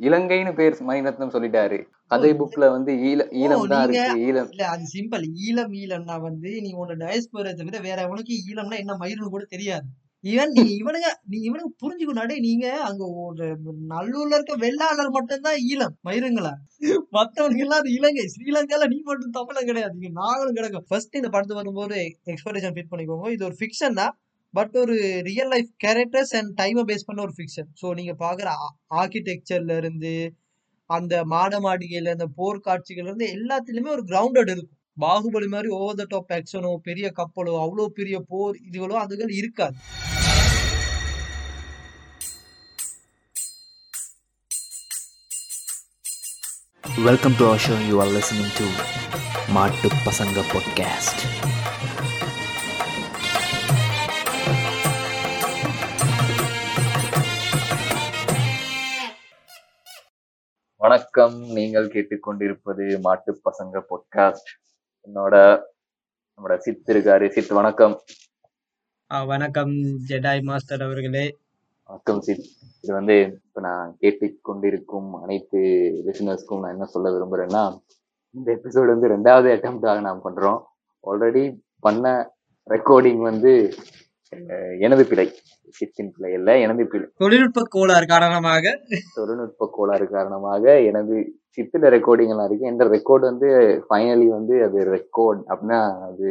இலங்கைன்னு பேர் மணிரத்னம் சொல்லிட்டாரு. கதை புக்ல வந்து ஈழ ஈழம் தான் நீங்க- இருக்கு ஈழம். இல்ல அது சிம்பிள் ஈழம் ஈழம்னா வந்து நீ உன்னோட டயஸ்போரை தவிர வேற எவனுக்கு ஈழம்னா என்ன மயிருன்னு கூட தெரியாது. இவன் நீ இவனுங்க நீ இவனுக்கு புரிஞ்சுக்கணும் நீங்க அங்க ஒரு நல்லூர்ல இருக்க வெள்ளாளர் மட்டும்தான் ஈழம் மயிருங்களா? மத்தவனுக்கு எல்லாம் அது இலங்கை ஸ்ரீலங்கால நீ மட்டும் தமிழன் கிடையாது இங்க நாங்களும் கிடக்கும். ஃபர்ஸ்ட் இந்த படத்து வரும்போது எக்ஸ்பெக்டேஷன் ஃபிட் பண்ணிக்கோங்க. இது ஒரு ஃபிக்ஷன் தான். பட் ஒரு ரியல் லைஃப் கேரக்டர்ஸ் அண்ட் டைமை பேஸ் பண்ண ஒரு ஃபிக்ஷன் ஸோ நீங்கள் பார்க்குற ஆர்கிடெக்சர்ல இருந்து அந்த மாட மாடிகையில் அந்த போர் காட்சிகள்ல இருந்து ஒரு கிரவுண்டட் இருக்கும். பாகுபலி மாதிரி ஓவர் த டாப் ஆக்ஷனோ பெரிய கப்பலோ அவ்வளோ பெரிய போர் இதுகளோ அதுகள் இருக்காது. Welcome to our show. You are listening to Matu Pasanga வணக்கம். நீங்கள் கேட்டுக்கொண்டிருப்பது மாட்டு பசங்க பொட்காஸ்ட் என்னோட நம்மளோட சித் இருக்காரு. சித் வணக்கம். வணக்கம். ஜெடாய் மாஸ்டர் அவர்களே. வணக்கம் சித். இது வந்து இப்ப நான் கேட்டுக்கொண்டிருக்கும் அனைத்து லிசனர்ஸ்க்கும் நான் என்ன சொல்ல விரும்புறேன்னா இந்த எபிசோடு வந்து ரெண்டாவது அட்டம்ப்டாக நாம் பண்றோம். ஆல்ரெடி பண்ண ரெக்கார்டிங் வந்து எனது பிழை. சித்தின் பிழை இல்ல எனது பிழை. தொழில்நுட்ப கோளாறு காரணமாக. தொழில்நுட்ப கோளாறு காரணமாக எனது சித்துல ரெக்கார்டிங் எல்லாம் இருக்கு. எந்த ரெக்கார்டு வந்து ஃபைனலி வந்து அது ரெக்கார்ட் அப்படின்னா அது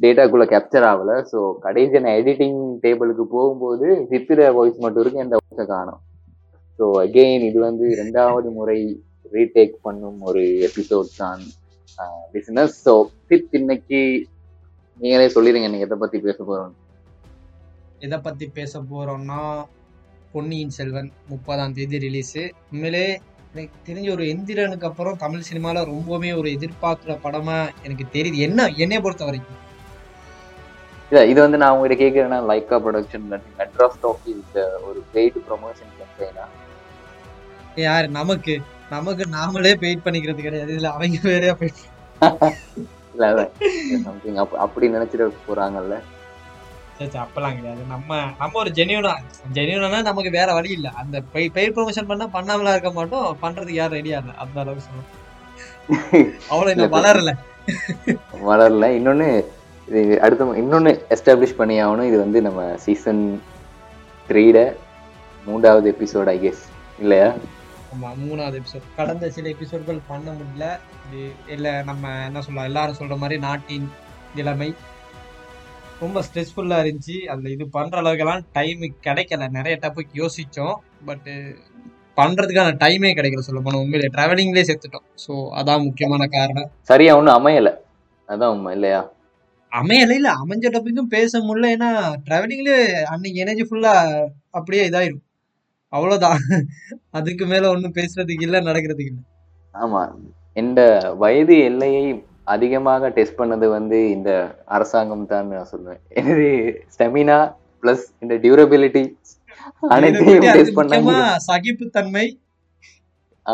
டேட்டாக்குள்ள கேப்சர் ஆகல. ஸோ கடைசி நான் எடிட்டிங் டேபிளுக்கு போகும்போது சித்திர வாய்ஸ் மட்டும் இருக்கு எந்த வாய்ஸை காணும். ஸோ அகெயின் இது வந்து ரெண்டாவது முறை ரீடேக் பண்ணும் ஒரு எபிசோட் தான் பிசினஸ் ஸோ சித் இன்னைக்கு நீங்களே சொல்லிடுங்க நீங்க எதை பத்தி பேச போறோம் எதை பத்தி பேச போறோம்னா பொன்னியின் செல்வன் முப்பதாம் தேதி ரிலீஸ் உண்மையிலே எனக்கு தெரிஞ்ச ஒரு எந்திரனுக்கு அப்புறம் தமிழ் சினிமால ரொம்பவுமே ஒரு எதிர்பார்க்குற படமா எனக்கு தெரியுது. என்ன என்னைய பொறுத்த வரைக்கும்? இல்ல இது வந்து நான் உங்ககிட்ட கேட்கறேன்னா லைக்கா ப்ரொடக்ஷன் மெட்ராஸ் டாக்கி ஒரு பெய்டு ப்ரொமோஷன் கேம்பெயினா யாரு? நமக்கு. நமக்கு நாமளே பெயிட் பண்ணிக்கிறது கிடையாது. இதுல அவங்க வேறையா போயிட்டு இல்ல சம்திங் அப்படி நினைச்சிட போறாங்கல்ல. சரி சரி, அப்பெல்லாம் கிடையாது நம்ம நம்ம ஒரு ஜெனியூனா ஜெனியூனா நமக்கு வேற வழி இல்ல. அந்த பெய்ட் ப்ரொமோஷன் பண்ணா பண்ணாமலா இருக்க மாட்டோம். பண்றதுக்கு யாரும் ரெடியா இல்ல அந்த அளவுக்கு சொல்லணும். அவ்வளவு இன்னும் வளரல. வளரல. இன்னொன்னு இது அடுத்த இன்னொன்னு எஸ்டாப்ளிஷ் பண்ணி ஆகணும். இது வந்து நம்ம சீசன் த்ரீட மூன்றாவது எபிசோட் ஐ கெஸ் இல்லையா? ஆமா மூணாவது எபிசோட் கடந்த சில எபிசோட்கள் பண்ண முடியல. இது இல்ல நம்ம என்ன சொல்லலாம் எல்லாரும் சொல்ற மாதிரி நாட்டின் நிலைமை. ரொம்ப ஸ்ட்ரெஸ்ஃபுல்லா இருந்துச்சு. அதுல இது பண்ற அளவுக்கெல்லாம் டைம் கிடைக்கல. நிறைய டாபிக் யோசிச்சோம். பட் பண்றதுக்கான டைமே கிடைக்கல சொல்ல போனா உண்மையிலே டிராவலிங்லேயே செத்துட்டோம். ஸோ அதான் முக்கியமான காரணம். சரியா ஒன்றும் அமையல. அதான் உண்மை இல்லையா? அமையல இல்ல. அமைஞ்ச டாபிக்கும் பேச முடியல. ஏன்னா டிராவலிங்லேயே அன்னைக்கு எனர்ஜி ஃபுல்லா அப்படியே இதாயிடும் அவ்வளவுதான். அதுக்கு மேல ஒண்ணும் பேசுறதுக்கு இல்ல நடக்கிறதுக்கு இல்ல. ஆமா. இந்த வயது எல்லையை அதிகமாக டெஸ்ட் பண்ணது வந்து இந்த அரசாங்கம் தான் நான் சொல்லுவேன் எனது ஸ்டெமினா பிளஸ் இந்த டியூரபிலிட்டி அனைத்தையும் டெஸ்ட் பண்ணாங்க. முக்கியமா சகிப்புத்தன்மை.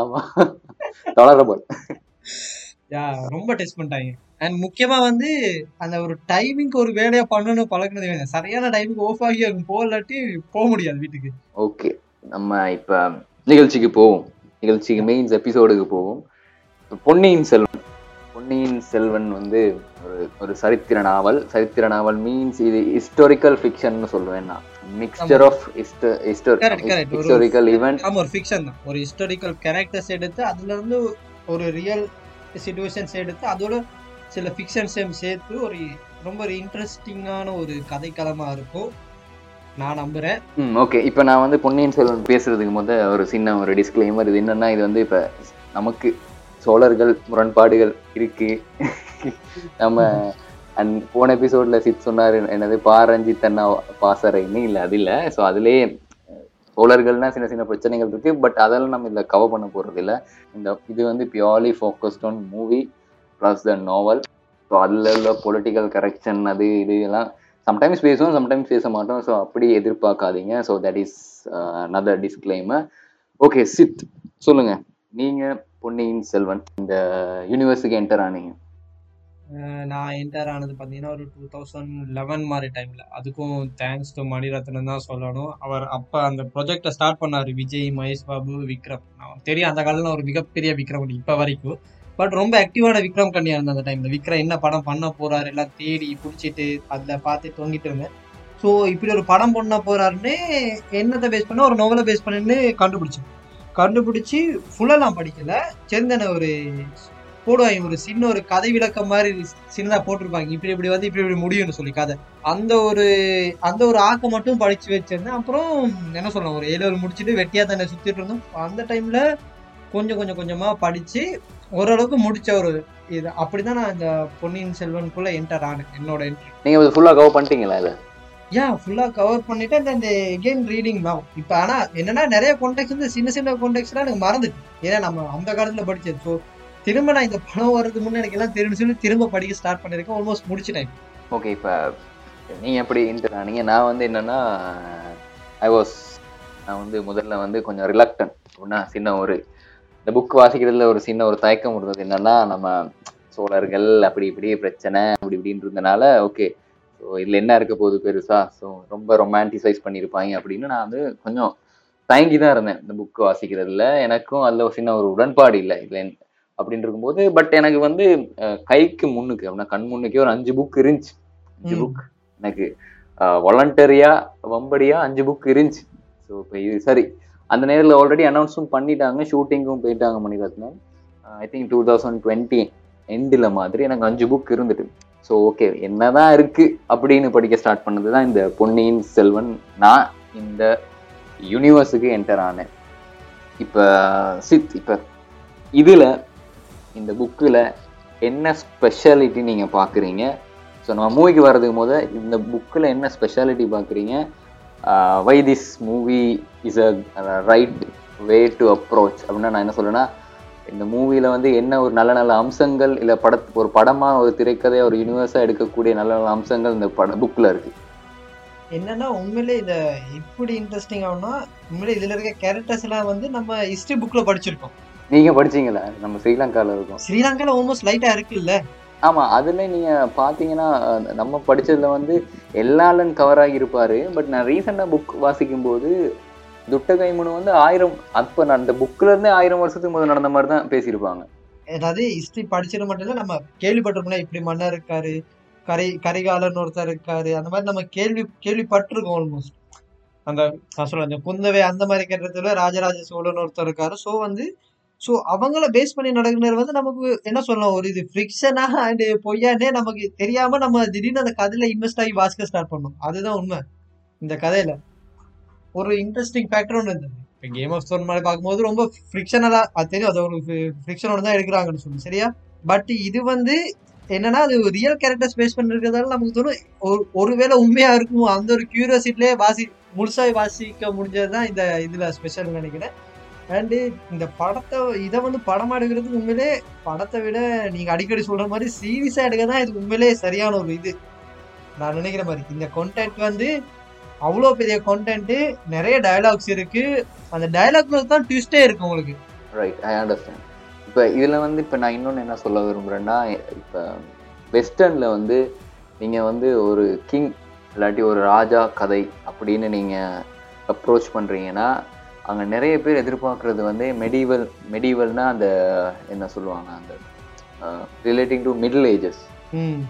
ஆமா. தொடரபோல் ரொம்ப டெஸ்ட் பண்ணிட்டாங்க. அண்ட் முக்கியமா வந்து அந்த ஒரு டைமிங்க்கு ஒரு வேலையா பண்ணணும் பழகுனது வேணும். சரியான டைமுக்கு ஆஃப் ஆகி அங்க போகலாட்டி போக முடியாது வீட்டுக்கு. ஓகே நம்ம இப்ப நிகழ்ச்சிக்கு போவோம். நிகழ்ச்சிக்கு மெயின்ஸ் எபிசோடுக்கு போவோம். பொன்னியின் செல்வன். பொன்னியின் செல்வன் வந்து ஒரு ஒரு சரித்திர நாவல். சரித்திர நாவல் மீன்ஸ் இது ஹிஸ்டாரிக்கல் ஃபிக்ஷன் சொல்லுவேன் நான். மிக்சர் ஆஃப் ஹிஸ்டாரிக்கல் ஈவெண்ட் ஆமா ஒரு ஃபிக்ஷன் தான். ஒரு ஹிஸ்டாரிக்கல் கேரக்டர்ஸ் எடுத்து அதுல இருந்து ஒரு ரியல் சுச்சுவேஷன்ஸ் எடுத்து அதோட சில ஃபிக்ஷன்ஸையும் சேர்த்து ஒரு ரொம்ப ஒரு இன்ட்ரெஸ்டிங்கான ஒரு கதைக்களமா இருக்கும். நான் நம்புறேன். ம் ஓகே இப்போ நான் வந்து பொன்னியின் செல்வன் பேசுறதுக்கு முத ஒரு சின்ன ஒரு டிஸ்க்ளைமர் இது என்னன்னா இது வந்து இப்போ நமக்கு சோழர்கள் முரண்பாடுகள் இருக்கு. நம்ம அந் போன எபிசோட்ல சித் சொன்னார் என்னது பாரஞ்சித் அண்ணா பாசறைன்னு? இல்லை அது இல்லை. ஸோ அதுலேயே சோழர்கள்னா சின்ன சின்ன பிரச்சனைகள் இருக்கு. பட் அதெல்லாம் நம்ம இதில் கவர் பண்ண போறது இல்லை. இந்த இது வந்து purely focused on movie plus the novel so அதில் உள்ள பொலிட்டிக்கல் கரெக்ஷன் அது இது எல்லாம் சம்டைம்ஸ் பேசுவோம் சம்டைம்ஸ் பேச மாட்டோம். ஸோ அப்படி எதிர்பார்க்காதீங்க. So that is another disclaimer okay Sid சொல்லுங்க. நீங்கள் பொன்னியின் செல்வன் இந்த யூனிவர்ஸுக்கு என்டர் ஆனீங்க. நான் என்டர் ஆனது பார்த்தீங்கன்னா ஒரு டூ தௌசண்ட் லெவன் மாதிரி டைமில் அதுக்கும் தேங்க்ஸ் டு மணிரத்னம் தான் சொல்லணும். அவர் அப்போ அந்த ப்ரொஜெக்டை ஸ்டார்ட் பண்ணார் விஜய் மகேஷ் பாபு விக்ரம். நான் தெரியும் அந்த காலத்தில் ஒரு மிகப்பெரிய விக்ரம் இப்போ வரைக்கும். பட் ரொம்ப ஆக்டிவான விக்ரம் கண்ணியாக இருந்தேன் அந்த டைமில் விக்ரம் என்ன படம் பண்ண போகிறார் எல்லாம் தேடி பிடிச்சிட்டு அதில் பார்த்து தொங்கிட்டு இருந்தேன். ஸோ இப்படி ஒரு படம் பண்ண போகிறாருன்னு என்னத்தை பேஸ் பண்ண ஒரு நோவலை பேஸ் பண்ணின்னு கண்டுபிடிச்சேன். கண்டுபிடிச்சி ஃபுல்லெல்லாம் படிக்கல. சேர்ந்தன ஒரு போடுவாங்க ஒரு சின்ன ஒரு கதை விளக்கம் மாதிரி சின்னதாக போட்டிருப்பாங்க. இப்படி இப்படி வந்து இப்படி இப்படி முடியும்னு சொல்லி கதை. அந்த ஒரு அந்த ஒரு ஆக்கை மட்டும் படித்து வச்சிருந்தேன் அப்புறம் என்ன சொல்லலாம் ஒரு ஏழு முடிச்சுட்டு வெட்டியாக தானே சுற்றிட்டு இருந்தோம். அந்த டைமில் கொஞ்சம் கொஞ்சம் கொஞ்சமாக படித்து ஓரளவுக்கு முடிச்ச ஒரு இது. அப்படிதான் நான் இந்த பொன்னியின் செல்வனுக்குள்ள என்டர் ஆனேன். என்னோட என்ட்ரி நீங்க ஃபுல்லா கவர் பண்ணிட்டீங்களா இதை? யா ஃபுல்லாக கவர் பண்ணிட்டு அந்த இந்த எகெயின் ரீடிங் தான். இப்போ ஆனால் என்னன்னா நிறைய கான்டெக்ட் வந்து சின்ன சின்ன கொண்டெக்ஸ்லாம் எனக்கு மறந்துட்டு. ஏன்னா நம்ம அந்த காலத்தில் படித்தது ஸோ திரும்ப நான் இந்த படம் வர்றதுக்கு முன்னே எனக்கு எல்லாம் தெரிஞ்சு சொல்லி திரும்ப படிக்க ஸ்டார்ட் பண்ணிருக்கேன் ஆல்மோஸ்ட் முடிச்சிட்டேன் ஓகே இப்போ நீங்கள் எப்படி இன்டர் ஆனீங்க? நான் வந்து என்னன்னா ஐ வாஸ் நான் வந்து முதல்ல வந்து கொஞ்சம் ரிலக்டன் அப்படின்னா சின்ன ஒரு இந்த புக் வாசிக்கிறதுல ஒரு சின்ன ஒரு தயக்கம் இருந்தது. என்னன்னா நம்ம சோழர்கள் அப்படி இப்படி பிரச்சனை அப்படி இப்படின்னு இருந்தனால ஓகே ஸோ இதில் என்ன இருக்க போகுது பெருசா? ஸோ ரொம்ப ரொமான்டிசைஸ் பண்ணியிருப்பாங்க அப்படின்னு நான் வந்து கொஞ்சம் தயங்கி தான் இருந்தேன். இந்த புக் வாசிக்கிறதுல எனக்கும் அதில் ஒரு சின்ன ஒரு உடன்பாடு இல்லை. இல்லை அப்படின்னு இருக்கும்போது பட் எனக்கு வந்து கைக்கு முன்னுக்கு அப்படின்னா கண் முன்னுக்கே ஒரு அஞ்சு புக் இருந்துச்சு. அஞ்சு. புக் எனக்கு வாலண்டரியா வம்படியா அஞ்சு புக் இருந்துச்சு. ஸோ இப்போ இது சரி. அந்த நேரில் ஆல்ரெடி அனௌன்ஸும் பண்ணிட்டாங்க. ஷூட்டிங்கும் போயிட்டாங்க Mani Ratnam. I think two thousand twenty எண்டில் மாதிரி எனக்கு அஞ்சு புக் இருந்துட்டு. ஸோ ஓகே என்னதான் இருக்கு அப்படின்னு படிக்க ஸ்டார்ட் பண்ணது தான் இந்த பொன்னியின் செல்வன். நான் இந்த யூனிவர்ஸுக்கு என்டர் ஆனேன். இப்போ சித் இப்போ இதில் இந்த புக்கில் என்ன ஸ்பெஷாலிட்டி நீங்கள் பார்க்குறீங்க ஸோ நம்ம மூவிக்கு வர்றதுக்கு போது இந்த புக்கில் என்ன ஸ்பெஷாலிட்டி பார்க்குறீங்க why this movie is a right way to approach அப்படின்னா நான் என்ன சொல்லுன்னா இந்த மூவியில் வந்து என்ன ஒரு நல்ல நல்ல அம்சங்கள் இல்லை பட ஒரு படமாக ஒரு திரைக்கதை ஒரு யூனிவர்ஸாக எடுக்கக்கூடிய நல்ல நல்ல அம்சங்கள் இந்த பட புக்கில் இருக்குது என்னன்னா உண்மையிலே இத எப்படி இன்ட்ரெஸ்டிங் ஆகும்னா உண்மையிலே இதுல இருக்க கேரக்டர்ஸ் எல்லாம் வந்து நம்ம ஹிஸ்டரி புக்ல படிச்சிருக்கோம். நீங்கள் படிச்சீங்களா நம்ம ஸ்ரீலங்காவில் இருக்கோம். ஸ்ரீலங்கால ஆல்மோஸ்ட் லைட்டா இருக்குல்ல? ஆமாம் அதில் நீங்கள் பார்த்தீங்கன்னா நம்ம படிச்சதுல வந்து எல்லாலன் கவர் ஆகியிருப்பாரு பட் நான் ரீசெண்டாக புக் வாசிக்கும்போது துட்டகைமுனு வந்து ஆயிரம் அப்போ அந்த புக்கில் இருந்தே ஆயிரம் வருஷத்துக்கு முதல் நடந்த மாதிரி தான் பேசியிருப்பாங்க. அதாவது ஹிஸ்டரி படிச்சது மட்டும் இல்லை நம்ம கேள்விப்பட்டிருப்போம்ல இப்படி மன்னர் இருக்காரு கரை கரிகாலன் ஒருத்தர் இருக்காரு அந்த மாதிரி நம்ம கேள்வி கேள்விப்பட்டிருக்கோம் ஆல்மோஸ்ட் அந்த நான் அந்த குந்தவை அந்த மாதிரி கேட்டதுல ராஜராஜ சோழன் ஒருத்தர் இருக்காரு. ஸோ வந்து ஸோ அவங்கள பேஸ் பண்ணி நடக்கிறது வந்து நமக்கு என்ன சொல்லலாம் ஒரு இது ஃபிக்ஷனா அண்ட் பொய்யானே நமக்கு தெரியாம நம்ம திடீர்னு அந்த கதையில இன்வெஸ்ட் ஆகி வாசிக்க ஸ்டார்ட் பண்ணோம். அதுதான் உண்மை. இந்த கதையில. ஒரு இன்ட்ரெஸ்டிங் ஃபேக்டர் ஒன்று இருந்தது. இப்போ கேம் ஆஃப் ஸ்டோன் மாதிரி பார்க்கும்போது ரொம்ப ஃப்ரிக்ஷனலா அது தெரியும் அது ஒரு ஃப்ரிக்ஷனோட தான் எடுக்கிறாங்கன்னு சொல்லி சரியா? பட் இது வந்து என்னன்னா அது ரியல் கேரக்டர்ஸ் பேஸ் பண்ணிருக்கிறதால நமக்கு தோணும் ஒரு ஒருவேளை உண்மையா இருக்கும் அந்த ஒரு கியூரியாசிட்டிலே வாசி முழுசாக வாசிக்க முடிஞ்சது தான் இந்த இதில் ஸ்பெஷல் நினைக்கிறேன். அண்டு இந்த படத்தை இதை வந்து படமாக எடுக்கிறதுக்கு உண்மையிலே படத்தை விட நீங்கள் அடிக்கடி சொல்கிற மாதிரி சீரியஸாக எடுக்க தான் இது உண்மையிலே சரியான ஒரு இது. நான் நினைக்கிற மாதிரி இந்த கொண்டாக்ட் வந்து அவ்வளோ பெரிய content நிறைய டயலாக்ஸ் இருக்கு. அந்த டயலாக்ல தான் ட்விஸ்டே இருக்கு உங்களுக்கு. ரைட் ஐ அண்டர்ஸ்டாண்ட் இப்போ இதில் வந்து இப்போ நான் இன்னொன்று என்ன சொல்ல விரும்புகிறேன்னா இப்போ வெஸ்டர்னில் வந்து நீங்கள் வந்து ஒரு கிங் இல்லாட்டி ஒரு ராஜா கதை அப்படின்னு நீங்கள் அப்ரோச் பண்ணுறீங்கன்னா அங்கே நிறைய பேர் எதிர்பார்க்குறது வந்து மெடிவல் மெடிவல்னா அந்த என்ன சொல்லுவாங்க அந்த ரிலேட்டிங் டு மிடில் ஏஜஸ்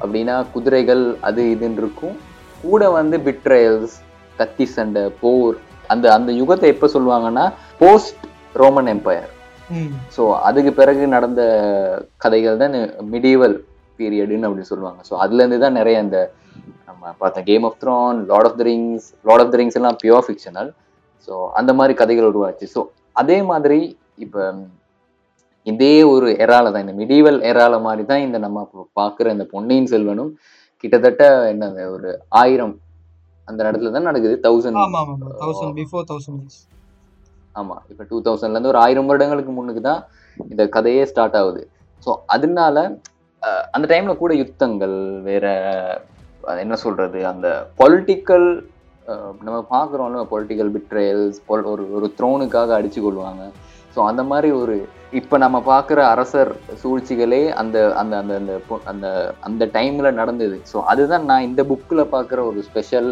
அப்படின்னா குதிரைகள் அது இதுன்னு இருக்கும். கூட வந்து பிட்ரயல்ஸ் கத்தி சண்டை போர் அந்த அந்த யுகத்தை எப்போ சொல்லுவாங்கன்னா போஸ்ட் ரோமன் எம்பையர் ஸோ அதுக்கு பிறகு நடந்த கதைகள் தான் மிடிவல் பீரியடுன்னு அப்படின்னு சொல்லுவாங்க. ஸோ அதுலேருந்து தான் நிறைய இந்த நம்ம பார்த்த Game of Throne Lord of the Rings Lord of the Rings எல்லாம் பியோர் ஃபிக்ஷனல் ஸோ அந்த மாதிரி கதைகள் உருவாச்சு. ஸோ அதே மாதிரி இப்போ இதே ஒரு எரால தான் இந்த மிடிவல் எரால மாதிரி தான் இந்த நம்ம பார்க்குற இந்த பொன்னியின் செல்வனும் கிட்டத்தட்ட என்ன ஒரு ஆயிரம் அந்த இடத்துல தான் நடக்குது. தௌசண்ட் ஆமா ஆமா தௌசண்ட் பிஃபோர் தௌசண்ட் ஆமா. இப்போ டூ தௌசண்ட்லேருந்து ஒரு ஆயிரம் வருடங்களுக்கு முன்னுக்கு தான் இந்த கதையே ஸ்டார்ட் ஆகுது. ஸோ அதனால அந்த டைம்ல கூட யுத்தங்கள் வேற என்ன சொல்றது? அந்த பொலிட்டிக்கல் நம்ம பார்க்குறோம்ல பொலிட்டிக்கல் பிட்ரேயல்ஸ் ஒரு ஒரு த்ரோனுக்காக அடிச்சு கொள்வாங்க. ஸோ அந்த மாதிரி ஒரு இப்ப நம்ம பார்க்குற அரசர் சூழ்ச்சிகளே அந்த அந்த அந்த அந்த அந்த அந்த டைம்ல நடந்தது. ஸோ அதுதான் நான் இந்த புக்ல பார்க்குற ஒரு ஸ்பெஷல்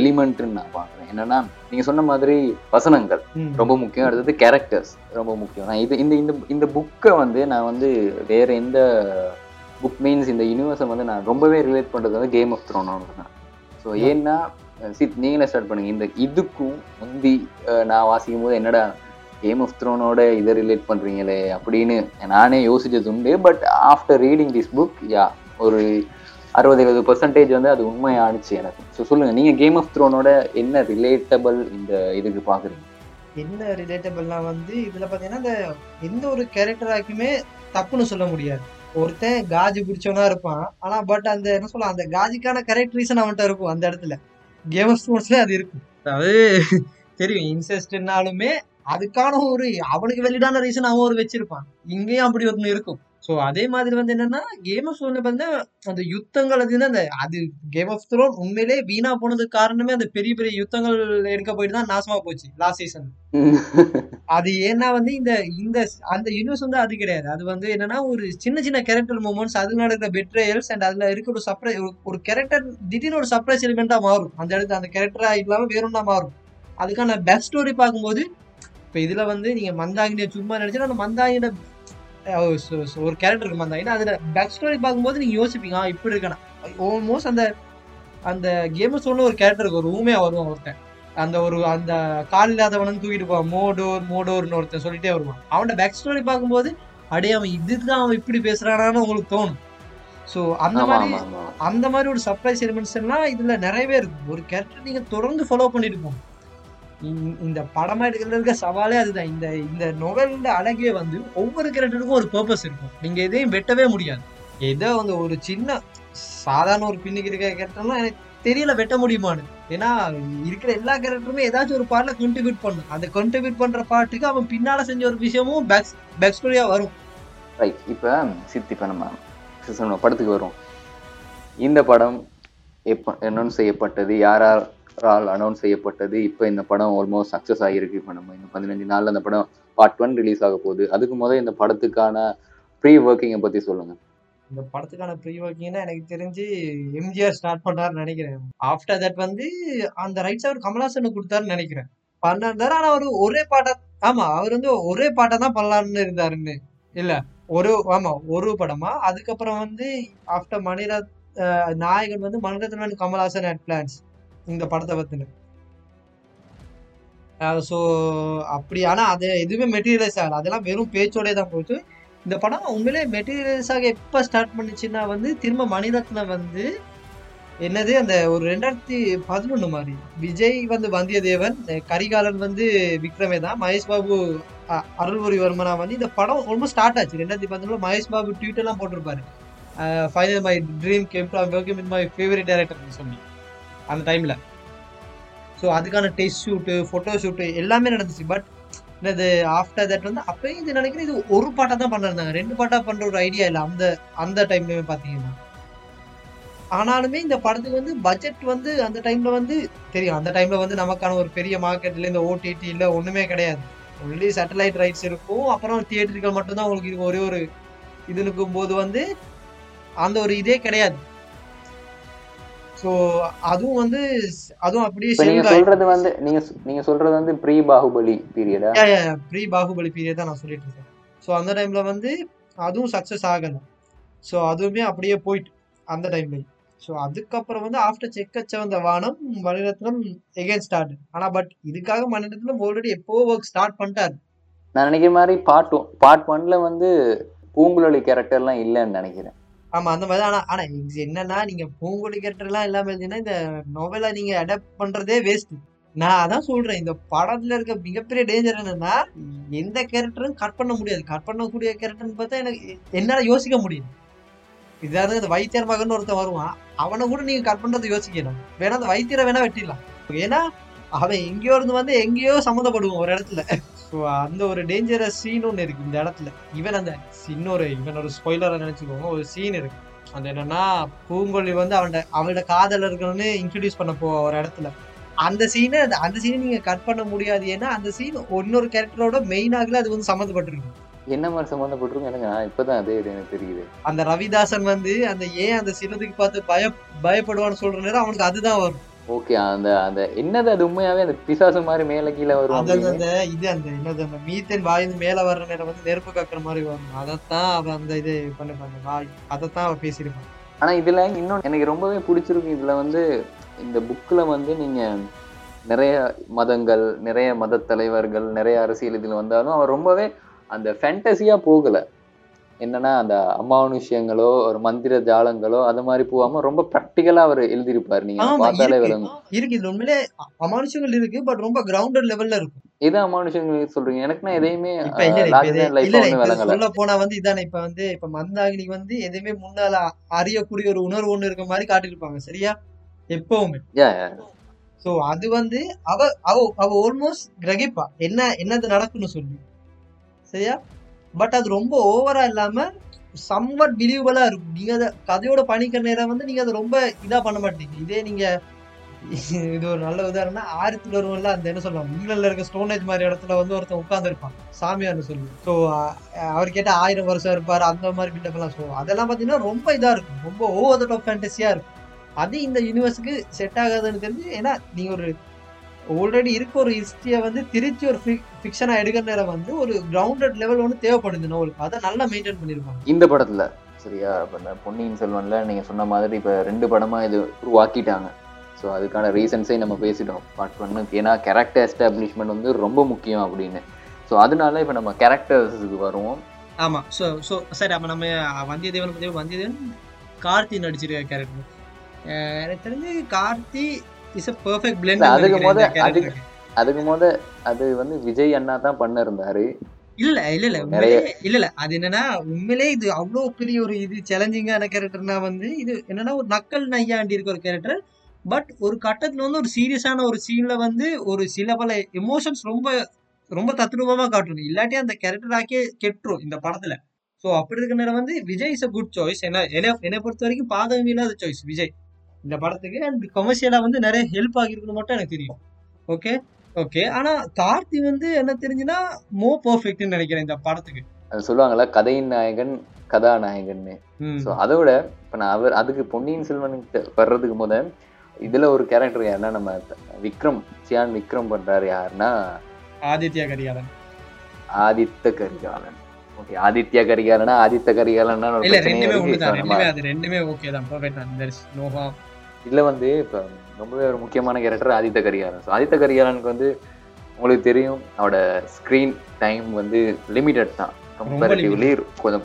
எலிமெண்ட்னு நான் பார்க்குறேன் என்னன்னா நீங்க சொன்ன மாதிரி வசனங்கள். ரொம்ப முக்கியம். அடுத்தது கேரக்டர்ஸ் ரொம்ப முக்கியம். நான் இது இந்த இந்த இந்த புக்கை வந்து நான் வந்து வேற எந்த புக் மீன்ஸ் இந்த யூனிவர்ஸை வந்து நான் ரொம்பவே ரிலேட் பண்றது வந்து கேம் ஆஃப் த்ரோனோட தான். ஸோ ஏன்னா சித் நீங்களே ஸ்டார்ட் பண்ணுங்க. இந்த இதுக்கும் முந்தி நான் வாசிக்கும் போது என்னடா கேம் ஆஃப் த்ரோனோட இதை ரிலேட் பண்றீங்களே அப்படின்னு நானே யோசிச்சது உண்டு. But after reading this book yeah ஒரு அறுபது எழுபது பர்சன்டேஜ் வந்து அது உண்மையானுச்சு எனக்கு. ஸோ சொல்லுங்க நீங்க கேம் ஆஃப் த்ரோனோட என்ன ரிலேட்டபிள் இந்த இதுக்கு பாக்குறீங்க? என்ன ரிலேட்டபிள்னா வந்து இதுல பாத்தீங்கன்னா இந்த எந்த ஒரு கேரக்டராக்குமே தப்புன்னு சொல்ல முடியாது. ஒருத்தன் காஜி பிடிச்சவனா இருப்பான். ஆனா பட் அந்த என்ன சொல்ல அந்த காஜிக்கான கரெக்ட் அவன்கிட்ட இருக்கும் அந்த இடத்துல. கேம் ஆஃப் ஸ்போர்ட்ஸ்ல அது இருக்கும். அதாவது தெரியும். இன்செஸ்ட்னாலுமே அதுக்கான ஒரு அவனுக்கு வெளியிடான ரீசன் அவன் ஒரு வச்சிருப்பான். இங்கேயும் அப்படி ஒன்று இருக்கும். ஸோ அதே மாதிரி வந்து என்னன்னா கேம் ஆஃப் த்ரோன்ல வந்து அந்த யுத்தங்கள் அது அந்த அது கேம் ஆஃப் த்ரோன் உண்மையிலே வீணா போனதுக்கு காரணமே அந்த பெரிய பெரிய யுத்தங்கள் எடுக்க போயிட்டு தான் நாசமா போச்சு லாஸ்ட் சீசன் அது ஏன்னா வந்து இந்த இந்த அந்த யூனிவர்ஸ் வந்து அது கிடையாது. அது வந்து என்னன்னா ஒரு சின்ன சின்ன கேரக்டர் மூமெண்ட்ஸ் அதுல நடக்கிற பெட்ரேயல்ஸ் அண்ட் அதுல இருக்க ஒரு சர்ப்ரைஸ் ஒரு கேரக்டர் திடீர்னு ஒரு சர்ப்ரைஸ் எலிமெண்டா மாறும். அந்த இடத்துல அந்த கேரக்டரா இல்லாம வேறொன்னா மாறும். அதுக்கான பேக் ஸ்டோரி பார்க்கும்போது இப்ப இதுல வந்து நீங்க மந்தாகினிய சும்மா நினைச்சா அந்த மந்தாகின ஒரு கேரக்டர் இருக்கு மந்தாகினா. அதுல பேக் ஸ்டோரி பார்க்கும்போது நீங்க யோசிப்பீங்க "ஆ, இப்படி இருக்கானா? ஆல்மோஸ்ட் அந்த அந்த கேம் சொன்ன ஒரு கேரக்டருக்கு ஒரு ஊமையா வருவான் ஒருத்தன். அந்த ஒரு அந்த கால் இல்லாதவனு தூக்கிட்டு போவான். மோடோர் மோடோர்னு ஒருத்தன் சொல்லிட்டே வருவான். அவனோட பேக் ஸ்டோரி பார்க்கும்போது அடே அவன் இதுதான் அவன் இப்படி பேசுறானான்னு உங்களுக்கு தோணும். ஸோ அந்த மாதிரி அந்த மாதிரி ஒரு சர்ப்ரைஸ் எலிமெண்ட்ஸ் எல்லாம் இதுல நிறையவே இருக்கு. ஒரு கேரக்டர் நீங்க தொடர்ந்து ஃபாலோ பண்ணிட்டு போகணும். இந்த- இந்த படமா எடுக்கிறதுல இருக்க சவாலே அதுதான். இந்த இந்த நொவலோட அழகே வந்து ஒவ்வொரு கேரக்டருக்கும் ஒரு பர்பஸ் இருக்கும். நீங்க எதையும் வெட்டவே முடியாது. ஏதோ வந்து ஒரு சின்ன சாதாரண ஒரு பின்னுக்கு இருக்க கேரக்டர்லாம் எனக்கு தெரியல வெட்ட முடியுமான்னு. ஏன்னா இருக்கிற எல்லா கேரக்டருமே ஏதாச்சும் ஒரு பாட்டில் கண்ட்ரிபியூட் பண்ணும். அந்த கண்ட்ரிபியூட் பண்ற பாட்டுக்கு அவன் பின்னால செஞ்ச ஒரு விஷயமும் பேக் பேக் ஸ்டோரியா வரும். ரைட் இப்போ சித்தி இப்போ நம்ம படத்துக்கு வரும். இந்த படம் எப்போ என்னன்னு செய்யப்பட்டது ஆல் அனௌன்ஸ் செய்யப்பட்டது. இப்போ இந்த படம் ஆல்மோஸ்ட் சக்ஸஸ் ஆகிருக்கு இப்போ நம்ம இந்த பதினஞ்சு நாளில் அந்த படம் பார்ட் ஒன் ரிலீஸ் ஆக போகுது. அதுக்கு முதல் இந்த படத்துக்கான ப்ரீ ஒர்க்கிங்கை பற்றி சொல்லுங்க. இந்த படத்துக்கான ப்ரீ ஒர்க்கிங்னா எனக்கு தெரிஞ்சு எம்ஜிஆர் ஸ்டார்ட் பண்ணாருன்னு நினைக்கிறேன். ஆஃப்டர் தட் வந்து அந்த ரைட்ஸ் அவர் கமலாசனுக்கு கொடுத்தாருன்னு நினைக்கிறேன். பண்ணாரு ஆனால் அவர் ஒரே பாட்டை ஆமா அவர் வந்து ஒரே பாட்டை தான் பண்ணலாம்னு இருந்தாருன்னு. இல்லை ஒரு ஆமா ஒரு படமா. அதுக்கப்புறம் வந்து ஆஃப்டர் மணிரத் நாயகன் வந்து மணிரத்னன் கமல்ஹாசன் அட் பிளான்ஸ் இந்த படத்தை பற்றின ஸோ அப்படி ஆனால் அது எதுவுமே மெட்டீரியலைஸ் ஆகலை. அதெல்லாம் வெறும் பேச்சோடே தான் போச்சு. இந்த படம் உண்மையிலே மெட்டீரியல்ஸாக எப்போ ஸ்டார்ட் பண்ணுச்சுன்னா வந்து திரும்ப மணிரத்னம் வந்து என்னது அந்த ஒரு ரெண்டாயிரத்தி பதினொன்று மாதிரி. விஜய் வந்து வந்தியத்தேவன் கரிகாலன் வந்து விக்ரமே தான் மகேஷ் பாபு அ- அருள்மொழிவர்மனா வந்து இந்த படம் ரொம்ப ஸ்டார்ட் ஆச்சு. ரெண்டாயிரத்தி பதினொன்று மகேஷ் பாபு ட்விட்டர்லாம் போட்டிருப்பாரு. Final my dream came to working with my favourite டேரக்டர்னு சொல்லி. அந்த டைமில் ஸோ அதுக்கான டெஸ்ட் ஷூட்டு ஃபோட்டோ ஷூட்டு எல்லாமே நடந்துச்சு. பட் என்னது ஆஃப்டர் தட் வந்து அப்பயும் இது நினைக்கிறேன் இது ஒரு பாட்டாக தான் பண்ணிருந்தாங்க. ரெண்டு பாட்டாக பண்ணுற ஒரு ஐடியா இல்லை அந்த அந்த டைம்லயுமே பார்த்தீங்கன்னா ஆனாலுமே இந்த படத்துக்கு வந்து பட்ஜெட் வந்து அந்த டைமில் வந்து தெரியும். அந்த டைமில் வந்து நமக்கான ஒரு பெரிய மார்க்கெட்டில் இந்த ஓடிடி இல்லை ஒன்றுமே கிடையாது. ஒன்லி சேட்டலைட் ரைட்ஸ் இருக்கும். அப்புறம் தியேட்டர்கள் மட்டும்தான் உங்களுக்கு இது ஒரே ஒரு இது இருக்கும் போது வந்து அந்த ஒரு இதே கிடையாது. ஸோ அதுவும் வந்து அதுவும் அப்படியே நீங்க சொல்றது வந்து நீங்க நீங்க சொல்றது வந்து ப்ரீ பாகுபலி பீரியடா ப்ரீ பாகுபலி பீரியட் தான் நான் சொல்லிட்டு இருக்கேன். ஸோ அந்த டைம்ல வந்து அதுவும் சக்ஸஸ் ஆகலை. ஸோ அதுவுமே அப்படியே போயிட்டு அந்த டைம்ல ஸோ அதுக்கப்புறம் வந்து after Chekka Chivantha Vaanam Mani Ratnam again start ஆனா பட் இதுக்காக மணிரத்னம் ஆல்ரெடி எப்போ ஒர்க் ஸ்டார்ட் பண்ணிட்டாரு. நான் நினைக்கிற மாதிரி பார்ட் பார்ட் ஒன்ல வந்து பூங்குழலி கேரக்டர்லாம் இல்லைன்னு நினைக்கிறேன். ஆமா அந்த மாதிரி ஆனா ஆனா இது என்னன்னா நீங்க பூங்கொடி கேரக்டர் எல்லாம் இல்லாம இருந்தீங்கன்னா இந்த நோவலை நீங்க அடாப்ட் பண்றதே வேஸ்ட் நான் அதான் சொல்றேன் இந்த படத்துல இருக்க மிகப்பெரிய டேஞ்சர் என்னன்னா எந்த கேரக்டரும் கட் பண்ண முடியாது. கட் பண்ணக்கூடிய கேரக்டர்னு பார்த்தா எனக்கு என்னால யோசிக்க முடியும் இதாவது இந்த வைத்தியர் மகன் ஒருத்தன் வருவான். அவனை கூட நீங்க கட் பண்றது யோசிக்கணும் வேணா அந்த வைத்தியரை வேணா வெட்டிடலாம். ஏன்னா அவன் எங்கேயோ இருந்து வந்து எங்கேயோ சம்மந்தப்படுவான் ஒரு இடத்துல. ஸோ அந்த ஒரு டேஞ்சரஸ் சீன் ஒன்று இருக்கு இந்த இடத்துல. இவன் அந்த இன்னொரு இவன் ஒரு ஸ்பாய்லரை நினைச்சுக்கோங்க ஒரு சீன் இருக்கு. அந்த என்னன்னா பூங்கொழி வந்து அவன் அவனோட காதல இருக்கணும்னு இன்ட்ரடியூஸ் பண்ண போவா ஒரு இடத்துல. அந்த சீனை அந்த சீனை நீங்க கட் பண்ண முடியாது. ஏன்னா அந்த சீன் இன்னொரு கேரக்டரோட மெயின் ஆகல அது வந்து சம்மந்தப்பட்டிருக்கு. என்ன மாதிரி சம்மந்தப்பட்டிருக்கும் எனக்கு நான் இப்பதான் அதே இது எனக்கு தெரியுது. அந்த ரவிதாசன் வந்து அந்த ஏன் அந்த சின்னதுக்கு பார்த்து பய பயப்படுவான்னு சொல்ற நேரம் அவனுக்கு அதுதான் வரும். ஓகே அந்த அந்த என்னது அது உண்மையாவே? அந்த பிசாசு மாதிரி மேல கீழே வரும். அந்த இது அந்த என்னது அந்த மீத்தேன் வாயிந்து மேல வர்ற நேரம் வந்து நெருப்பு கக்குற மாதிரி வரும். அதைத்தான் அவன் அந்த இது பண்ணிருப்பாங்க வாய். அதைத்தான் அவன் பேசியிருப்பான் ஆனா இதுல இன்னொன்று எனக்கு ரொம்பவே பிடிச்சிருக்கு. இதுல வந்து இந்த புக்ல வந்து நீங்க நிறைய மதங்கள் நிறைய மத தலைவர்கள் நிறைய அரசியல் இதுல வந்தாலும் அவர் ரொம்பவே அந்த ஃபேண்டசியா போகல. என்னன்னா அந்த அமானுஷ்யங்களோ ஒரு மந்திர ஜாலங்களோ அது மாதிரி போகாம ரொம்ப ப்ராக்டிக்கலா அவர் எழுதியிருப்பாரு. நீங்க பார்த்தாலே இருக்கு. விளங்கும். இருக்கு. இது உண்மையிலே அமானுஷங்கள் இருக்கு பட் ரொம்ப கிரவுண்டட் லெவல்ல இருக்கும். எது அமானுஷ்யங்கள் சொல்றீங்க. எனக்குன்னா எதையுமே சொல்ல போனா வந்து இதானே இப்ப வந்து இப்ப மந்தாகினிக்கு வந்து எதுவுமே முன்னால அறியக்கூடிய ஒரு உணர்வு ஒண்ணு இருக்க மாதிரி காட்டியிருப்பாங்க சரியா? எப்பவுமே. சோ அது வந்து அவ அவ அவ ஆல்மோஸ்ட் கிரகிப்பா. என்ன என்னது நடக்குன்னு சொல்லி. சரியா? பட் அது ரொம்ப ஓவரா இல்லாம சம்வட் பிலீவபிளா இருக்கும். நீங்க அதை கதையோட பணிக்கிற நேரம் வந்து நீங்க அதை ரொம்ப இதா பண்ண மாட்டீங்க. இதே நீங்க இது ஒரு நல்ல உதாரணம்னா ஆயிரத்தி வருவோம்ல அந்த என்ன சொல்லுவாங்க? இங்கிலாந்துல இருக்க ஸ்டோனேஜ் மாதிரி இடத்துல வந்து ஒருத்தன் உட்காந்துருப்பான் சாமியார்னு சொல்லி. ஸோ அவர் கேட்டால் ஆயிரம் வருஷம் இருப்பார் அந்த மாதிரி பில்டப் எல்லாம் ஸோ அதெல்லாம் பார்த்தீங்கன்னா ரொம்ப இதாக இருக்கும். ரொம்ப ஓவர் த டாப் இருக்கும். அது இந்த யூனிவர்ஸுக்கு செட் ஆகாதுன்னு தெரிஞ்சு ஏன்னா நீங்கள் ஒரு ஆல்ரெடி இருக்க ஒரு ஹிஸ்டரியை வந்து திருச்சி ஒரு ஃபிக்ஷனா எடுக்கிற நேரம் வந்து ஒரு கிரவுண்டட் லெவல் ஒன்று தேவைப்படுது நோலுக்கு அதை நல்லா மெயின்டைன் பண்ணிருப்பாங்க. இந்த படத்துல சரியா? இப்ப பொன்னியின் செல்வன்ல நீங்க சொன்ன மாதிரி இப்ப ரெண்டு படமா இது உருவாக்கிட்டாங்க. ஸோ அதுக்கான ரீசன்ஸே நம்ம பேசிட்டோம். பார்ட் ஒன்னுக்கு ஏன்னா கேரக்டர் எஸ்டாப்ளிஷ்மெண்ட் வந்து ரொம்ப முக்கியம் அப்படின்னு. ஸோ அதனால இப்போ நம்ம கேரக்டர்ஸுக்கு வருவோம். ஆமா. ஸோ ஸோ சரி அப்ப நம்ம வந்தியத்தேவன் பத்தி வந்தியத்தேவன் கார்த்தி நடிச்சிருக்க கேரக்டர் எனக்கு தெரிஞ்சு Karthi is a perfect blend அதுக்கு மொத- அதுக்கு- அதுக்கு முத அது வந்து விஜய் அண்ணா தான் பண்ண இருந்தாரு இல்ல இல்ல. இல்ல உண்மையிலே இல்ல இல்ல. அது என்னன்னா உண்மையிலே இது அவ்வளவு பெரிய ஒரு இது சேலஞ்சிங்கான கேரக்டர்னா வந்து இது என்னன்னா ஒரு நக்கல் நையாண்டி இருக்க ஒரு கேரக்டர் பட் ஒரு கட்டத்துல வந்து ஒரு சீரியஸான ஒரு சீன்ல வந்து ஒரு சில பல எமோஷன்ஸ் ரொம்ப ரொம்ப தத்ரூபமா காட்டணும். இல்லாட்டி அந்த கேரக்டர் ஆக்கே கெட்டுரும் இந்த படத்துல. சோ அப்படி இருக்க நேரம் வந்து Vijay is a good choice என்ன என்னை- என்னை பொறுத்த வரைக்கும் பாதகம் இல்லாத சாய்ஸ் விஜய். இந்த படத்துக்கு அண்ட் கமர்ஷியலா வந்து நிறைய ஹெல்ப் ஆகிருக்குன்னு மட்டும் எனக்கு தெரியும். ஓகே ஓகே ஆனா கார்த்தி வந்து என்ன தெரிஞ்சுன்னா மோ பர்ஃபெக்ட்னு நினைக்கிறேன் இந்த படத்துக்கு. அது சொல்லுவாங்கல்ல கதையின் நாயகன் கதாநாயகன்னு. ம். ஸோ அதை விட இப்போ நான் அவர் அதுக்கு பொன்னியின் செல்வனுக்கு வர்றதுக்கு முத இதுல ஒரு கேரக்டர் யாருன்னா நம்ம விக்ரம் சியான் விக்ரம் பண்றாரு யாருன்னா ஆதித்யா கரிகாலன். ஆதித்த கரிகாலன். ஓகே ஆதித்ய கரிகாலனா ஆதித்த ரெண்டுமே ரெண்டுமே அது ரெண்டுமே ஓகே தான். பர்ஃபெக்ட் தான். இதுல வந்து இப்ப ரொம்பவே ஒரு முக்கியமான கேரக்டர் ஆதித்த கரிகாலன். ஸோ ஆதித்த கரிகாலனுக்கு வந்து உங்களுக்கு தெரியும் அவரோட ஸ்க்ரீன் டைம் வந்து லிமிட்டட் தான். கம்பேரிட்டிவ்லி கொஞ்சம்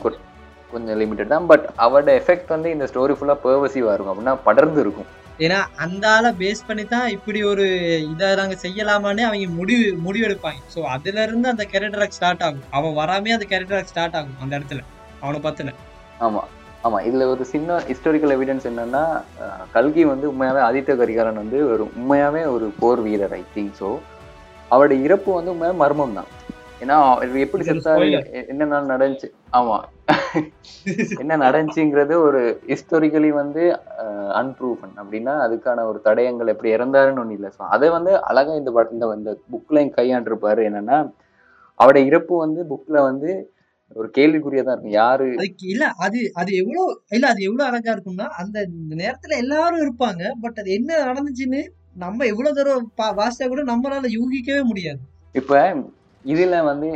கொஞ்சம் லிமிட்டட் தான். பட் அவரோட எஃபெக்ட் வந்து இந்த ஸ்டோரி ஃபுல்லா பர்வசிவா இருக்கும். அப்படின்னா படர்ந்து இருக்கும். ஏன்னா அந்த ஆளை பேஸ் பண்ணி தான் இப்படி ஒரு இதை நாங்க செய்யலாமான்னு அவங்க முடிவு முடிவெடுப்பாங்க. ஸோ அதுல இருந்து அந்த கேரக்டர் ஸ்டார்ட் ஆகும். அவன் வராமே அந்த கேரக்டர் ஸ்டார்ட் ஆகும் அந்த இடத்துல. அவனை பத்துல ஆமா. ஆமா இதுல ஒரு சின்ன ஹிஸ்டாரிக்கல் எவிடன்ஸ் என்னன்னா கல்கி வந்து உண்மையாவே ஆதித்த கரிகாலன் வந்து ஒரு உண்மையாவே ஒரு போர் வீரர் ஐ திங்க் ஸோ அவருடைய இறப்பு வந்து உண்மையாவே மர்மம் தான். ஏன்னா எப்படி செத்தாரு spoiler. எ- என்ன நடந்துச்சு? ஆமா. என்ன நடந்துச்சுங்கிறது ஒரு ஹிஸ்டாரிக்கலி வந்து அன்ப்ரூவன் அப்படின்னா அதுக்கான ஒரு தடயங்கள் எப்படி இறந்தாருன்னு ஒண்ணு இல்லை. ஸோ அதை வந்து அழகா இந்த இந்த புக்லையும் கையாண்டிருப்பாரு என்னன்னா அவருடைய இறப்பு வந்து புக்ல வந்து ஒரு கேள்விக்குறியா தான் இருக்கும். யாரு இல்ல அது அது எவ்வளவு இல்ல அது எவ்வளவு அழகா இருக்கும்னா அந்த நேரத்துல எல்லாரும் இருப்பாங்க பட் அது என்ன நடந்துச்சுன்னு நம்ம எவ்வளவு தூரம் வாசிச்சா கூட நம்மளால யூகிக்கவே முடியாது. இப்ப இதுல வந்து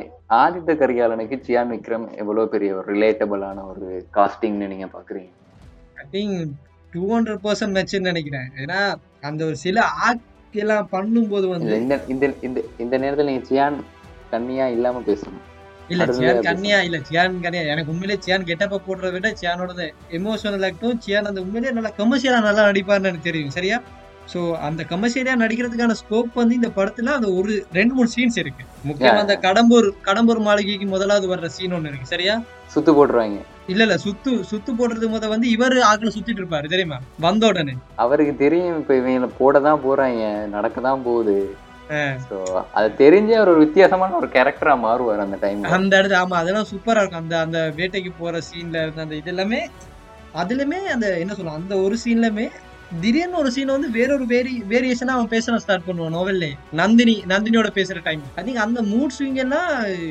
ஆதித்த கரிகாலனுக்கு சியான் விக்ரம் எவ்வளவு பெரிய ஒரு ரிலேட்டபிளான ஒரு காஸ்டிங்னு நீங்க பாக்குறீங்க? I think two hundred percent மேட்ச்னு நினைக்கிறேன். ஏன்னா அந்த ஒரு சில ஆக்ட் எல்லாம் பண்ணும்போது வந்து இந்த இந்த இந்த நேரத்துல நீங்க சியான் கண்ணியா இல்லாம பேசணும். இல்ல சியான் கன்னியா இல்ல சியான் கன்னியா எனக்கு உண்மையிலே சியான் கெட்டப்ப போடுறத விட சியானோட எமோஷனல் ஆக்டும் சியான் அந்த உண்மையிலேயே நல்லா கமர்ஷியலா நல்லா நடிப்பார்னு எனக்கு தெரியும் சரியா? சோ அந்த கமர்ஷியலா நடிக்கிறதுக்கான ஸ்கோப் வந்து இந்த படத்துல அந்த ஒரு ரெண்டு மூணு சீன்ஸ் இருக்கு. முக்கியமா அந்த கடம்பூர் கடம்பூர் மாளிகைக்கு முதலாவது வர்ற சீன் ஒண்ணு இருக்கு சரியா? சுத்து போட்டுருவாங்க. இல்ல இல்ல சுத்து சுத்து போடுறது முத வந்து இவர் ஆக்களை சுத்திட்டு இருப்பாரு தெரியுமா? வந்த உடனே. அவருக்கு தெரியும் இப்ப இவங்க போட தான் போறாங்க நடக்க தான் போகுது. ஸோ அது தெரிஞ்சே அவர் ஒரு வித்தியாசமான ஒரு கேரக்டரா மாறுவார் அந்த டைம்ல அந்த இடத்துல ஆமா அதெல்லாம் சூப்பரா இருக்கும். அந்த அந்த வேட்டைக்கு போற சீன்ல இருந்த அந்த இது எல்லாமே அதுலயுமே அந்த என்ன சொல்லலாம் அந்த ஒரு சீன்லயுமே திடீர்னு ஒரு சீன் வந்து வேறொரு வேரி வேரியேஷனா அவன் பேச ஸ்டார்ட் பண்ணுவான் நோவல்லே நந்தினி நந்தினியோட பேசுற டைம் ஐ திங்க் அந்த மூட் ஸ்விங் எல்லாம்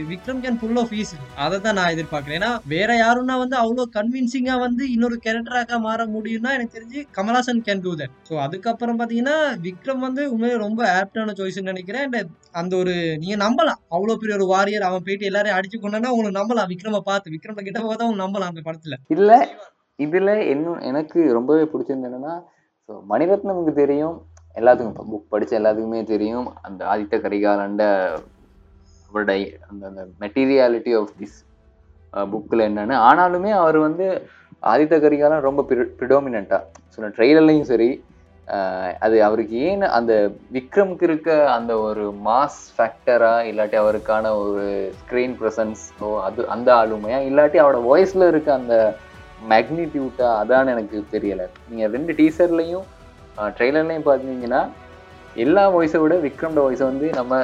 Vikram can full of ease அதை தான் நான் எதிர்பார்க்கிறேன். ஏன்னா வேற யாருன்னா வந்து அவ்வளோ கன்வின்சிங்கா வந்து இன்னொரு கேரக்டராக மாற முடியும்னா எனக்கு தெரிஞ்சு Kamalhaasan can do that so அதுக்கப்புறம் பாத்தீங்கன்னா விக்ரம் வந்து உண்மையிலே ரொம்ப ஆப்டான சாய்ஸ் நினைக்கிறேன். And அந்த ஒரு நீங்க நம்பலாம். அவ்வளோ பெரிய ஒரு வாரியர் அவன் போயிட்டு எல்லாரையும் அடிச்சு கொண்டானா உங்களுக்கு நம்பலாம். விக்ரம பார்த்து விக்ரம கிட்ட பார்த்தா அவங்க நம்பலாம் அந்த படத்துல. இல்ல இதுல இன்னும் எனக்கு ரொம்பவே பிடிச்சிருந்தது என்னன்னா ஸோ மணிரத்னமுக்கு தெரியும் எல்லாத்துக்கும் புக் படித்த எல்லாத்துக்குமே தெரியும். அந்த ஆதித்த கரிகாலண்ட uh, அவருடைய அந்த அந்த மெட்டீரியாலிட்டி ஆஃப் திஸ் புக்கில் என்னன்னு. ஆனாலுமே அவர் வந்து ஆதித்த கரிகாலன் ரொம்ப ப்ரிடோமினண்ட்டாக ஸோ ட்ரெய்லர்லையும் சரி uh, அது அவருக்கு ஏன் அந்த விக்ரம்க்கு இருக்க அந்த ஒரு மாஸ் ஃபேக்டரா இல்லாட்டி அவருக்கான ஒரு ஸ்க்ரீன் ப்ரெசன்ஸோ அது அந்த ஆளுமையா? இல்லாட்டி அவரோட வாய்ஸில் இருக்க அந்த மேக்னிடியூட்டா அதான் எனக்கு தெரியல. நீங்க ரெண்டு டீசர்லையும் ட்ரெய்லர்லையும் பார்த்தீங்கன்னா எல்லா வாய்ஸை விட விக்ரம்ட வாய்ஸை வந்து நம்ம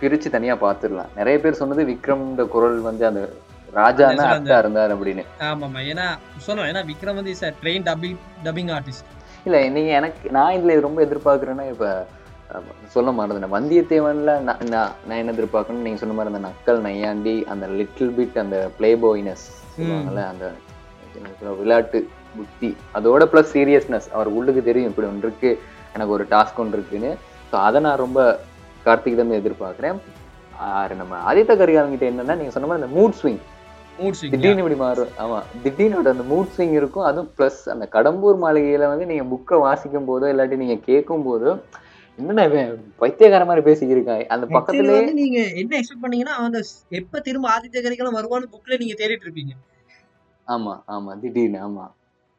பிரிச்சு தனியா பார்த்துடலாம் நிறைய பேர் சொன்னது விக்ரம்ட குரல் வந்து அந்த ராஜானா அர்த்தா இருந்தார் அப்படின்னு. ஆமாமா ஏன்னா சொல்லணும் ஏன்னா விக்ரம் வந்து is train dubbing dubbing artist இல்ல நீங்க எனக்கு நான் இதுல ரொம்ப எதிர்பார்க்கறேன்னா இப்ப சொல்ல மறந்துட்டேன். வந்தியத்தேவன்ல நான் நான் என்ன எதிர்பார்க்கணும் நீங்க சொன்ன மாதிரி அந்த நக்கல் நையாண்டி அந்த லிட்டில் பிட் அந்த பிளே பாய்னஸ் சொல்லுவாங்கல்ல அந்த சொல்ல, விளையாட்டு புத்தி. அதோட ப்ளஸ் சீரியஸ்னஸ் அவர் உள்ளுக்கு தெரியும் இப்படி ஒன்று இருக்கு எனக்கு ஒரு டாஸ்க் ஒன்று இருக்குன்னு. ஸோ அதை நான் ரொம்ப கார்த்திக் இருந்து எதிர்பார்க்குறேன். நம்ம ஆதித்த கரிகாலன் கிட்ட என்னன்னா நீங்க சொன்ன மாதிரி அந்த மூட் ஸ்விங் மூட் ஸ்விங் திடீர்னு இப்படி மாறும். ஆமா. திடீர்னு அந்த மூட் ஸ்விங் இருக்கும். அதுவும் ப்ளஸ் அந்த கடம்பூர் மாளிகையில வந்து நீங்க புக்கை வாசிக்கும் போதோ இல்லாட்டி நீங்க கேட்கும் போதோ என்னடா இவன் பைத்தியக்கார மாதிரி பேசிக்கிருக்கான் அந்த வந்து நீங்க என்ன எக்ஸ்பெக்ட் பண்ணீங்கன்னா அந்த எப்ப திரும்ப ஆதித்ய கரிகாலம் வருவான்னு புக்ல நீங்க தேடிட்டு இருப்பீங்க. ஆமா ஆமா. திடீர்னு ஆமா.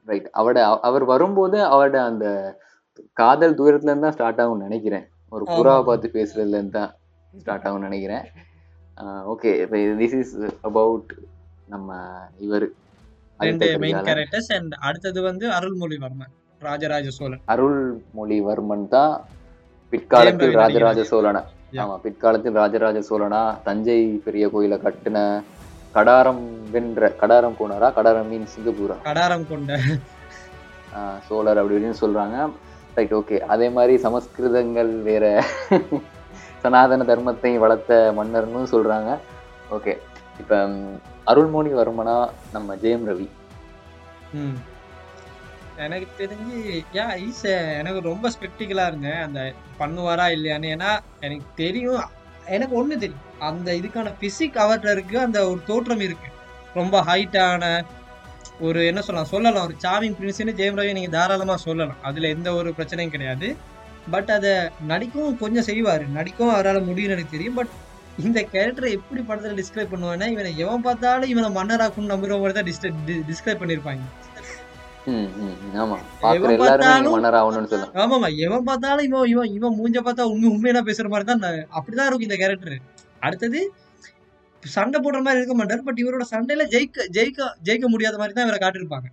ரைட் அவட அவர் வரும்போது அவட அந்த காதல் தூரத்துல இருந்து தான் ஸ்டார்ட் ஆகும்னு நினைக்கிறேன். ஒரு. புறாவை பார்த்து பேசுறதுல இருந்து தான் ஸ்டார்ட் ஆகும்னு நினைக்கிறேன் ஓகே திஸ் இஸ் அபவுட் நம்ம இவர். ரெண்டு மெயின் கேரக்டர்ஸ் அண்ட் அடுத்தது வந்து அருள்மொழிவர்மன் ராஜராஜ சோழன். அருள்மொழிவர்மன் தான் பிற்காலத்தில் ராஜராஜ. சோழனா. ஆமா பிற்காலத்தில் ராஜராஜ சோழனா தஞ்சை பெரிய கோயிலை கட்டுன கடாரம் வென்ற கடாரம் போனாரா கடாரம் மீன் சிங்கப்பூரா? கடாரம் கொண்ட. சோழர் அப்படி இப்படின்னு சொல்றாங்க. ரைட் ஓகே அதே மாதிரி சமஸ்கிருதங்கள் வேற. சனாதன தர்மத்தை வளர்த்த மன்னர்னு சொல்றாங்க. ஓகே இப்ப ம், அருள்மொழிவர்மனா நம்ம ஜெயம் ரவி. ம். எனக்கு தெரிஞ்சு யா ஈஸ் எனக்கு ரொம்ப ஸ்பெக்டிக்கலா இருந்தேன். அந்த பண்ணுவாரா இல்லையான்னு. ஏன்னா எனக்கு தெரியும். எனக்கு ஒண்ணு தெரியும். அந்த இதுக்கான பிசிக் அவர்கிட்ட இருக்கு அந்த ஒரு தோற்றம் இருக்கு. ரொம்ப ஹைட்டான ஒரு என்ன சொல்லலாம் சொல்லலாம். ஒரு சாமிங் பிரின்ஸ்னு ஜெயம் ரவி நீங்க தாராளமா சொல்லலாம். அதுல எந்த ஒரு பிரச்சனையும் கிடையாது. பட் அதை நடிக்கவும் கொஞ்சம் செய்வாரு. நடிக்கவும் அவரால் முடியும்னு எனக்கு தெரியும். பட் இந்த கேரக்டரை எப்படி படத்துல டிஸ்கிரைப் பண்ணுவாங்கன்னா இவனை எவன் பார்த்தாலும் இவனை மன்னராக்கும்னு நம்புற மாதிரி தான் டிஸ்கிரைப் பண்ணியிருப்பாங்க ஆமா. பாக்குற எவன் பார்த்தாலும் ஆமாமா. எவன் இவன் இவன் இவன் மூஞ்ச பார்த்தா உண்மை உண்மையா பேசுற மாதிரி தான் அப்படிதான் இருக்கும் இந்த கேரக்டர் அடுத்தது சண்டை போடுற மாதிரி இருக்க மாட்டாரு பட் இவரோட சண்டையில ஜெயிக்க ஜெயிக்க ஜெயிக்க முடியாத மாதிரி தான் இவரை காட்டியிருப்பாங்க.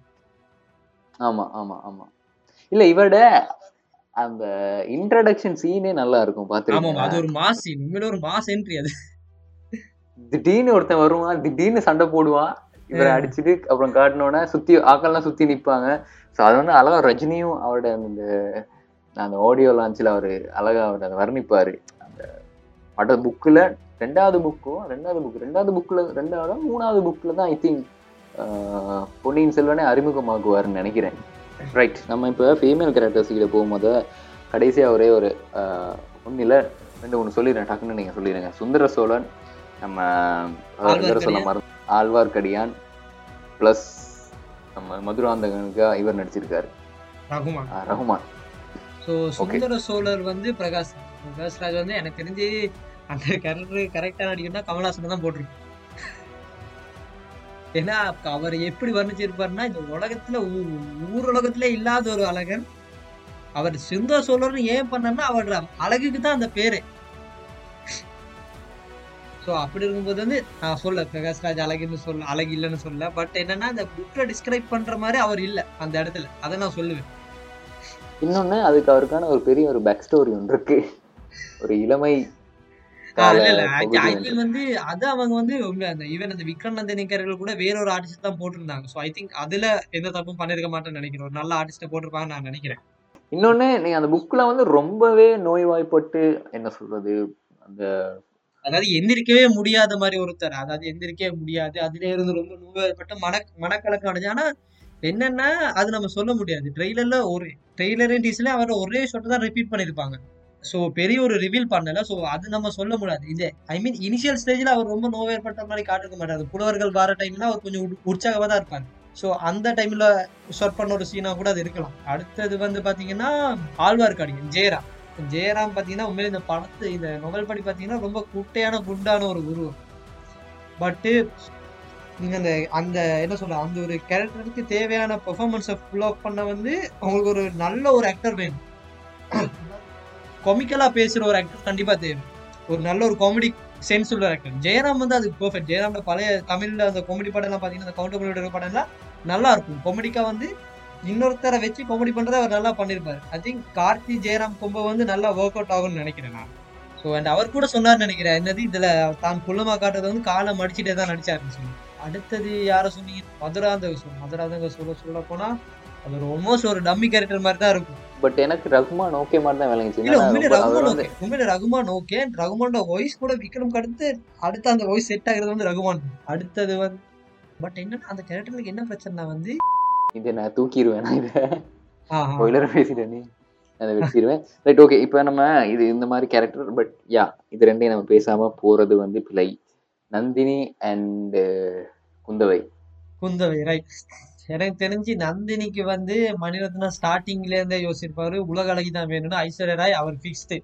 ஆமா ஆமா ஆமா. இல்ல இவட அந்த இன்ட்ரடக்ஷன் சீனே நல்லா இருக்கும் ஆமாமா பாத்துருக்கீங்களா அது ஒரு மாஸ் scene. உண்மையில ஒரு மாஸ் என்ட்ரி அது. திடீர்னு ஒருத்தன் வருவான் திடீர்னு சண்டை போடுவான் இவரை அடிச்சுட்டு அப்புறம் காட்டினோடனே சுத்தி ஆக்கள்லாம் சுத்தி நிப்பாங்க. ஸோ அது வந்து அழகா ரஜினியும் அவரோட அந்த அந்த ஆடியோ லான்ச்சில் அவர் அழகா அவர் அதை வர்ணிப்பாரு. அந்த பட புக்கில் ரெண்டாவது புக்கும் ரெண்டாவது புக் ரெண்டாவது புக்கில் ரெண்டாவது மூணாவது புக்கில் தான் ஐ திங்க் பொன்னியின் செல்வனே அறிமுகமாக்குவாருன்னு நினைக்கிறேன். ரைட் நம்ம இப்போ ஃபீமேல் கேரக்டர்ஸ் கிட்ட போகும்போது கடைசியாக ஒரே ஒரு ஒன்றும் இல்லை ரெண்டு ஒன்று சொல்லிடுறேன். டக்குன்னு நீங்கள் சொல்லிடுங்க. சுந்தர சோழன் நம்ம இவரை சொல்ல மறந்து ஆழ்வார்க்கடியான் ப்ளஸ் நம்ம மதுராந்தகனுக்கு இவர் நடிச்சிருக்காரு. ரகுமான். ரகுமான். ஸோ சுந்தர சோழர் வந்து பிரகாஷ். பிரகாஷ் ராஜ் வந்து எனக்கு தெரிஞ்சு அந்த கேரக்டர் கரெக்டாக நடிக்கணும்னா கமல்ஹாசன் தான் போட்டிருக்கு ஏன்னா அவர் எப்படி வர்ணிச்சிருப்பாருன்னா இந்த உலகத்துல ஊர் ஊருலகத்துல இல்லாத ஒரு அழகன். அவர் சிந்த சோழர்னு ஏன் பண்ணனா அவர் அழகுக்கு தான் அந்த பேரு. ஸோ அப்படி இருக்கும்போது வந்து நான் சொல்ல பிரகாஷ்ராஜ் அழகுன்னு சொல்ல அழகு இல்லைன்னு சொல்ல பட் என்னன்னா இந்த புக்ல டிஸ்கிரைப் பண்ற மாதிரி அவர் இல்லை அந்த இடத்துல. அதை நான் சொல்லுவேன். இன்னொன்னு அதுக்கு அவருக்கான ஒரு பெரிய ஒரு பேக் ஸ்டோரி ஒன்று இருக்கு. ஒரு இளமை ஆ, கால இல்ல இல்ல பகுதி ஐ ஒன்று. திங்க் வந்து அது அவங்க வந்து உண்மை அந்த ஈவன் அந்த விக்ரம் நந்தினி கேரக்டர் கூட வேற ஒரு ஆர்டிஸ்ட் தான் போட்டிருந்தாங்க. ஸோ ஐ திங்க் அதுல எந்த தப்பும் பண்ணிருக்க மாட்டேன்னு நினைக்கிறேன். ஒரு நல்ல ஆர்டிஸ்ட போட்டிருப்பாங்கன்னு நான் நினைக்கிறேன். இன்னொன்னு நீங்க அந்த புக்ல வந்து ரொம்பவே நோய்வாய்ப்பட்டு என்ன சொல்றது அந்த அதாவது எந்திரிக்கவே முடியாத மாதிரி ஒருத்தர். அதாவது எந்திரிக்கவே முடியாது. அதுல இருந்து ரொம்ப நோய்வாய்ப்பட்ட மன மனக்கலக்கம் அடைஞ்சு ஆனா என்னன்னா அது நம்ம சொல்ல முடியாது. ட்ரெய்லர்ல ஒரு ட்ரெய்லரும் டீஸ்ல அவர் ஒரே ஷாட் தான் ரிப்பீட் பண்ணிருப்பாங்க. ஸோ பெரிய ஒரு ரிவீல் பண்ணல. ஸோ அது நம்ம சொல்ல முடியாது. இது ஐ மீன் இனிஷியல் ஸ்டேஜில் அவர் ரொம்ப நோய்வாய்ப்பட்ட மாதிரி காட்டிருக்க மாட்டார். புலவர்கள் வர டைம்ல அவர் கொஞ்சம் உற்சாகமாக தான் இருப்பாங்க ஸோ அந்த டைம்ல ஷார்ட் பண்ண ஒரு சீனா கூட அது இருக்கலாம். அடுத்தது வந்து பார்த்தீங்கன்னா ஆழ்வார்க்கடியன் ஜெயராம். ஜெயராம் பார்த்தீங்கன்னா உண்மையிலே இந்த படத்து இந்த நொவல் படி பார்த்தீங்கன்னா ரொம்ப குட்டையான குண்டான ஒரு உருவம் பட்டு நீங்கள் அந்த அந்த என்ன சொல்ற அந்த ஒரு கேரக்டருக்கு தேவையான பெர்ஃபார்மன்ஸை ஃபுல் ஆஃப் பண்ண வந்து அவங்களுக்கு ஒரு நல்ல ஒரு ஆக்டர் வேணும். கொமிக்கலாக பேசுகிற ஒரு ஆக்டர் கண்டிப்பாக தேவை. ஒரு நல்ல ஒரு காமெடி சென்ஸ் உள்ள ஆக்டர் ஜெயராம் வந்து அதுக்கு பெர்ஃபெக்ட் ஜெயராமோட பழைய தமிழில் அந்த காமெடி படம்லாம் பார்த்தீங்கன்னா அந்த கவுண்டர் படம்லாம் நல்லா இருக்கும். காமெடிக்காக வந்து இன்னொருத்தரை வச்சு காமெடி பண்ணுறத அவர் நல்லா பண்ணியிருப்பார் I think Karthi Jayaram combo வந்து நல்லா ஒர்க் அவுட் ஆகும்னு நினைக்கிறேன் நான். ஸோ அண்ட் அவர் கூட சொன்னார்னு நினைக்கிறேன். என்னது இதில் தான் குள்ளமாக காட்டுறது வந்து காலை மடிச்சுட்டே தான் நடிச்சாருன்னு சொல்லி. அடுத்தது யாரை சொன்னீங்க? மதுராந்தக சொல். மதுராந்தக சொல்ல சொல்ல போனால் அது ஒரு ஆல்மோஸ்ட் ஒரு டம்மி கேரக்டர் மாதிரி தான் இருக்கும். பட் எனக்கு ரகுமான் ஓகே மாதிரி தான் விளங்குச்சு உண்மையிலே ரகுமான் ஓகே உண்மையிலே ரகுமான் ஓகே ரகுமானோட வாய்ஸ் கூட விக்ரம் அடுத்து அடுத்து அந்த வாய்ஸ் செட் ஆகுறது வந்து ரகுமான். அடுத்தது வந்து பட் என்னன்னா அந்த கேரக்டருக்கு என்ன பிரச்சனை வந்து இதை நான் தூக்கிடுவேன் இதை. பேசிட்டேன் அதை வச்சிருவேன். ரைட் ஓகே இப்போ நம்ம இது இந்த மாதிரி கேரக்டர் பட் யா இது ரெண்டையும் நம்ம பேசாம போறது வந்து பிழை. நந்தினி அண்ட் குந்தவை. குந்தவை ரைட் எனக்கு தெரிஞ்சு நந்தினிக்கு வந்து மணிரத்னா ஸ்டார்டிங்ல இருந்தே யோசிச்சிருப்பாரு உலக அழகி தான் வேணும்னு ஐஸ்வர்யா ராய் அவர் ஃபிக்ஸ்டு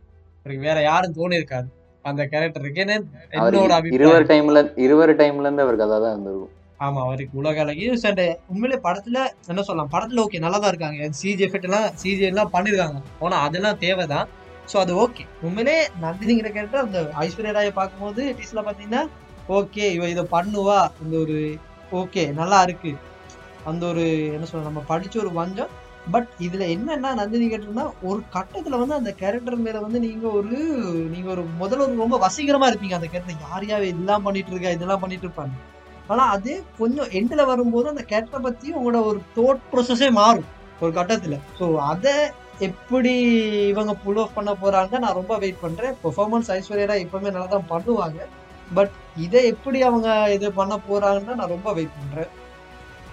அவருக்கு வேற யாரும் தோணி இருக்காது அந்த கேரக்டருக்கு என்னோட இருவர் டைம்ல இருவர் டைம்ல இருந்து அவருக்கு அதான் தான் இருந்திருக்கும். ஆமா அவருக்கு உலக அழகி சண்டை உண்மையிலே படத்துல என்ன சொல்லலாம்? படத்துல ஓகே நல்லா தான் இருக்காங்க. சிஜி எஃபெக்ட் எல்லாம் சிஜி எல்லாம் பண்ணிருக்காங்க. ஆனா அதெல்லாம் தேவைதான். ஸோ அது ஓகே உண்மையிலே நந்தினிங்கிற கேரக்டர் அந்த ஐஸ்வர்யா ராயை பார்க்கும்போது டீஸ்ல பாத்தீங்கன்னா ஓகே இவ இதை பண்ணுவா. இந்த ஒரு ஓகே நல்லா இருக்கு. அந்த ஒரு என்ன சொல்ற நம்ம படிச்ச ஒரு வஞ்சம் பட் இதுல என்னன்னா நந்தினி கேட்டோம்னா ஒரு கட்டத்துல வந்து அந்த கேரக்டர் மேல வந்து நீங்க ஒரு நீங்க ஒரு முதல்ல ஒரு ரொம்ப வசீகரமா இருப்பீங்க அந்த கேரக்டர் யார் யார் இதெல்லாம் பண்ணிட்டு இருக்கா இதெல்லாம் பண்ணிட்டு இருப்பாங்க ஆனா அது கொஞ்சம் எண்ட்ல வரும்போது அந்த கேரக்டரை பத்தி உங்களோட ஒரு தோட் ப்ரோசஸே மாறும் ஒரு கட்டத்துல. ஸோ அதை எப்படி இவங்க புல் ஆஃப் பண்ண போறாங்க நான் ரொம்ப வெயிட் பண்றேன். பெர்ஃபார்மன்ஸ் ஐஸ்வர்யா எப்பவுமே நல்லா தான் பண்ணுவாங்க. பட் இதை எப்படி அவங்க இது பண்ண போறாங்கன்னா நான் ரொம்ப வெயிட் பண்றேன்.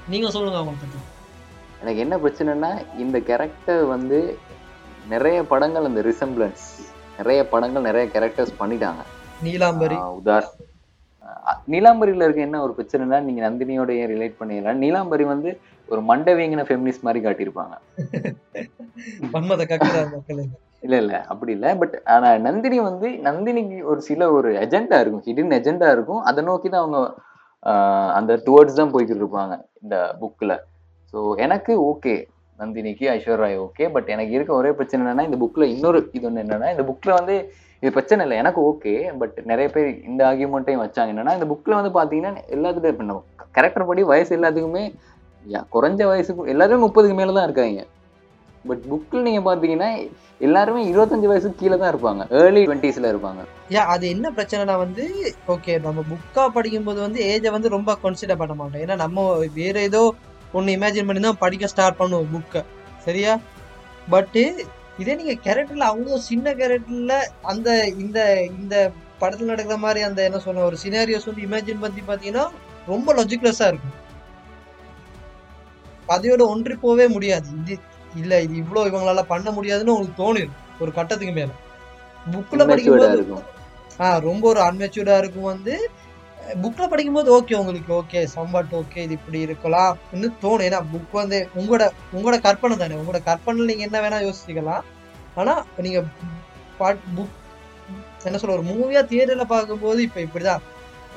நீங்க சொல்லுங்க அவங்க பத்தி எனக்கு என்ன பிரச்சனைனா இந்த கேரக்டர் வந்து நிறைய படங்கள் அந்த ரிசம்பிளன்ஸ் நிறைய படங்கள் நிறைய கேரக்டர்ஸ் பண்ணிட்டாங்க. நீலாம்பரி. உதார் நீலாம்பரியில இருக்க என்ன ஒரு பிரச்சனைனா நீங்க நந்தினியோட ஏன் ரிலேட் பண்ணிடலாம். நீலாம்பரி வந்து ஒரு மண்டவேங்கின ஃபெமினிஸ்ட் மாதிரி காட்டியிருப்பாங்க. இல்ல இல்ல அப்படி இல்ல. பட் ஆனா நந்தினி வந்து நந்தினிக்கு ஒரு சில ஒரு எஜெண்டா இருக்கும். ஹிடன் எஜெண்டா இருக்கும். அதை நோக்கி தான் அவங்க அந்த டுவர்ட்ஸ் தான் போய்கிட்டு இருப்பாங்க இந்த புக்கில் ஸோ எனக்கு ஓகே நந்தினிக்கு ஐஸ்வர்யா ஓகே பட் எனக்கு இருக்க ஒரே பிரச்சனை என்னன்னா இந்த புக்கில் இன்னொரு இது ஒன்று என்னன்னா இந்த புக்கில் வந்து இது பிரச்சனை இல்லை. எனக்கு ஓகே பட் நிறைய பேர் இந்த ஆர்கியூமெண்ட்டையும் வச்சாங்க. என்னன்னா இந்த புக்கில் வந்து பார்த்தீங்கன்னா எல்லாத்துக்கும் இப்போ நம்ம கேரக்டர் படி வயசு எல்லாத்துக்குமே குறைஞ்ச வயசுக்கு எல்லாருமே முப்பதுக்கு மேலே தான் இருக்காங்க. பட் புக்கில் நீங்கள் பார்த்தீங்கன்னா எல்லாருமே இருபத்தஞ்சு வயசுக்கு கீழே தான் இருப்பாங்க. ஏர்லி டுவெண்ட்டிஸில் இருப்பாங்க. ஏன் அது என்ன பிரச்சனைனா வந்து ஓகே நம்ம புக்கா படிக்கும்போது வந்து ஏஜை வந்து ரொம்ப கன்சிடர் பண்ண மாட்டோம். ஏன்னா நம்ம வேற ஏதோ ஒன்று இமேஜின் பண்ணி தான் படிக்க ஸ்டார்ட் பண்ணுவோம் புக்கை சரியா? பட்டு இதே நீங்கள் கேரக்டரில் அவ்வளோ சின்ன கேரக்டரில் அந்த இந்த இந்த படத்தில் நடக்கிற மாதிரி அந்த என்ன சொல்ல ஒரு சினாரியோஸ் வந்து இமேஜின் பண்ணி பார்த்தீங்கன்னா ரொம்ப லாஜிக்லெஸ்ஸா இருக்கும். கதையோட ஒன்றி போவே முடியாது. இது இல்ல இது இவ்வளோ இவங்களால பண்ண முடியாதுன்னு உங்களுக்கு தோணிடும் ஒரு கட்டத்துக்கு மேல. புக்ல படிக்கும்போது இருக்கும். ஆ ரொம்ப ஒரு அன்மெச்சூர்டா இருக்கும் வந்து புக்ல படிக்கும்போது ஓகே உங்களுக்கு ஓகே சம்பாட் ஓகே இது இப்படி இருக்கலாம் இன்னும் தோணும். ஏன்னா புக் வந்து உங்களோட உங்களோட கற்பனை தானே. உங்களோட கற்பனையில் நீங்க என்ன வேணா யோசிச்சுக்கலாம். ஆனா நீங்க புக் என்ன சொல்ற ஒரு மூவியா தியேட்டர்ல பார்க்கும்போது இப்ப இப்படிதான்.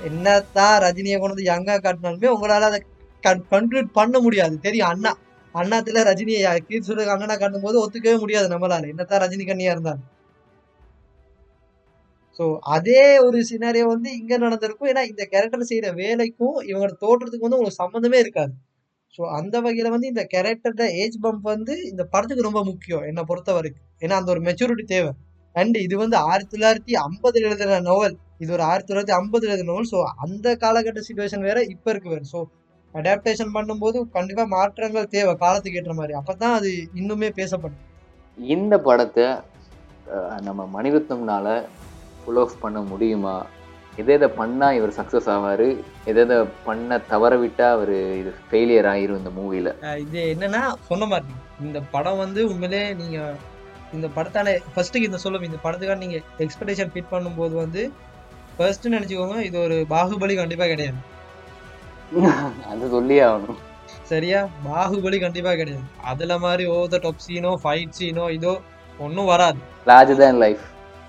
என்னதான் ரஜினியை கொண்டு வந்து யங்கா காட்டினாலுமே உங்களால அதை கன்க்ளூட் பண்ண முடியாது. தெரியும் அண்ணா. அண்ணாத்துல ரஜினியை கீழ் சொல்ற அண்ணனா காட்டும் போது ஒத்துக்கவே முடியாது நம்மளால. என்னதான் ரஜினி கண்ணியா இருந்தாலும். ஸோ அதே ஒரு சினாரியோ வந்து இங்க நடந்திருக்கும். ஏன்னா இந்த கேரக்டர் செய்யற வேலைக்கும் இவங்களோட தோற்றத்துக்கு வந்து உங்களுக்கு சம்மந்தமே இருக்காது. ஸோ அந்த வகையில வந்து இந்த கேரக்டரோட ஏஜ் பம்ப் வந்து இந்த படத்துக்கு ரொம்ப முக்கியம் என்னை பொறுத்த வரைக்கும். ஏன்னா அந்த ஒரு மெச்சூரிட்டி தேவை. அண்ட் இது வந்து ஆயிரத்தி தொள்ளாயிரத்தி ஐம்பதுல எழுதின நோவல் இது ஒரு ஆயிரத்தி தொள்ளாயிரத்தி ஐம்பதுல எழுதின நோவல் ஸோ அந்த காலகட்ட சுச்சுவேஷன் வேற இப்ப இருக்கு வேற. ஸோ அடாப்டேஷன் பண்ணும்போது கண்டிப்பா மாற்றங்கள் தேவை காலத்துக்கு ஏற்ற மாதிரி. அப்பதான் அது இன்னுமே பேசப்படும். இந்த படத்தை நம்ம மணிரத்னம்னால ஃபுல் ஆஃப் பண்ண முடியுமா? எதை எதை பண்ணா இவர் சக்ஸஸ் ஆவாரு? எதை எதை பண்ண தவற விட்டா அவர் இது ஃபெயிலியர் ஆயிரும் இந்த மூவில அஹ் இது என்னன்னா சொன்ன மாதிரி இந்த படம் வந்து உண்மையிலே நீங்க இந்த படத்தால ஃபர்ஸ்ட்டுக்கு இந்த சொல்லும் இந்த படத்துக்கான நீங்க எக்ஸ்பெக்டேஷன் ஃபிட் பண்ணும்போது வந்து ஃபர்ஸ்ட் நினைச்சுக்கோங்க இது ஒரு பாகுபலி கண்டிப்பா கிடையாது. அது சொல்லியே ஆகணும். சரியா? பாகுபலி கண்டிப்பா கிடையாது. அதுல மாதிரி ஓ த டாப் சீனோ ஃபைட் சீனோ இதோ ஒன்றும் வராது. Larger than life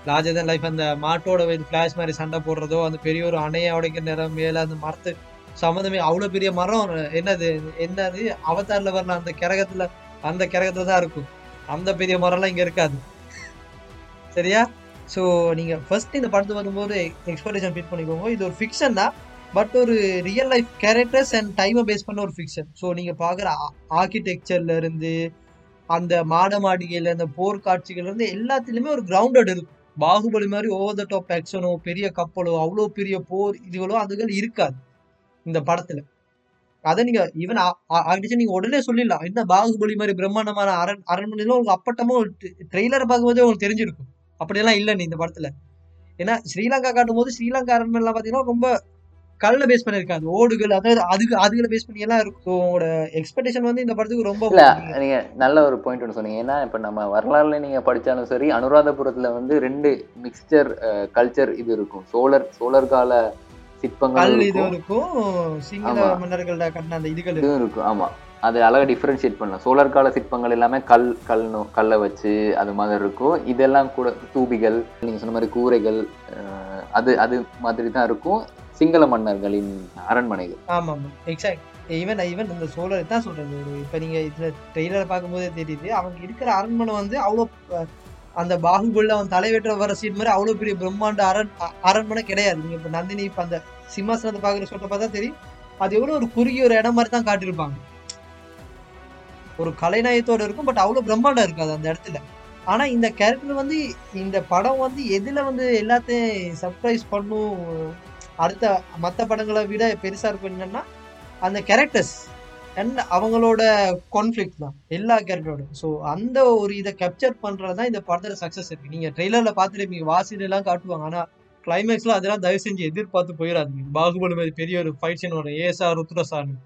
larger than life அந்த மாட்டோட ஃபிளாஷ் மாதிரி சண்டை போடுறதோ அந்த பெரிய ஒரு அணையை உடைக்கிற நேரம் மேல அந்த மரத்து சம்மந்தமே அவ்வளவு பெரிய மரம் என்னது என்னது? அவதாரில் வரல அந்த கிரகத்துல அந்த கிரகத்துல தான் இருக்கும். அந்த பெரிய மரம்லாம் இங்க இருக்காது. சரியா? ஸோ நீங்க ஃபர்ஸ்ட் இந்த படத்து வரும்போது எக்ஸ்பெக்டேஷன் ஃபிட் பண்ணிக்கோங்க. இது ஒரு ஃபிக்ஷன் தான். பட் ஒரு ரியல் லைஃப் கேரக்டர்ஸ் அண்ட் டைமை பேஸ் பண்ண ஒரு ஃபிக்ஷன் ஸோ நீங்க பாக்குற ஆர்கிடெக்சர்ல இருந்து அந்த மாட மாடிகையில் அந்த போர் காட்சிகள் இருந்து எல்லாத்துலயுமே ஒரு கிரவுண்டட் இருக்கும். பாகுபலி மாதிரி ஓவர் த டாப் ஆக்ஷனோ பெரிய கப்பலோ அவ்வளோ பெரிய போர் இதுகளோ அதுகள் இருக்காது இந்த படத்துல. அதை நீங்க ஈவன் ஆகிடுச்சு நீங்க உடனே சொல்லிடலாம். என்ன பாகுபலி மாதிரி பிரம்மாண்டமான அரண் அரண்மனையில் உங்களுக்கு அப்பட்டமாக ட்ரெய்லர் ட்ரெய்லரை பார்க்கும்போதே உங்களுக்கு தெரிஞ்சிருக்கும். அப்படியெல்லாம் இல்லை நீ இந்த படத்துல. ஏன்னா ஸ்ரீலங்கா காட்டும் போது ஸ்ரீலங்கா அரண்மனைலாம் பார்த்தீங்கன்னா ரொம்ப கல்ல பேஸ் பண்ணிருக்காது ஓடுகள் அதாவது அதுக்கு அதுகளை பேஸ் பண்ணி எல்லாம் இருக்கும் உங்களோட எக்ஸ்பெக்டேஷன் வந்து இந்த படத்துக்கு ரொம்ப இல்ல நீங்க நல்ல ஒரு பாயிண்ட் ஒன்று சொன்னீங்க. ஏன்னா இப்ப நம்ம வரலாறுல நீங்க படிச்சாலும் சரி அனுராதபுரத்துல வந்து ரெண்டு மிக்சர் கல்ச்சர் இது இருக்கும். சோழர் சோழர் கால சிற்பங்கள் இது இருக்கும். சிங்கள. மன்னர்கள்ட கட்டின அந்த இதுகள் இருக்கும். இதுவும் இருக்கும். ஆமா. அது அழகா டிஃபரன்ஷியேட் பண்ணலாம். சோழர் கால சிற்பங்கள் எல்லாமே கல் கல் கல்லை வச்சு அது மாதிரி இருக்கும். இதெல்லாம் கூட தூபிகள் நீங்க சொன்ன மாதிரி கூரைகள் அது அது மாதிரி தான் இருக்கும். சிங்கள மன்னர்களின் அரண்மனைகள். ஆமா எக்ஸாக்ட் ஈவன் ஈவன் இந்த சோழர் தான் சொல்றது. ஒரு இப்ப நீங்க இதுல ட்ரெய்லர் பார்க்கும்போதே தெரியுது. அவங்க இருக்கிற அரண்மனை வந்து அவ்வளோ அந்த பாகுபலில அவன் தலைவேற்ற வர சீன் மாதிரி அவ்வளோ பெரிய பிரம்மாண்ட அரண் அரண்மனை கிடையாது. நீங்க இப்ப நந்தினி இப்ப அந்த சிம்மாசனத்தை பாக்குற சொல்ற பார்த்தா தெரியும். அது எவ்வளவு ஒரு குறுகிய ஒரு இடம் மாதிரி தான் காட்டியிருப்பாங்க. ஒரு கலைநயத்தோடு இருக்கும் பட் அவ்வளவு பிரம்மாண்டம் இருக்காது அந்த இடத்துல. ஆனா இந்த கேரக்டர் வந்து இந்த படம் வந்து எதுல வந்து எல்லாத்தையும் சர்ப்ரைஸ் பண்ணும் அடுத்த மற்ற படங்களை விட பெருசா இருக்கும் என்னன்னா அந்த கேரக்டர்ஸ் அண்ட் அவங்களோட கான்ஃப்ளிக்ட் தான் எல்லா கேரக்டரோட ஸோ அந்த ஒரு இதை கேப்சர் பண்றது தான் இந்த படத்துல சக்சஸ் இருக்கு. நீங்க ட்ரெய்லர்ல பார்த்துருப்பீங்க வாசிட் எல்லாம் காட்டுவாங்க. ஆனா கிளைமேக்ஸ்ல அதெல்லாம் தயவு செஞ்சு எதிர்பார்த்து போயிடாதீங்க. பாகுபலி மாதிரி பெரிய ஒரு ஃபைட் சீன் வரும். ஏஎஸ்ஆர் ருத்ரசான்னு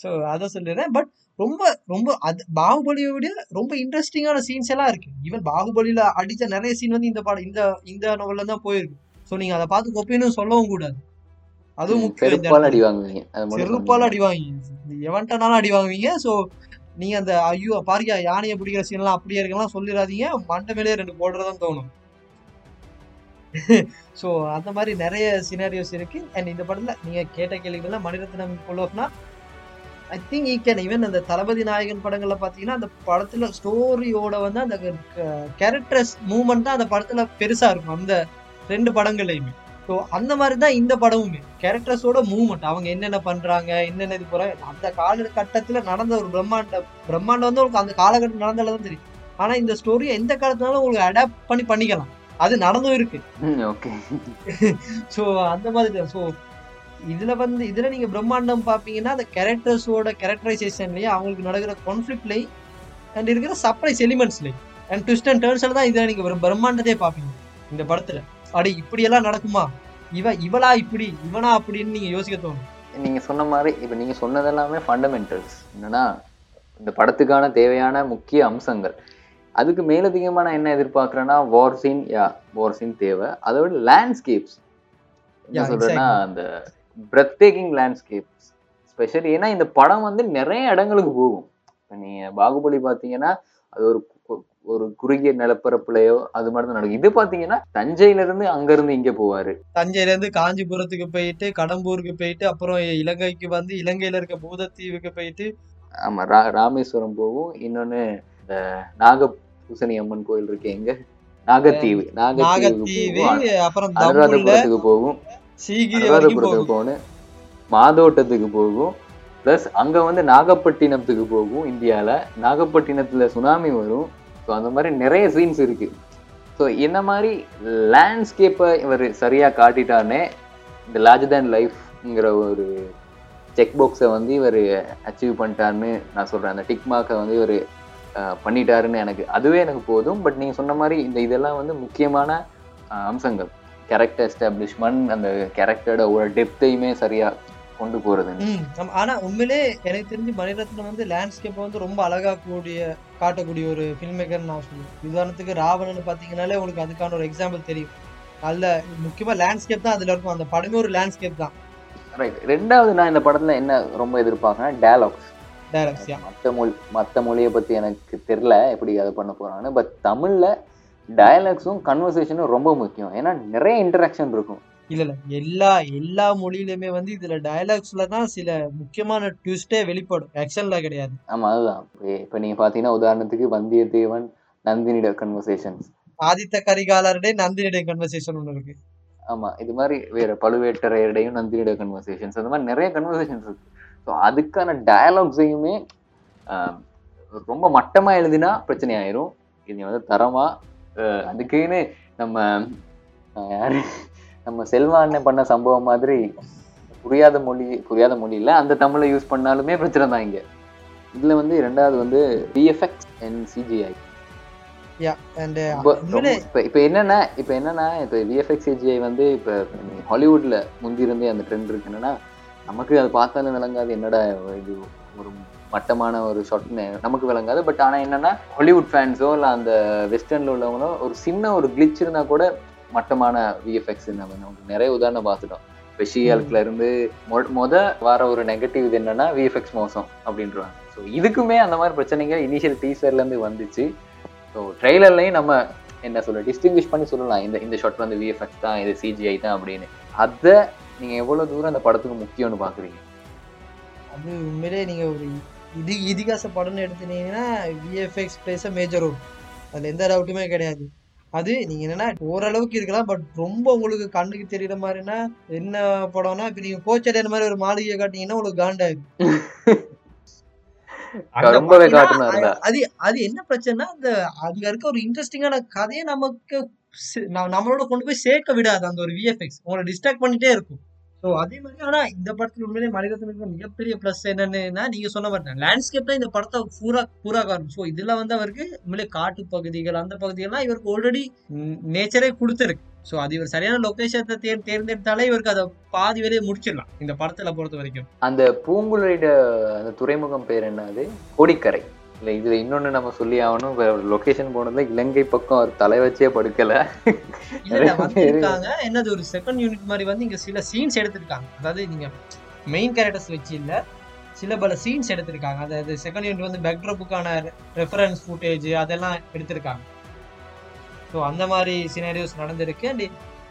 ஸோ அதை சொல்லிடுறேன். பட் ரொம்ப ரொம்ப அது பாகுபலியை விட ரொம்ப இன்ட்ரெஸ்டிங்கான சீன்ஸ் எல்லாம் இருக்கு. ஈவன் பாகுபலியில அடிச்ச நிறைய சீன் வந்து இந்த படம் இந்த இந்த நோவல்ல தான் போயிருக்கு. ஸோ நீங்க அதை பார்த்து கொப்பினும் சொல்லவும் கூடாது. அதுவும் இடத்துல. அடி வாங்குவீங்க செருப்பால. அடி வாங்குவீங்க எவன்ட்டனாலும் அடி வாங்குவீங்க ஸோ நீங்க அந்த ஐயோ பாரியா யானையை பிடிக்கிற சீன்லாம் அப்படியே இருக்கலாம் சொல்லிடாதீங்க. மண்டை மேலே ரெண்டு போடுறதான் தோணும். ஸோ அந்த மாதிரி நிறைய சினாரியோஸ் இருக்கு. அண்ட் இந்த படத்துல நீங்க கேட்ட கேள்விகள்லாம் Mani Ratnam புல்லோஃப்னா I think he can even அந்த தளபதி நாயகன் படங்கள்ல பாத்தீங்கன்னா அந்த படத்துல ஸ்டோரியோட வந்து அந்த கேரக்டர்ஸ் மூவ்மெண்ட் தான் அந்த படத்துல பெருசா இருக்கும். அந்த ரெண்டு படங்கள்லையுமே. ஸோ அந்த மாதிரி தான் இந்த படமுமே. கேரக்டர்ஸோட மூவ்மெண்ட் அவங்க என்னென்ன பண்றாங்க என்னென்ன இது போற அந்த காலகட்டத்துல நடந்த ஒரு பிரம்மாண்ட பிரம்மாண்டம் வந்து உங்களுக்கு அந்த காலகட்டம் நடந்தால தான் தெரியும். ஆனா இந்த ஸ்டோரியை எந்த காலத்துனாலும் உங்களுக்கு அடாப்ட் பண்ணி பண்ணிக்கலாம். அது நடந்தும் இருக்கு. ஓகே ஸோ அந்த மாதிரி தான் ஸோ இதுல வந்து இதுல நீங்க பிரம்மாண்டம் பாப்பீங்கன்னா அந்த கேரக்டர்ஸோட கேரக்டரைசேஷன்லயும் அவங்களுக்கு நடக்கிற கான்ஃபிளிக்ட்லையும் அண்ட் இருக்கிற சர்ப்ரைஸ் எலிமெண்ட்ஸ்லையும் அண்ட் ட்விஸ்ட் அண்ட் டேர்ன்ஸ்ல தான் இதுல நீங்க பிரம்மாண்டத்தையே பாப்பீங்க. இந்த படத்துல. அடி இப்படியெல்லாம் நடக்குமா? இவ இவளா இப்படி இவனா அப்படின்னு நீங்க யோசிக்க தோணும். நீங்க சொன்ன மாதிரி இப்ப நீங்க சொன்னது எல்லாமே ஃபண்டமெண்டல்ஸ் என்னன்னா இந்த படத்துக்கான தேவையான முக்கிய அம்சங்கள். அதுக்கு மேலதிகமா நான் என்ன எதிர்பார்க்கறேன்னா வார் சீன் யா வார் சீன் தேவை. அதோட லேண்ட்ஸ்கேப்ஸ் என்ன சொல்றேன்னா அந்த பிரெத் டேக்கிங் லேண்ட்ஸ்கேப்ஸ் ஸ்பெஷலி ஏன்னா இந்த படம் வந்து நிறைய இடங்களுக்கு போகும். இப்ப நீங்க பாகுபலி பாத்தீங்கன்னா அது ஒரு ஒரு குறுகிய நிலப்பரப்புலையோ அது மாதிரி தான் நடக்கும். இது பாத்தீங்கன்னா தஞ்சையில இருந்து அங்க இருந்து இங்க போவாரு. தஞ்சையில இருந்து காஞ்சிபுரத்துக்கு போயிட்டு கடம்பூருக்கு போயிட்டு அப்புறம் இலங்கைக்கு வந்து இலங்கையில இருக்க பூதத்தீவுக்கு போயிட்டு ஆமா ரா ராமேஸ்வரம் போகும். இன்னொன்னு இந்த நாகபூசணி அம்மன் கோயில் இருக்கு எங்க? நாகத்தீவு நாகத்தீவு அப்புறம் அனுராதபுரத்துக்கு போகும். போகணும். மாதோட்டத்துக்கு போகும். ப்ளஸ் அங்க வந்து நாகப்பட்டினத்துக்கு போகும் இந்தியால. நாகப்பட்டினத்துல சுனாமி வரும். ஸோ அந்த மாதிரி நிறைய சீன்ஸ் இருக்கு. ஸோ இந்த மாதிரி லேண்ட்ஸ்கேப்பை இவர் சரியா காட்டிட்டானே இந்த லார்ஜர் தேன் லைஃப்ங்கிற ஒரு செக் பாக்ஸை வந்து இவர் அச்சீவ் பண்ணிட்டாருன்னு நான் சொல்றேன். அந்த டிக் மார்க்கை வந்து இவர் பண்ணிட்டாருன்னு எனக்கு அதுவே எனக்கு போதும். பட் நீங்க சொன்ன மாதிரி இந்த இதெல்லாம் வந்து முக்கியமான அம்சங்கள். கேரக்டர் எஸ்டாப்ளிஷ்மெண்ட் அந்த கேரக்டரோட ஒரு டெப்த்தையுமே சரியா கொண்டு ஆமா. ஆனா உண்மையிலே எனக்கு தெரிஞ்சு மணிரத்னம் வந்து லேண்ட்ஸ்கேப் வந்து ரொம்ப அழகா கூடிய காட்டக்கூடிய ஒரு ஃபில்ம் மேக்கர் நான் சொல்லுவேன். உதாரணத்துக்கு ராவணன் பாத்தீங்கன்னாலே உங்களுக்கு அதுக்கான ஒரு எக்ஸாம்பிள் தெரியும். அதுல முக்கியமா லேண்ட்ஸ்கேப் தான் அதுல இருக்கும். அந்த படமே ஒரு லேண்ட்ஸ்கேப் தான். ரைட் ரெண்டாவது நான் இந்த படத்துல என்ன ரொம்ப எதிர்பார்க்கறேன்னா டயலாக்ஸ் டைரக்ட்ஸியா மற்ற மொழி மற்ற மொழியை பத்தி எனக்கு தெரியல எப்படி அதை பண்ண போறாங்கன்னு பட் தமிழ்ல டயலாக்ஸும் கன்வர்சேஷனும் ரொம்ப முக்கியம். ஏன்னா நிறைய இன்டராக்ஷன் இருக்கும். இல்ல இல்ல. எல்லா எல்லா மொழியிலுமே வந்து இதுல டயலாக்ஸ்ல தான் சில முக்கியமான ட்விஸ்டே வெளிப்படும். ஆக்ஷன்ல கிடையாது. ஆமா அதுதான். இப்ப- நீங்க பாத்தீங்கன்னா உதாரணத்துக்கு வந்தியத்தேவன் நந்தினிட கன்வர்சேஷன்ஸ் ஆதித்த கரிகாலருடைய நந்தினியுடைய கன்வர்சேஷன் ஒண்ணு இருக்கு. ஆமா இது மாதிரி வேற பழுவேட்டரையருடையும் நந்தினிட கன்வர்சேஷன்ஸ் அந்த மாதிரி நிறைய கன்வர்சேஷன்ஸ் இருக்கு. ஸோ அதுக்கான டயலாக்ஸையுமே ரொம்ப மட்டமா எழுதினா பிரச்சனை ஆயிரும். இது வந்து தரமா அதுக்குன்னு நம்ம நம்ம செல்வா அண்ணன் பண்ண சம்பவம் மாதிரி புரியாத மொழி புரியாத மொழி இல்ல அந்த தமிழை யூஸ் பண்ணாலுமே பிரச்சனை தான் இங்க. இதுல வந்து ரெண்டாவது வந்து விஎஃப்எக்ஸ் அண்ட் சிஜிஐ இப்ப இப்ப என்னன்னா இப்ப என்னன்னா இப்ப விஎஃப்எக்ஸ் சிஜிஐ வந்து இப்ப ஹாலிவுட்ல முந்தி இருந்தே அந்த ட்ரெண்ட் இருக்கு. என்னன்னா நமக்கு அது பார்த்தாலும் விளங்காது என்னடா இது ஒரு மட்டமான ஒரு ஷாட்னு நமக்கு விளங்காது. பட் ஆனா என்னன்னா ஹாலிவுட் ஃபேன்ஸோ இல்ல அந்த வெஸ்டர்ன்ல உள்ளவங்களோ ஒரு சின்ன ஒரு கிளிச் இருந்தா கூட மட்டமான விஎஃப்எக்ஸ் நம்ம நமக்கு நிறைய உதாரணம் பார்த்துட்டோம். இப்போ ஷியால்க்ல இருந்து மொத வர ஒரு நெகட்டிவ் இது என்னன்னா விஎஃப்எக்ஸ் மோசம் அப்படின்றாங்க. ஸோ இதுக்குமே அந்த மாதிரி பிரச்சனைகள் இனிஷியல் டீசர்ல இருந்து வந்துச்சு. ஸோ ட்ரெய்லர்லையும் நம்ம என்ன சொல்ல டிஸ்டிங்விஷ் பண்ணி சொல்லலாம். இந்த இந்த ஷாட் வந்து விஎஃப்எக்ஸ் தான் இது சிஜிஐ தான் அப்படின்னு. அதை நீங்க எவ்வளவு தூரம் அந்த படத்துக்கு முக்கியம்னு பாக்குறீங்க? அது உண்மையிலே நீங்க ஒரு இது இதிகாச படம்னு எடுத்துட்டீங்கன்னா விஎஃப்எக்ஸ் பிளேஸ் மேஜர் ரோல் அதுல எந்த டவுட்டுமே கிடையாது. அது நீங்க என்னன்னா ஓரளவுக்கு இருக்கலாம் பட் ரொம்ப உங்களுக்கு கண்ணுக்கு தெரியற மாதிரினா என்ன படம்னா இப்ப நீங்க கோச்சடையான மாதிரி ஒரு மாளிகையை காட்டீங்கன்னா உங்களுக்கு காண்டாயிரும் அங்க ரொம்பவே. அது அது என்ன பிரச்சனைனா அந்த அங்க இருக்க ஒரு இன்ட்ரெஸ்டிங்கான கதையை நமக்கு நம்மளோட கொண்டு போய் சேர்க்க விடாது. அந்த ஒரு விஎஃப்எக்ஸ் உங்களை டிஸ்ட்ராக்ட் பண்ணிட்டே இருக்கும். ஸோ அதே மாதிரி ஆனால் இந்த படத்தில் உண்மையிலே மணிரத்னுக்கு மிகப்பெரிய ப்ளஸ் என்னன்னா நீங்கள் சொன்ன மாதிரி லேண்ட்ஸ்கேப் தான் இந்த படத்தை பூரா பூரா காரணம் ஸோ இதில் வந்து அவருக்கு உண்மையிலே காட்டு பகுதிகள் அந்த பகுதிகள்லாம் இவருக்கு ஆல்ரெடி நேச்சரே கொடுத்துருக்கு. ஸோ அது இவர் சரியான லொக்கேஷனை தேர் தேர்ந்தெடுத்தாலே இவருக்கு அதை பாதி வேலையை முடிச்சிடலாம் இந்த படத்தில் பொறுத்த வரைக்கும் அந்த பூங்குழலியோட அந்த துறைமுகம் பேர் என்னது? கோடிக்கரை. இல்ல இதுல இன்னொன்னு நம்ம சொல்லி ஆகணும். லொகேஷன் போனதுல இலங்கை பக்கம் அவர் தலை வச்சே படுக்கல. என்னது ஒரு செகண்ட் யூனிட் மாதிரி வந்து இங்க சில சீன்ஸ் எடுத்திருக்காங்க. அதாவது நீங்க மெயின் கேரக்டர்ஸ் வச்சு இல்ல சில பல சீன்ஸ் எடுத்திருக்காங்க. அதாவது செகண்ட் யூனிட் வந்து பேக்ட்ராப்புக்கான ரெஃபரன்ஸ் ஃபுட்டேஜ் அதெல்லாம் எடுத்திருக்காங்க. ஸோ அந்த மாதிரி சினாரியோஸ் நடந்திருக்கு. அண்ட்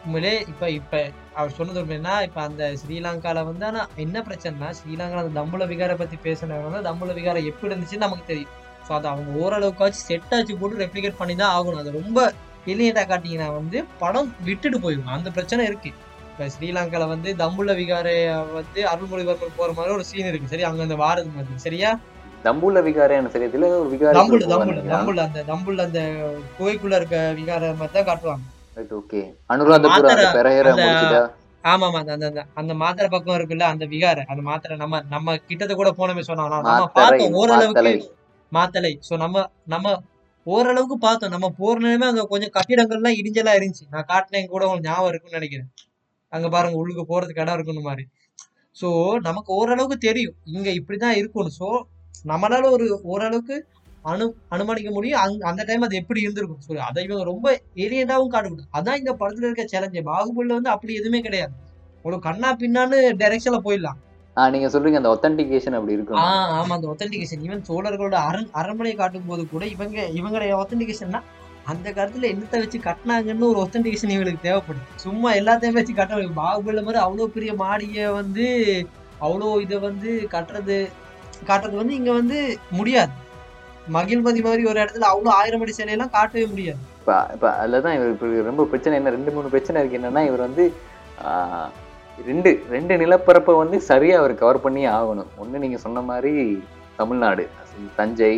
உண்மையிலே இப்ப இப்ப அவர் சொன்னது உண்மைன்னா இப்ப அந்த ஸ்ரீலங்கால வந்து ஆனா என்ன பிரச்சனைனா ஸ்ரீலங்கால அந்த தம்புல விகாரை பத்தி பேசினவங்க தம்புல விகாரம் எப்படி இருந்துச்சுன்னு நமக்கு தெரியும். ஸோ அதை அவங்க ஓரளவுக்காச்சும் செட் ஆச்சு போட்டு ரெப்ளிகேட் பண்ணி தான் ஆகணும். அது ரொம்ப எலியண்டா காட்டிங்கன்னா வந்து படம் விட்டுட்டு போயிடும். அந்த பிரச்சனை இருக்கு. இப்ப ஸ்ரீலங்கால வந்து தம்புள்ள விகாரை வந்து அருள்மொழிவர்மன் போற மாதிரி ஒரு சீன் இருக்கு. சரி அங்க அந்த வாரது மாதிரி. சரியா? தம்புல விகாரே எனக்கு சரியா ஒரு விகாரம் தம்புள்ள தம்புள்ள தம்புள்ள அந்த தம்புள்ள அந்த குகைக்குள்ள இருக்க விகார மாதிரி தான் காட்டுவாங்க. ஓகே அனுராதபுரம் அந்த மாத்தரை- பெரையரை அந்த- முடிச்சுட்டா? ஆமா ஆமா அந்த அந்த- அந்த அந்த மாத்திரை பக்கம் இருக்குல்ல அந்த விகார அந்த மாத்திரை நம்ம நம்ம கிட்டத்த கூட போனமே சொன்னோம் நம்ம பார்த்தோம் ஓரளவுக்கு மாத்தலை மாத்தலை சோ நம்ம நம்ம ஓரளவுக்கு பார்த்தோம். நம்ம போற நேரமே அங்க கொஞ்சம் கட்டிடங்கள்லாம் இடிஞ்சலா இருந்துச்சு. நான் காட்டினேன் கூட உங்களுக்கு ஞாபகம் இருக்கும்னு நினைக்கிறேன். அங்க பாருங்க உள்ளுக்கு போறதுக்கு இடம் இருக்குன்னு மாதிரி. சோ நமக்கு ஓரளவுக்கு தெரியும். இங்க இப்படிதான் இருக்கணும். சோ நம்மளால ஒரு ஓரளவுக்கு அனு அனுமானிக்க முடியும். அங்க அந்த டைம் அது எப்படி இருந்திருக்கும்? ஸோ அதை இவங்க ரொம்ப ஏரியண்டாவும் காட்டக்கூடாது அதான் இந்த படத்துல இருக்க சேலஞ்சு பாகுபலில வந்து அப்படி எதுவுமே கிடையாது. ஒரு கண்ணா பின்னான்னு டைரக்ஷன்ல போயிடலாம். நீங்க சொல்றீங்க அந்த ஒத்தன்டிகேஷன் அப்படி இருக்கும். ஆஹ் ஆமா அந்த ஒத்தன்டிகேஷன் ஈவன் சோழர்களோட அரண் அரண்மனையை காட்டும் போது கூட இவங்க இவங்களுடைய ஒத்தன்டிகேஷன்னா அந்த காலத்துல என்னத்தை வச்சு கட்டினாங்கன்னு ஒரு ஒத்தன்டிகேஷன் இவங்களுக்கு தேவைப்படுது சும்மா எல்லாத்தையும் வச்சு கட்ட. பாகுபலி மாதிரி அவ்வளோ பெரிய மாடியை வந்து அவ்வளோ இதை வந்து கட்டுறது காட்டுறது வந்து இங்க வந்து முடியாது. மகிழ்மதி மாதிரி ஒரு இடத்துல அவ்வளோ ஆயிரம் அடி சிலையெல்லாம் காட்டவே முடியாது. இப்ப இப்ப அதுலதான் இவர் இப்ப ரொம்ப பிரச்சனை என்ன? ரெண்டு மூணு பிரச்சனை இருக்கு. என்னன்னா இவர் வந்து ரெண்டு ரெண்டு நிலப்பரப்பை வந்து சரியா அவர் கவர் பண்ணியே ஆகணும். ஒண்ணு நீங்க சொன்ன மாதிரி தமிழ்நாடு. தஞ்சை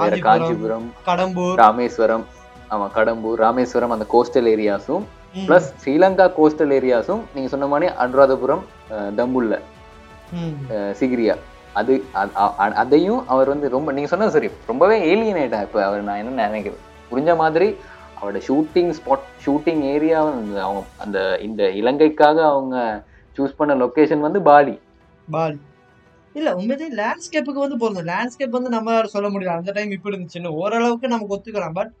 வேற காஞ்சிபுரம். கடம்பூர். ராமேஸ்வரம். ஆமா கடம்பூர் ராமேஸ்வரம் அந்த கோஸ்டல் ஏரியாஸும் பிளஸ் ஸ்ரீலங்கா கோஸ்டல் ஏரியாஸும் நீங்க சொன்ன மாதிரி அனுராதபுரம் தம்புல்ல சிகிரியா. அது அதையும் அவர் வந்து ரொம்ப நீங்கள் சொன்னது சரி ரொம்பவே ஏலியனேட்டா இப்போ அவர் நான் என்ன நினைக்கிறேன். புரிஞ்ச மாதிரி அவரோட ஷூட்டிங் ஸ்பாட் ஷூட்டிங் ஏரியா அவங்க அந்த இந்த இலங்கைக்காக அவங்க சூஸ் பண்ண லொக்கேஷன் வந்து பாலி. பாலி. இல்ல உண்மையிலே லேண்ட்ஸ்கேப்புக்கு வந்து பொருந்தும். லேண்ட்ஸ்கேப் வந்து நம்மளால சொல்ல முடியல. அந்த டைம் இப்படி இருந்துச்சுன்னு ஓரளவுக்கு நமக்கு ஒத்துக்கலாம். பட்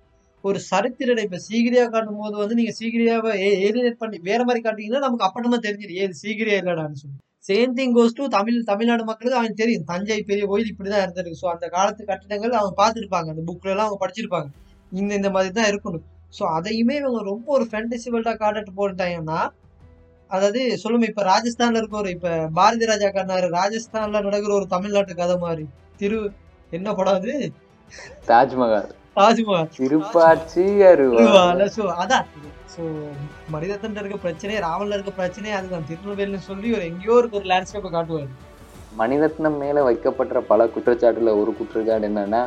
ஒரு சரித்திரடை இப்ப சீகிரியா காட்டும் போது வந்து நீங்க சீகிரியாவை ஏலினேட் பண்ணி வேற மாதிரி காட்டிங்கன்னா நமக்கு அப்பட்டமா தெரிஞ்சிடும். ஏது சீகிரியா இல்லடான்னு சொல்லி. Same thing goes to Tamil Tamil Nadu மக்களுக்கு அவன் தெரியும். தஞ்சை பெரிய கோயில் இப்படிதான் இருந்திருக்கு. ஸோ அந்த காலத்து கட்டிடங்கள் அவங்க பார்த்துருப்பாங்க. அந்த புக்ல எல்லாம் அவங்க படிச்சிருப்பாங்க. இந்த இந்த மாதிரி தான் இருக்கணும். ஸோ அதையுமே இவங்க ரொம்ப ஒரு ஃபேண்டசி வேர்ல்டா காட்டிட்டு போட்டாங்கன்னா அதாவது சொல்லுங்க இப்ப ராஜஸ்தான்ல இருக்க ஒரு இப்ப பாரதி ராஜா கண்ணாரு ராஜஸ்தான்ல நடக்கிற ஒரு தமிழ்நாட்டு கதை மாதிரி. திரு என்ன படம் அது? தாஜ்மஹால். தாஜ்மஹால். திருப்பாச்சி அதான். ஸோ மனிதத்தன் இருக்க பிரச்சனை ராவன்ல இருக்க பிரச்சனை அதுதான் திருநெல்வேலின்னு சொல்லி ஒரு எங்கேயோ இருக்க ஒரு லேண்ட்ஸ்கேப்பை காட்டுவாரு. மணிரத்னம் மேல வைக்கப்பட்ட பல குற்றச்சாட்டுல ஒரு குற்றச்சாட்டு என்னன்னா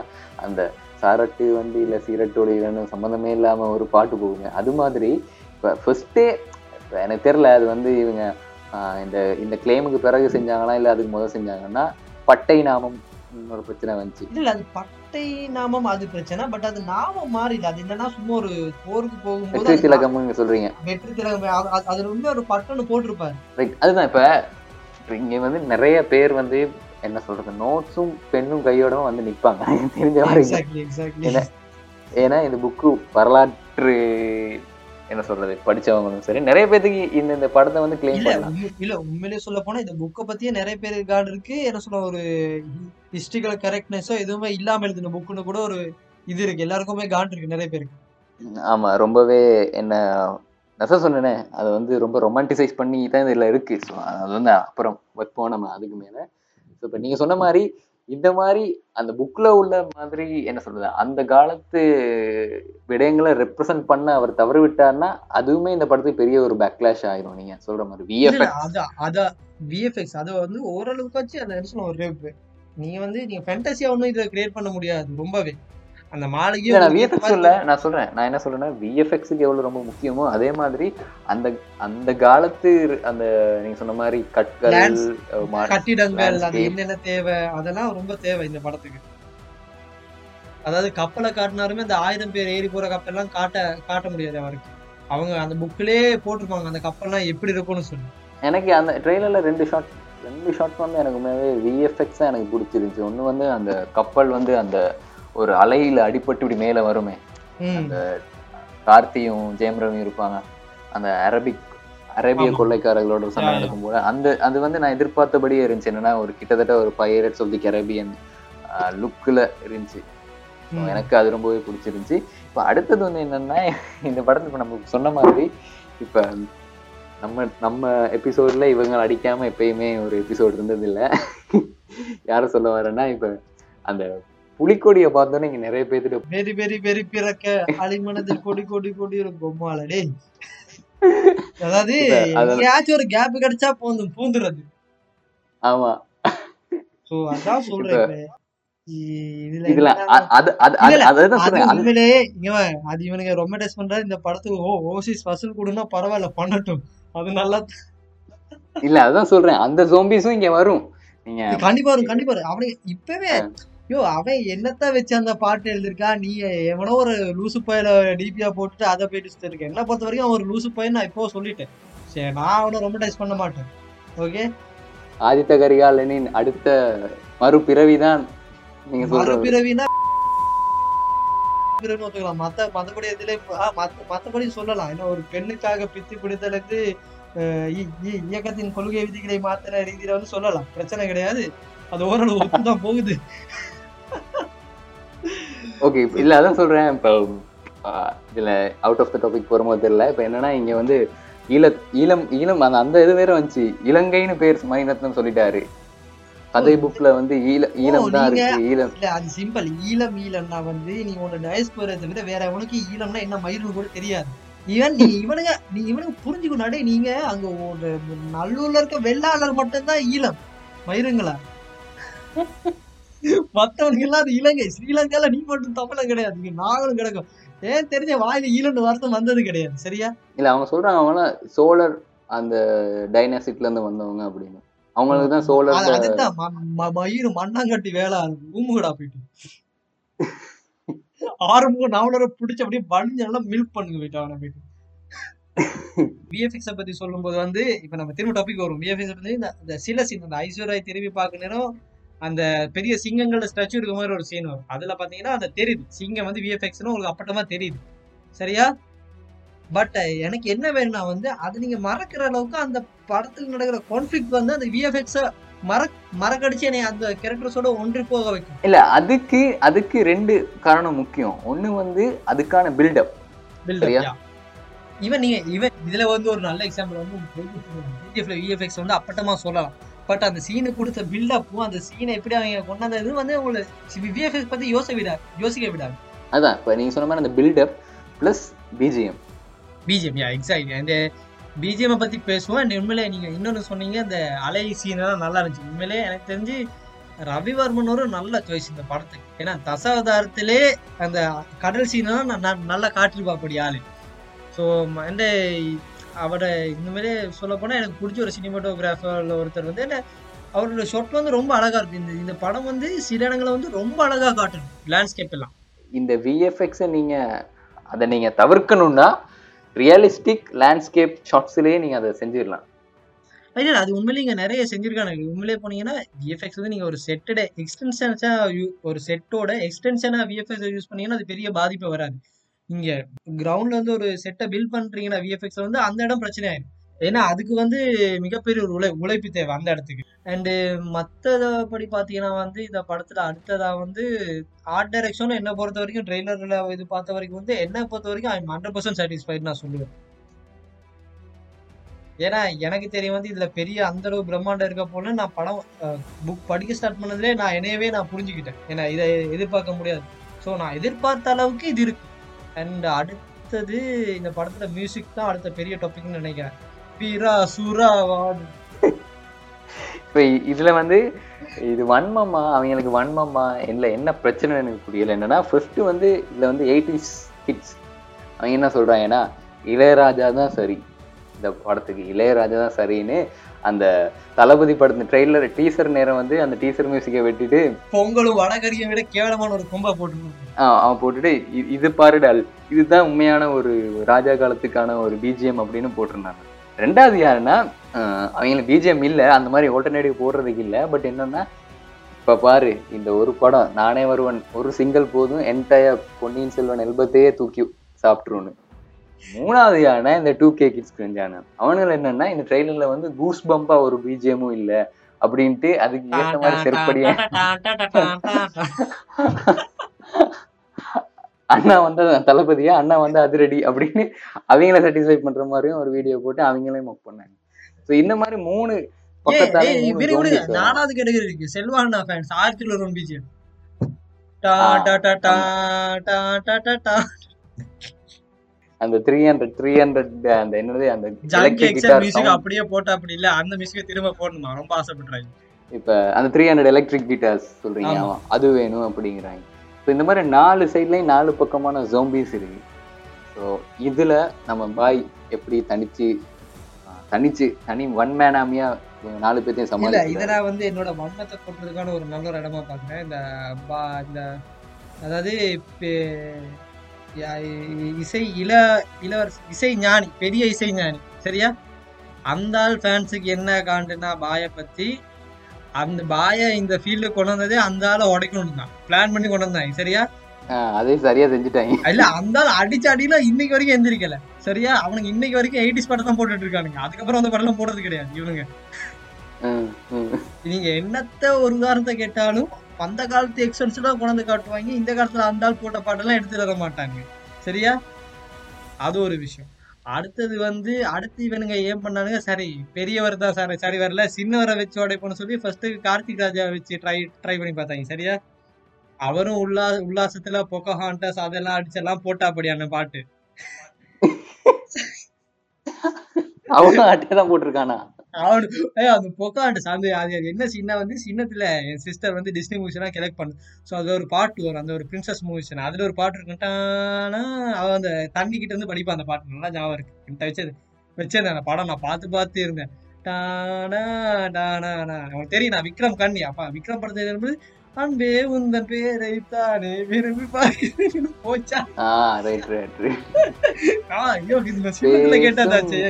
அந்த சாரட்டு வண்டி இல்ல சீரட்டு ஒளியிலன்னு சம்மந்தமே இல்லாம ஒரு பாட்டு போகுங்க. அது மாதிரி இப்ப ஃபர்ஸ்டே எனக்கு தெரியல அது வந்து இவங்க இந்த இந்த கிளைமுக்கு பிறகு செஞ்சாங்களா இல்ல அதுக்கு முதல் செஞ்சாங்கன்னா பட்டை நாமம் ஒரு பிரச்சனை வந்துச்சு. இல்ல அது பட்டை நாமம் அது பிரச்சனை பட் அது நாமம் மாறில. அது என்னன்னா சும்மா ஒரு போருக்கு போகும்போது வெற்றி நீங்க சொல்றீங்க. வெற்றி திலகம் அது- உண்மை ஒரு பட்டன்னு போட்டிருப்பாரு. அதுதான் இப்ப இங்க வந்து நிறைய பேர் வந்து என்ன சொல்றது நோட்ஸும் பெண்ணும் கையோடவும் வந்து நிப்பாங்க. தெரிஞ்ச வரைக்கும்? ஏன்னா இந்த புக்கு வரலாற்று என்ன சொல்றது படிச்சவங்களும் சரி நிறைய பேத்துக்கு இந்த இந்த படத்தை வந்து கிளைம் இல்ல பண்ணலாம். இல்ல உண்மையிலேயே சொல்ல போனா இந்த புக்கை பத்தியே நிறைய பேர் கார்டு இருக்கு. என்ன சொல்ல ஒரு ஹிஸ்டரிக்கல் கரெக்ட்னஸோ எதுவுமே இல்லாம எழுதின புக்குன்னு கூட ஒரு இது இருக்கு. எல்லாருக்குமே காண்ட் இருக்கு நிறைய பேருக்கு. ஆமா ரொம்பவே என்ன நச சொன்னேனே அதை வந்து ரொம்ப ரொமான்டிசைஸ் பண்ணி தான் இதுல இருக்கு. ஸோ அது வந்து அப்புறம் வைப்போம் நம்ம அதுக்கு மேல. ஸோ இப்போ நீங்க சொன்ன மாதிரி இந்த மாதிரி அந்த புக்ல உள்ள மாதிரி என்ன சொல்றது அந்த காலத்து விடயங்களை ரெப்ரசன்ட் பண்ண அவர் தவறு விட்டார்னா அதுவுமே இந்த படத்துக்கு பெரிய ஒரு பேக்லாஷ் ஆயிரும். நீங்க சொல்ற மாதிரி விஎஃப்எக்ஸ் அத விஎஃப்எக்ஸ் அதை வந்து ஓரளவுக்கு வச்சு அந்த ஒரு நீங்க வந்து நீங்க ஃபேண்டசியா ஒன்றும் இதை கிரியேட் பண்ண முடியாது ரொம்பவே. அந்த இல்ல நான் விஎஃப்எக்ஸ் இல்ல நான் சொல்றேன். நான் என்ன சொல்றேன்னா விஎஃப்எக்ஸுக்கு எவ்வளவு ரொம்ப முக்கியமோ அதே மாதிரி அந்த அந்த காலத்து அந்த நீங்க சொன்ன மாதிரி கற்கள் மா- கட்டிடங்கள் அது. என்னென்ன தேவை அதெல்லாம் ரொம்ப தேவை இந்த படத்துக்கு. அதாவது கப்பலை காட்டினாருமே அந்த ஆயிரம் பேர் ஏறி போற கப்பல்லாம் காட்ட காட்ட முடியாது அவருக்கு. அவங்க அந்த புக்லயே போட்டிருப்பாங்க அந்த கப்பல்லாம் எப்படி இருக்கும்னு சொல்லி. எனக்கு அந்த ட்ரெய்லர்ல ரெண்டு ஷாட் ரெண்டு ஷாட் வந்து எனக்கு உண்மையாவே விஎஃப்எக்ஸ் தான் எனக்கு பிடிச்சிருந்துச்சு. ஒண்ணு வந்து அந்த கப்பல் வந்து அந்த ஒரு அலையில அடிபட்டு இப்படி மேல வருமே. அந்த கார்த்தியும் ஜெயம் ரவியும் இருப்பாங்க. அந்த அரபிக் அரேபிய. கொள்ளைக்காரர்களோட சண்டை யா. நடக்கும்போது அந்த அது வந்து நான் எதிர்பார்த்தபடியே இருந்துச்சு. என்னன்னா ஒரு கிட்டத்தட்ட ஒரு பைரட்ஸ் ஆஃப் தி கரேபியன் லுக்கில் இருந்துச்சு. எனக்கு அது ரொம்பவே பிடிச்சிருந்துச்சு. இப்போ அடுத்தது வந்து என்னன்னா இந்த படத்துல இப்போ நம்ம சொன்ன மாதிரி இப்போ நம்ம நம்ம எபிசோட்ல இவங்க அடிக்காம எப்பயுமே ஒரு எபிசோட் இருந்தது இல்ல யார சொல்ல வரேன்னா இப்ப அந்த புலிக்கொடியை பார்த்தோன்னே இங்க நிறைய பேர்த்துட்டு வெரி வெரி வெரி பிறக்க அலிமனதில் கொடி கொடி கொடி ஒரு பொம்மால டேய். அதாவது எங்கேயாச்சும் ஒரு கேப் கிடைச்சா போதும் பூந்துறது. ஆமா. சோ அதான் சொல்றேன் அது இவனுங்க ரொமான்டைஸ் பண்றாரு இந்த படத்துக்கு ஓ ஓசிஸ் வசூல் கொடுன்னா பரவாயில்ல பண்ணட்டும். அது நல்லா இல்ல அதான் சொல்றேன். அந்த ஜோம்பிஸும் இங்க வரும். நீங்க கண்டிப்பா வரும் கண்டிப்பா வரும். அவனுக்கு இப்பவே யோ அவன் என்னத்த வச்சு அந்த பாட்டு எழுதிருக்கா நீ எவனோ ஒரு லூசு பையில டிபியா போட்டுட்டு அதை போயிட்டு இருக்க என்ன பொறுத்த வரைக்கும் அவன் ஒரு லூசு பையன் நான் இப்போ சொல்லிட்டேன். சரி நான் அவனை ரொமான்டைஸ் பண்ண மாட்டேன். ஓகே ஆதித்த கரிகாலனின் அடுத்த மறுபிறவிதான் நீங்க மறுபிறவினா பிறவி ஒத்துக்கலாம். மத்த மத்தபடி இதுல மத்தபடி சொல்லலாம். ஏன்னா ஒரு பெண்ணுக்காக பித்து பிடித்தலுக்கு இயக்கத்தின் கொள்கை விதிகளை மாத்திர ரீதியில வந்து சொல்லலாம். பிரச்சனை கிடையாது. அது ஓரளவு போகுது. ஓகே இல்ல அதான் சொல்றேன். இப்போ இதுல அவுட் ஆஃப் த டாபிக் போகும்போது தெரியல. இப்போ என்னன்னா இங்க வந்து ஈழ ஈழம் ஈழம் அந்த அந்த இது வேற வந்துச்சு. இலங்கைன்னு பேர் மணிரத்னம் சொல்லிட்டாரு. கதை புக்ல வந்து ஈழ ஈழம் தான் இருக்கு ஈழம். இல்ல அது சிம்பிள் ஈழம் ஈழம்னா வந்து நீ உன்னை டயஸ் போறதை விட வேற எவனுக்கு ஈழம்னா என்ன மயில்னு கூட தெரியாது. ஈவன் நீ இவனுங்க நீ இவனுக்கு புரிஞ்சுக்கணும் டேய், நீங்க அங்க ஒரு நல்லூர்ல இருக்க வெள்ளாளர் மட்டும்தான் ஈழம். மயிருங்களா? மத்தவனுக்கு எல்லாம் அது இலங்கை ஸ்ரீலங்கால நீ மட்டும் தமிழம் கிடையாது. நாங்களும் கிடக்கும். ஏன் தெரிஞ்ச வாயில ஈழம்னு வார்த்தை வந்தது கிடையாது. சரியா? இல்ல அவங்க சொல்றாங்க அவங்களாம் சோழர் அந்த டைனாசிட்ல இருந்து வந்தவங்க அப்படின்னு. அவங்களுக்கு தான் சோழர் அதுதான். மயிறு மண்ணாங்கட்டி வேலை ஊமுகடா போயிட்டு. ஆறுமுகம் நாவலரை பிடிச்சி அப்படியே வலிஞ்சு நல்லா மில்க் பண்ணுங்க போயிட்டு அவனை போயிட்டு. விஎஃப்எக்ஸை பத்தி சொல்லும்போது வந்து இப்ப நம்ம திரும்ப டாபிக் வரும் விஎஃப்எக்ஸ் பத்தி இந்த சில சீன் அந்த ஐஸ்வர்யா திரும்பி பார்க்க நேரம் அந்த பெரிய சிங்கங்களோட ஸ்டாச்சு இருக்க மாதிரி ஒரு சீன் வரும். அதுல பாத்தீங்கன்னா அந்த தெரியுது. சிங்கம் வந்து விஎஃப்எக்ஸ்னு உங்களுக்கு அப்பட்டமா தெரியுது. சரியா? பட் எனக்கு என்ன வேணும்னா வந்து அது நீங்க மறக்கிற அளவுக்கு அந்த படத்துல நடக்கிற கான்ஃபிளிக் வந்து அந்த விஎஃப்எக்ஸ மற மறக்கடிச்சு என்னை அந்த கேரக்டர்ஸோட ஒன்றி போக வைக்கும். இல்ல அதுக்கு அதுக்கு ரெண்டு காரணம் முக்கியம். ஒண்ணு வந்து அதுக்கான பில்டப் சரியா? இவன் நீங்க இவன் இதுல வந்து ஒரு நல்ல எக்ஸாம்பிள் வந்து விஎஃப்எக்ஸ் வந்து அப்பட்டமா சொல்லலாம். பட் அந்த சீனு கொடுத்த பில்டப்பும் அந்த சீனை எப்படி அவங்க கொண்டாந்த இது வந்து உங்களுக்கு விஎஃப்எக்ஸ் பத்தி யோசிக்க விடாது யோசிக்க விடாது அதான் இப்ப நீங்க சொன்ன மாதிரி அந்த buildup plus BGM BGM yeah exactly அந்த பிஜிஎம் பத்தி பேசுவோம். And உண்மையிலே நீங்க இன்னொன்னு சொன்னீங்க அந்த அலை சீன் எல்லாம் நல்லா இருந்துச்சு. உண்மையிலே எனக்கு தெரிஞ்சு ரவிவர்மன் ஒரு நல்ல சாய்ஸ் இந்த படத்துக்கு. ஏன்னா தசாவதாரத்திலே அந்த கடல் சீன் நல்லா காட்டிருப்பாப்படி ஆளு. ஸோ அந்த அவரை இந்த மாதிரி சொல்ல போனா எனக்கு பிடிச்ச ஒரு சினிமாட்டோகிராஃபர்ல ஒருத்தர் வந்து என்ன அவரோட ஷாட் வந்து ரொம்ப அழகா இருக்கு. இந்த இந்த படம் வந்து சில இடங்களை வந்து ரொம்ப அழகா காட்டணும் லேண்ட்ஸ்கேப் எல்லாம். இந்த விஎஃப்எக்ஸை நீங்க அதை நீங்க தவிர்க்கணும்னா ரியலிஸ்டிக் லேண்ட்ஸ்கேப் ஷாட்ஸ்லயே நீங்க அதை செஞ்சிடலாம். இல்ல அது உண்மையிலேயே இங்க நிறைய செஞ்சிருக்காங்க. உண்மையிலேயே போனீங்கன்னா விஎஃப்எக்ஸ் வந்து நீங்க ஒரு செட்டோட எக்ஸ்டென்ஷன்ஸா ஒரு செட்டோட எக்ஸ்டென்ஷனா விஎஃப்எக்ஸ் யூஸ் பண்ணீங்கன்னா அது பெரிய பாதிப்பு வராது. நீங்க கிரவுண்ட்ல இருந்து ஒரு செட்டை பில்ட் பண்றீங்கன்னா விஎஃப்எக்ஸ் வந்து அந்த இடம் பிரச்சனை ஆயிடும். ஏன்னா அதுக்கு வந்து மிகப்பெரிய ஒரு உழை உழைப்பு தேவை அந்த இடத்துக்கு. அண்டு மற்றபடி பார்த்தீங்கன்னா வந்து இந்த படத்துல அடுத்ததா வந்து ஆர்ட் டைரக்ஷனும் என்ன பொறுத்த வரைக்கும் ட்ரெய்லர்ல இது பார்த்த வரைக்கும் வந்து என்ன பொறுத்த வரைக்கும் ஐம் ஹண்ட்ரட் பர்சன்ட் சாட்டிஸ்ஃபைட் நான் சொல்லுவேன். ஏன்னா எனக்கு தெரியும் வந்து இதுல பெரிய அந்த அளவு பிரம்மாண்டம் இருக்க போல நான் படம் புக் படிக்க ஸ்டார்ட் பண்ணதுலேயே நான் என்னையவே நான் புரிஞ்சுக்கிட்டேன். ஏன்னா இதை எதிர்பார்க்க முடியாது. ஸோ நான் எதிர்பார்த்த அளவுக்கு இது இருக்கு. அண்ட் அடுத்தது இந்த படத்துல மியூசிக் தான் அடுத்த பெரிய டாபிக்னு நினைக்கிறேன். பீரா சுரா வாடு இப்போ இதுல வந்து இது வன்மமா அவங்களுக்கு வன்மமா இல்ல என்ன பிரச்சனை எனக்கு புரியல. என்னன்னா ஃபர்ஸ்ட் வந்து இதுல வந்து எயிட்டிஸ் கிட்ஸ் அவங்க என்ன சொல்றாங்கன்னா இளையராஜா தான் சரி. இந்த படத்துக்கு இளையராஜா தான் சரின்னு அந்த தளபதி படத்து ட்ரெய்லர் டீசர் நேரம் வந்து அந்த டீசர் மியூசிக்கை வெட்டிட்டு பொங்கலும் வடகரியை விட கேவலமான ஒரு கொம்பை ஆஹ் அவன் போட்டுட்டு "இ- இது பாருடால் இதுதான் உண்மையான ஒரு ராஜா காலத்துக்கான ஒரு பிஜிஎம் அப்படின்னு போட்டிருந்தாங்க. ரெண்டாவது யாருன்னா அவங்களுக்கு பிஜிஎம் இல்லை அந்த மாதிரி ஆல்டர்னேட்டிவ் போடுறதுக்கு இல்லை பட் என்னன்னா இப்ப பாரு இந்த ஒரு படம் நானே வருவன் ஒரு சிங்கிள் போதும் என்டையர் பொன்னியின் செல்வன் எல்பத்தையே தூக்கி சாப்பிட்ருன்னு மூணாவது யானை இந்த டூ கே கிட்ஸ் கிரிஞ்சான அவனுங்க என்னன்னா இந்த ட்ரெயிலர்ல வந்து கூஸ் பம்பா ஒரு பிஜிஎமும் இல்லை அப்படின்ட்டு அதுக்கு ஏற்ற மாதிரி செருப்படியா அண்ணா வந்து தளபதியா அண்ணா வந்து அதிரடி அப்படின்னு அவங்கள சாட்டிஸ்ஃபை பண்ற மாதிரியும் ஒரு வீடியோ போட்டு அவங்களையும் மொக் பண்ணாங்க. ஸோ இந்த மாதிரி மூணு. நாலாவது கேட்டகரி இருக்கு. செல்வாண்ணா ஃபேன்ஸ் ஆயிரத்தி ஒரு பிஜிஎம் டா ஆ, டா டா டா டா டா டா டா. அந்த த்ரீ ஹண்ட்ரட் த்ரீ ஹண்ட்ரட் அந்த என்னது அந்த. அப்படியே போட்டா அப்படி இல்ல அந்த மியூசிக்கை திரும்ப போடணுமா? ரொம்ப ஆசைப்படுறாங்க. இப்ப அந்த த்ரீ ஹண்ட்ரட் எலக்ட்ரிக் கிட்டார்ஸ் சொல்றீங்க. அது வேணும் அப்படிங்கிறாங்க. இப்போ இந்த மாதிரி நாலு சைட்லயும் நாலு பக்கமான ஜோம்பிஸ் இருக்கு. ஸோ இதுல நம்ம பாய் எப்படி தனிச்சு தனிச்சு தனி ஒன் மேன் ஆமியா நாலு பேர்த்தையும் இல்ல சமாளிச்சு இத நான் வந்து என்னோட வன்மத்தை கொட்டுறதுக்கான ஒரு நல்ல ஒரு இடமா பாக்குறேன் இந்த பா- இந்த அதாவது இசை இள இளவரசி இசை ஞானி பெரிய இசை ஞானி சரியா? அந்த ஆள் ஃபேன்ஸுக்கு என்ன காண்டுனா பாய பத்தி அந்த பாய இந்த ஃபீல்டு கொண்டு வந்ததே அந்த ஆளை உடைக்கணும் தான் பிளான் பண்ணி கொண்டு வந்தாங்க சரியா? அதே சரியா செஞ்சுட்டாங்க. இல்ல அந்த ஆள் அடிச்ச அடியில இன்னைக்கு வரைக்கும் எந்திரிக்கல சரியா? அவனுக்கு இன்னைக்கு வரைக்கும் எயிட்டிஸ் படம் தான் போட்டுட்டு இருக்கானுங்க. அதுக்கப்புறம் அந்த படம் போடுறது கிடையாது இவனுங்க. நீங்க என்னத்த ஒரு உதாரணத்தை கேட்டாலும் அந்த காலத்து எக்ஸ்பென்ஸ் கொண்டு காட்டுவாங்க. இந்த காலத்துல அந்த ஆள் போட்ட பாட்டெல்லாம் எடுத்து வர மாட்டாங்க. சரியா? அது ஒரு விஷயம். அடுத்தது வந்து அடுத்து இவனுங்க ஏன் பண்ணானுங்க? சரி பெரியவர் தான் சார். சரி வரல. சின்னவரை வச்சு உடைப்போன்னு சொல்லி ஃபர்ஸ்ட் கார்த்திக் ராஜா வச்சு ட்ரை ட்ரை பண்ணி பார்த்தாங்க. சரியா? அவரும் உல்லா உல்லாசத்துல பொக்கஹாண்டஸ் அதெல்லாம் அடிச்செல்லாம் போட்டாப்படியான பாட்டு. அவங்க அட்டையை தான் போட்டிருக்கானா? அவனு அந்த பொக்காண்டு அந்த அது என்ன சின்ன வந்து சின்னத்துல என் சிஸ்டர் வந்து டிஸ்னி மூவிஸ் எல்லாம் கலெக்ட் பண்ணு. ஸோ அது ஒரு பாட்டு வரும் அந்த ஒரு பிரின்சஸ் மூவிஸ் அதுல ஒரு பாட்டு இருக்குட்டானா அவன் அந்த தண்ணி கிட்ட இருந்து படிப்பான் அந்த பாட்டு நல்லா ஞாபகம் இருக்கு என்கிட்ட வச்சது. வச்சிருந்தேன் அந்த படம் நான் பார்த்து பார்த்து இருந்தேன். டாடா டானா அவனுக்கு தெரியும் நான் விக்ரம் கண்ணி. அப்பா விக்ரம் படத்தை எழுதும்போது அன்பே உந்தன் பேரை தானே விரும்பி பாரு போச்சா? ஐயோ இந்த பேசும்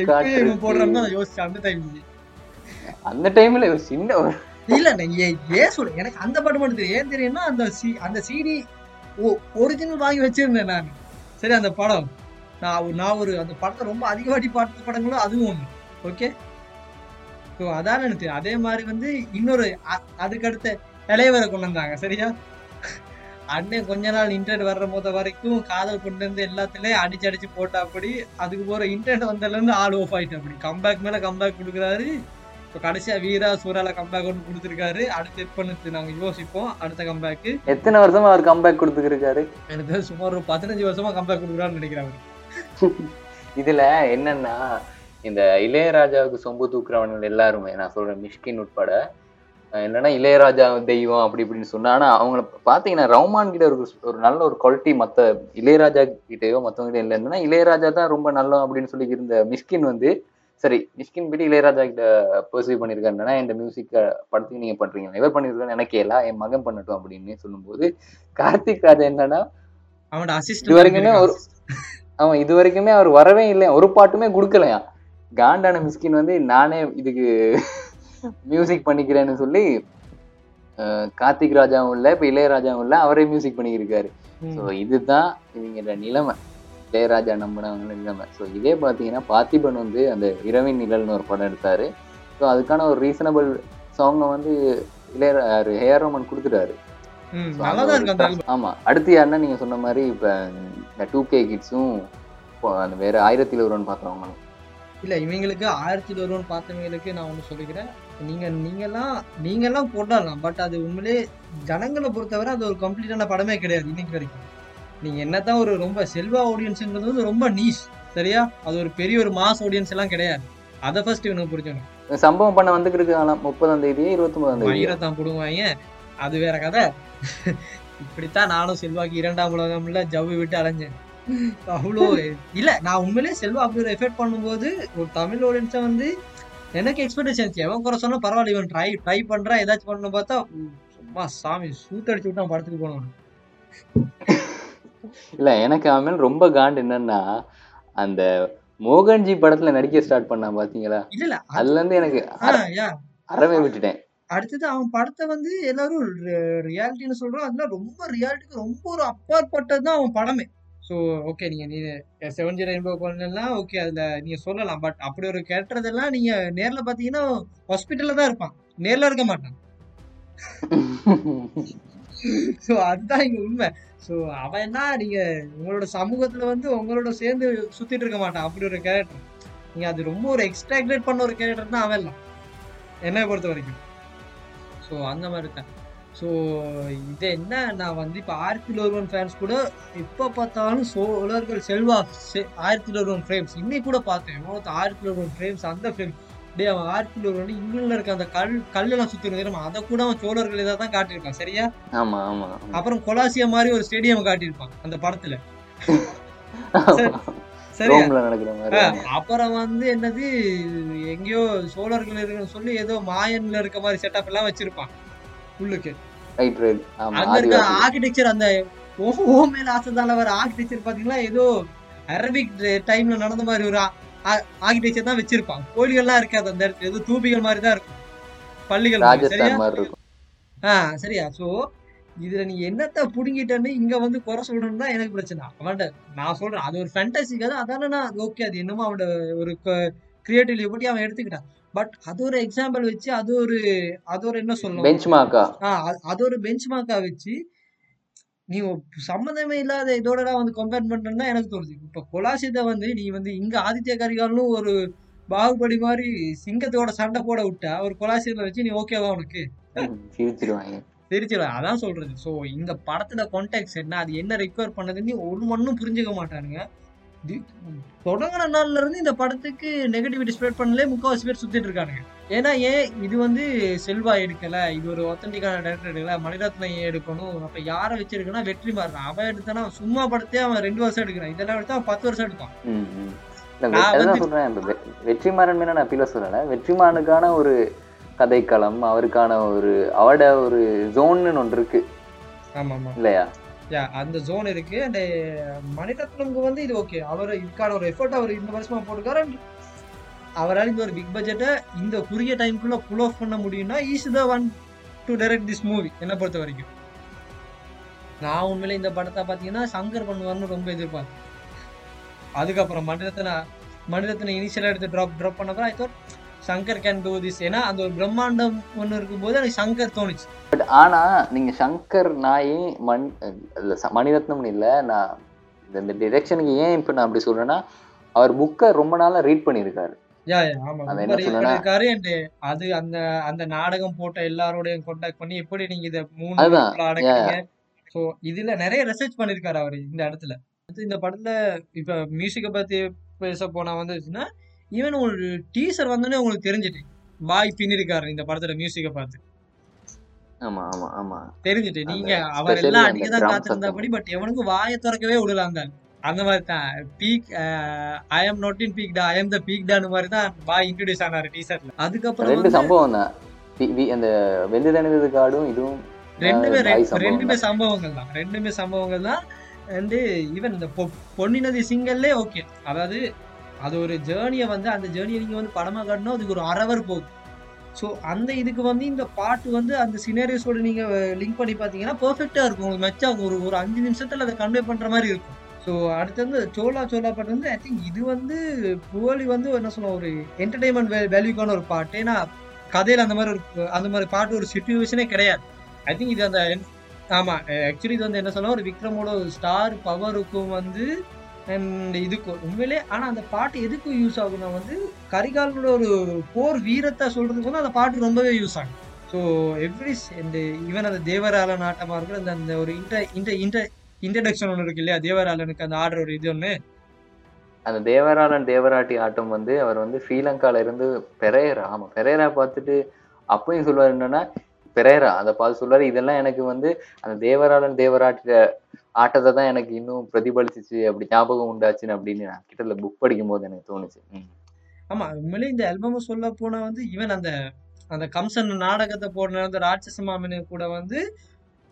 இப்பயே. போடுறான்னு யோசிச்சேன் அந்த டைம் அந்த டைம்ல ஒரு சின்ன இல்ல ஏன் சொல்லு? எனக்கு அந்த பாட்டு மட்டும் தெரியும். ஏன் தெரியும்னா அந்த சி அந்த சிடி ஒரிஜினல் வாங்கி வச்சிருந்தேன் நான். சரி அந்த படம். நான் ஒரு- நான் ஒரு அந்த படத்தை ரொம்ப அதிக வாட்டி பார்த்த படங்களும் அதுவும் ஒன்று ஓகே ஸோ அதான் எனக்கு தெரியும். அதே மாதிரி வந்து இன்னொரு அ- அதுக்கடுத்த இளையவரை கொண்டு வந்தாங்க. சரியா? அண்ணன் கொஞ்ச நாள் இன்டர்நெட் வர்ற போத வரைக்கும் காதல் கொண்டு வந்து எல்லாத்துலயும் அடிச்சு அடிச்சு போட்டா அப்படி அதுக்கு போற இன்டர்நெட் வந்ததுல இருந்து ஆல் ஆஃப் ஆயிட்டு அப்படி. கம்பேக் மேல கம்பேக் கொடுக்குறாரு. இப்போ கடைசியா வீரா சூறால கம்பேக் ஒன்று கொடுத்துருக்காரு. அடுத்து எப்பன்னு நாங்க யோசிப்போம். அடுத்த கம்பேக்கு எத்தனை வருஷமா அவர் கம்பேக் கொடுத்துருக்காரு எனக்கு சுமார் ஒரு பதினஞ்சு வருஷமா கம்பேக் கொடுக்குறான்னு நினைக்கிறேன். இதுல என்னன்னா இந்த இளையராஜாவுக்கு சொம்பு தூக்குறவங்க எல்லாருமே நான் சொல்றேன் மிஷ்கின் உட்பட என்னன்னா இளையராஜா தெய்வம் அப்படி இப்படின்னு சொன்னா ஆனா அவங்கள பாத்தீங்கன்னா ரவுமான் கிட்ட ஒரு ஒரு நல்ல ஒரு குவாலிட்டி மத்த இளையராஜா கிட்டயோ மத்தவங்க கிட்ட இல்லை என்னன்னா இளையராஜா தான் ரொம்ப நல்லம் அப்படின்னு சொல்லி இருந்த மிஷ்கின் வந்து சரி மிஷ்கின் போயிட்டு இளையராஜா கிட்ட பர்சீவ் பண்ணியிருக்காருன்னா இந்த மியூசிக் படத்துக்கு நீங்க பண்றீங்க இவர் பண்ணிருக்கான்னு எனக்கு எல்லாம் என் மகன் பண்ணட்டும் அப்படின்னு சொல்லும்போது கார்த்திக் ராஜா என்னன்னா இது வரைக்குமே ஒரு அவன் இது வரைக்குமே அவர் வரவே இல்லை. ஒரு பாட்டுமே கொடுக்கலையா? காண்டான மிஸ்கின் வந்து நானே இதுக்கு மியூசிக் பண்ணிக்கிறேன்னு சொல்லி கார்த்திக் ராஜாவும் இல்லை இப்போ இளையராஜாவும் இல்லை அவரே மியூசிக் பண்ணியிருக்காரு ஸோ இதுதான் இவங்களோட நிலைமை. இளையராஜா நம்பினவங்க நிலைமை ஸோ இதே பார்த்தீங்கன்னா பார்த்திபன் வந்து அந்த இரவின் நிழல்னு ஒரு படம் எடுத்தாரு. ஸோ அதுக்கான ஒரு ரீசனபிள் சாங்கை வந்து இளையரா ஹேஆர் ரோமன் கொடுத்துட்டாரு. ம், So, நல்லாதான் அந்த இருக்கு அந்த ஒரு album. ஆமா அடுத்து யாருன்னா நீங்க சொன்ன மாதிரி இப்ப இந்த டூ கே கிட்ஸும் அந்த வேற ஆயிரத்தில் ஒருவன் பாக்குறவங்களும் இல்ல இவங்களுக்கு ஆயிரத்தி ஒருவன் பார்த்தவங்களுக்கு நான் ஒண்ணு சொல்லிக்கிறேன். நீங்க நீங்கெல்லாம் நீங்கெல்லாம் போடலாம் பட் அது உண்மையிலே ஜனங்களை பொறுத்தவரை அது ஒரு கம்ப்ளீட்டான படமே கிடையாது இன்னைக்கு வரைக்கும். நீங்க என்னதான் ஒரு ரொம்ப செல்வா ஆடியன்ஸ்ன்றது வந்து ரொம்ப நீஷ் சரியா? அது ஒரு பெரிய ஒரு மாஸ் ஆடியன்ஸ் எல்லாம் கிடையாது. அதை ஃபர்ஸ்ட் இவனுக்கு இந்த சம்பவம் பண்ண வந்துட்டு காலம் முப்பதாம் தேதி இருபத்தொன்பதாம் தேதி மயிரத்தான் போடுவாங்க அது வேற கதை. இப்படித்தான் நானும் செல்வாக்கு இரண்டாம் உலகம்ல ஜவ்வு விட்டு அலைஞ்சேன். அவ்வளோ இல்ல நான் உண்மையிலேயே செல்வா அப்படி ஒரு எஃபெக்ட் பண்ணும்போது ஒரு தமிழ் ஆடியன்ஸை வந்து எனக்கு எக்ஸ்பெக்டேஷன் இருந்துச்சு. எவன் குறை சொன்னா பரவாயில்ல இவன் ட்ரை ட்ரை பண்றான் ஏதாச்சும் பண்ணணும் பார்த்தா சும்மா சாமி சூத்தடிச்சு விட்டான் படத்துக்கு போனவன். இல்ல எனக்கு அவன் ரொம்ப காண்டு என்னன்னா அந்த மோகன்ஜி படத்துல நடிக்க ஸ்டார்ட் பண்ணான் பாத்தீங்களா? இல்ல இல்ல அது- அதுல இருந்து எனக்கு அறவே விட்டுட்டேன். அடுத்தது அவன் படத்தை வந்து எல்லாரும் ரியாலிட்டின்னு சொல்றான் அதுல ரொம்ப ரியாலிட்டிக்கு ரொம்ப ஒரு அப்பாற்பட்டது தான் அவன் படமே. ஸோ ஓகே நீங்க நீ செவன் ஜீரோ ரெயின்போ எல்லாம் ஓகே அதுல நீங்க சொல்லலாம். பட் அப்படி ஒரு கேரக்டர்தெல்லாம் நீங்க நேர்ல பாத்தீங்கன்னா ஹாஸ்பிட்டல்ல தான் இருப்பான். நேர்ல இருக்க மாட்டான். ஸோ அதுதான் இங்கே உண்மை. ஸோ அவன் என்ன உங்களோட சமூகத்தில் வந்து உங்களோட சேர்ந்து சுற்றிட்டு இருக்க மாட்டான். அப்படி ஒரு கேரக்டர் நீங்கள் அது ரொம்ப ஒரு எக்ஸ்ட்ராக்டேட் பண்ண ஒரு கேரக்டர் தான் அவன் இல்லை என்னை பொறுத்த வரைக்கும். ஸோ அந்த மாதிரி தான் ஸோ இது என்ன நான் வந்து இப்போ ஆயிரத்தி ஒருவன் ஃபேன்ஸ் கூட எப்போ பார்த்தாலும் சோழர்கள் செல்வா செ- ஆயிரத்தி ஒருவன் ஃப்ரேம்ஸ் இன்னைக்கு கூட பார்த்தேன். ஆயிரத்தி ஒருவன் ஃப்ரேம்ஸ் அந்த ஃப்ரேம் டே அவன் ஆயிரத்தி ஒருவன் இங்கிலாந்துல இருக்க அந்த கல் கல்லெல்லாம் சுற்றி தெரியுமா அதை கூட அவன் சோழர்கள் இதை தான் காட்டியிருக்கான் சரியா ஆமா ஆமா. அப்புறம் கொலாசியா மாதிரி ஒரு ஸ்டேடியம் காட்டியிருப்பான் அந்த படத்துல. சரியா. அப்புறம் வந்து என்னது எங்கேயோ சோழர்கள் இருக்குன்னு சொல்லி ஏதோ மாயன்ல இருக்க மாதிரி செட்டப் எல்லாம் வச்சிருப்பான் உள்ளுக்கு அங்க இருக்க ஆர்கிடெக்சர் அந்த ஓ மேல ஆசைதால வர ஆர்கிடெக்சர் பாத்தீங்களா ஏதோ அரபிக் டைம்ல நடந்த மாதிரி ஒரு ஆர்கிடெக்சர் தான் வச்சிருப்பான் கோயில்கள்லாம் இருக்காது அந்த இடத்துல. ஏதோ தூபிகள் மாதிரி தான் இருக்கும். பள்ளிகள் சரியா? ஆ சரியா? சோ இதுல நீ என்னத்த புடுங்கிட்டேன்னு இங்க வந்து குறை சொல்லணும்னு தான் எனக்கு பிரச்சனை. அவன்கிட்ட நான் சொல்றேன் அது ஒரு ஃபேண்டசி கதை. அதானே ஓகே அது என்னமோ அவனோட ஒரு கிரியேட்டிவிட்டி பற்றி அவன் எடுத்துக்கிட்டான். பட் அது ஒரு எக்ஸாம்பிள் வச்சு அது ஒரு அது ஒரு என்ன சொல்லணும்? பெஞ்ச் மார்க்கா அது ஒரு பெஞ்ச் மார்க்கா வச்சு நீ சம்மந்தமே இல்லாத இதோட வந்து கம்பேர் பண்றேன்னா எனக்கு தோணுது. இப்ப கொலாசியத்தை வந்து நீ வந்து இங்க ஆதித்ய கரிகாலும் ஒரு பாகுபலி மாதிரி சிங்கத்தோட சண்டை போட விட்டா ஒரு கொலாசியத்தை வச்சு நீ ஓகேவா உனக்கு? சிரிச்சிருவாங்க. அதான் சொல்றது. சோ இந்த படத்துல கான்டாக்ட் என்ன அது என்ன ரெக்வயர் பண்ணதுன்னு ஒரு மண்ணும் புரிஞ்சுக்க மாட்டானுங்க. தொடங்குன நாள்ல இருந்து இந்த படத்துக்கு நெகட்டிவிட்டி ஸ்ப்ரெட் பண்ணலே முக்கால்வாசி பேர் சுத்திட்டு இருக்கானுங்க. ஏன்னா ஏன் இது வந்து செல்வா எடுக்கல? இது ஒரு ஒத்தன்டிக்கான டேரக்டர் எடுக்கல. மணிரத்னம் ஏன் எடுக்கணும்? அப்ப யாரை வச்சிருக்கனா வெற்றி மாறுறான் அவன் எடுத்தானா சும்மா படத்தே அவன் ரெண்டு வருஷம் எடுக்கிறான். இதெல்லாம் எடுத்தா அவன் பத்து வருஷம் வந்து- சொல்றேன். வெற்றிமாறன் மேல நான் அப்பீல சொல்லல. வெற்றிமாறனுக்கான ஒரு கதைக்களம் அவருக்கான ஒரு அவட ஒரு ஜோன்னு ஒன்று இருக்கு. இல்லையா? யா அந்த ஜோன் இருக்கு. அண்ட் eh, மணிரத்னம்க்கு வந்து இது ஓகே அவர் இதுக்கான ஒரு எஃபர்ட் அவர் இந்த வருஷமா போட்டுக்காரு அண்ட் அவரால் இந்த ஒரு பிக் பட்ஜெட்டை இந்த குறுகிய டைம்குள்ள புல் ஆஃப் பண்ண முடியும்னா is the one to direct this movie என்னை பொறுத்த வரைக்கும். நான் உண்மையில இந்த படத்தை பார்த்தீங்கன்னா சங்கர் பண்ணுவார்னு ரொம்ப எதிர்பார்த்தேன். அதுக்கப்புறம் மணிரத்ன மணிரத்ன இனிஷியலாக எடுத்து ட்ராப் ட்ராப் பண்ணப்போ I thought Shankar can do this ஏன்னா அந்த ஒரு பிரம்மாண்டம் ஒன்று இருக்கும்போது எனக்கு சங்கர் தோணுச்சு. பட் ஆனா நீங்க சங்கர் நாயே மண் இல்ல மணிரத்னம்னு இல்ல நான் இந்த- டிரெக்ஷனுக்கு ஏன் இப்ப நான் அப்படி சொல்றேன்னா அவர் புக்கை ரொம்ப நாளா ரீட் பண்ணியிருக்காரு அது அந்த அந்த நாடகம் போட்ட எல்லாரோடையும் கான்டாக்ட் பண்ணி எப்படி நீங்க இத மூணு சோ இதுல நிறைய ரிசர்ச் பண்ணிருக்காரு அவரு இந்த இடத்துல. இந்த படத்துல இப்ப மியூசிக்கை பத்தி பேச போனா வந்துச்சுன்னா ஈவன் ஒரு டீசர் வந்தோடனே உங்களுக்கு தெரிஞ்சுட்டு. பாய் பின்னிருக்காரு இந்த படத்துல மியூசிக்கை பார்த்து. ஆமா ஆமா ஆமா. தெரிஞ்சுட்டு. நீங்க அவர் எல்லாம் அடிக்கதான் காத்திருந்தபடி பட் எவனுக்கும் வாயை திறக்கவே விடல அந்த மாதிரி தான். Peak I am not in peak டா ஐ எம் த பீக் டான்னு மாதிரி தான் பாய் இன்ட்ரடியூஸ் ஆனாரு டீசர்ட்ல அதுக்கப்புறம் ரெண்டு வந்து சம்பவம் தான். அந்த வெந்து தணிந்தது காடும் இதுவும் ரெண்டுமே ரெண்டுமே. சம்பவங்கள் தான். ரெண்டுமே சம்பவங்கள் தான். அண்டு ஈவன் இந்த பொன்னினதி சிங்கல்லே ஓகே அதாவது அது ஒரு ஜேர்னியை வந்து அந்த ஜேர்னியை நீங்கள் வந்து படமாக காட்டினா அதுக்கு ஒரு அரவர் போகும் ஸோ அந்த இதுக்கு வந்து இந்த பாட்டு வந்து அந்த சினேரியோஸோட நீங்கள் லிங்க் பண்ணி பார்த்தீங்கன்னா பர்ஃபெக்டாக இருக்கும். உங்களுக்கு மெச்சா ஒரு ஒரு அஞ்சு நிமிஷத்தில் அதை கன்வே பண்ணுற மாதிரி இருக்கும். ஸோ அடுத்து வந்து சோலா சோலா பாட்டு வந்து ஐ திங்க் இது வந்து புவலி வந்து என்ன சொல்லுவோம் ஒரு என்டர்டைன்மெண்ட் வேல்யூக்கான ஒரு பாட்டு. ஏன்னா கதையில் அந்த மாதிரி ஒரு அந்த மாதிரி பாட்டு ஒரு சுச்சுவேஷனே கிடையாது. ஐ திங்க் இது அந்த ஆமாம் ஆக்சுவலி இது வந்து என்ன சொல்ல ஒரு விக்ரமோட ஸ்டார் பவருக்கும் வந்து அண்ட் இதுக்கும் உண்மையிலே ஆனால் அந்த பாட்டு எதுக்கும் யூஸ் ஆகும்னா வந்து கரிகாலனோட ஒரு போர் வீரத்தை சொல்கிறதுக்கு வந்து அந்த பாட்டு ரொம்பவே யூஸ் ஆகும் ஸோ எவ்ரி இந்த ஈவன் அந்த தேவராளன் நாட்டமாக இருக்கிற அந்த அந்த ஒரு இன்டர் இன்டர் இன்டர் இன்ட்ரடக்ஷன் ஒன்று இருக்கு இல்லையா? தேவராளனுக்கு அந்த ஆடுற ஒரு இது ஒன்று அந்த தேவராளன் தேவராட்டி ஆட்டம் வந்து அவர் வந்து ஸ்ரீலங்கால இருந்து பெரேரா ஆமா பெரேரா பார்த்துட்டு அப்பயும் சொல்லுவார் என்னன்னா பெரேரா அதை பார்த்து சொல்லுவார் இதெல்லாம் எனக்கு வந்து அந்த தேவராளன் தேவராட்டி ஆட்டத்தை தான் எனக்கு இன்னும் பிரதிபலிச்சிச்சு அப்படி ஞாபகம் உண்டாச்சுன்னு அப்படின்னு நான் கிட்டத்தட்ட புக் படிக்கும் போது எனக்கு தோணுச்சு. ஆமா உண்மையிலே இந்த ஆல்பம் சொல்ல போனா வந்து ஈவன் அந்த அந்த கம்சன் நாடகத்தை போடுற அந்த ராட்சச மாமனு கூட வந்து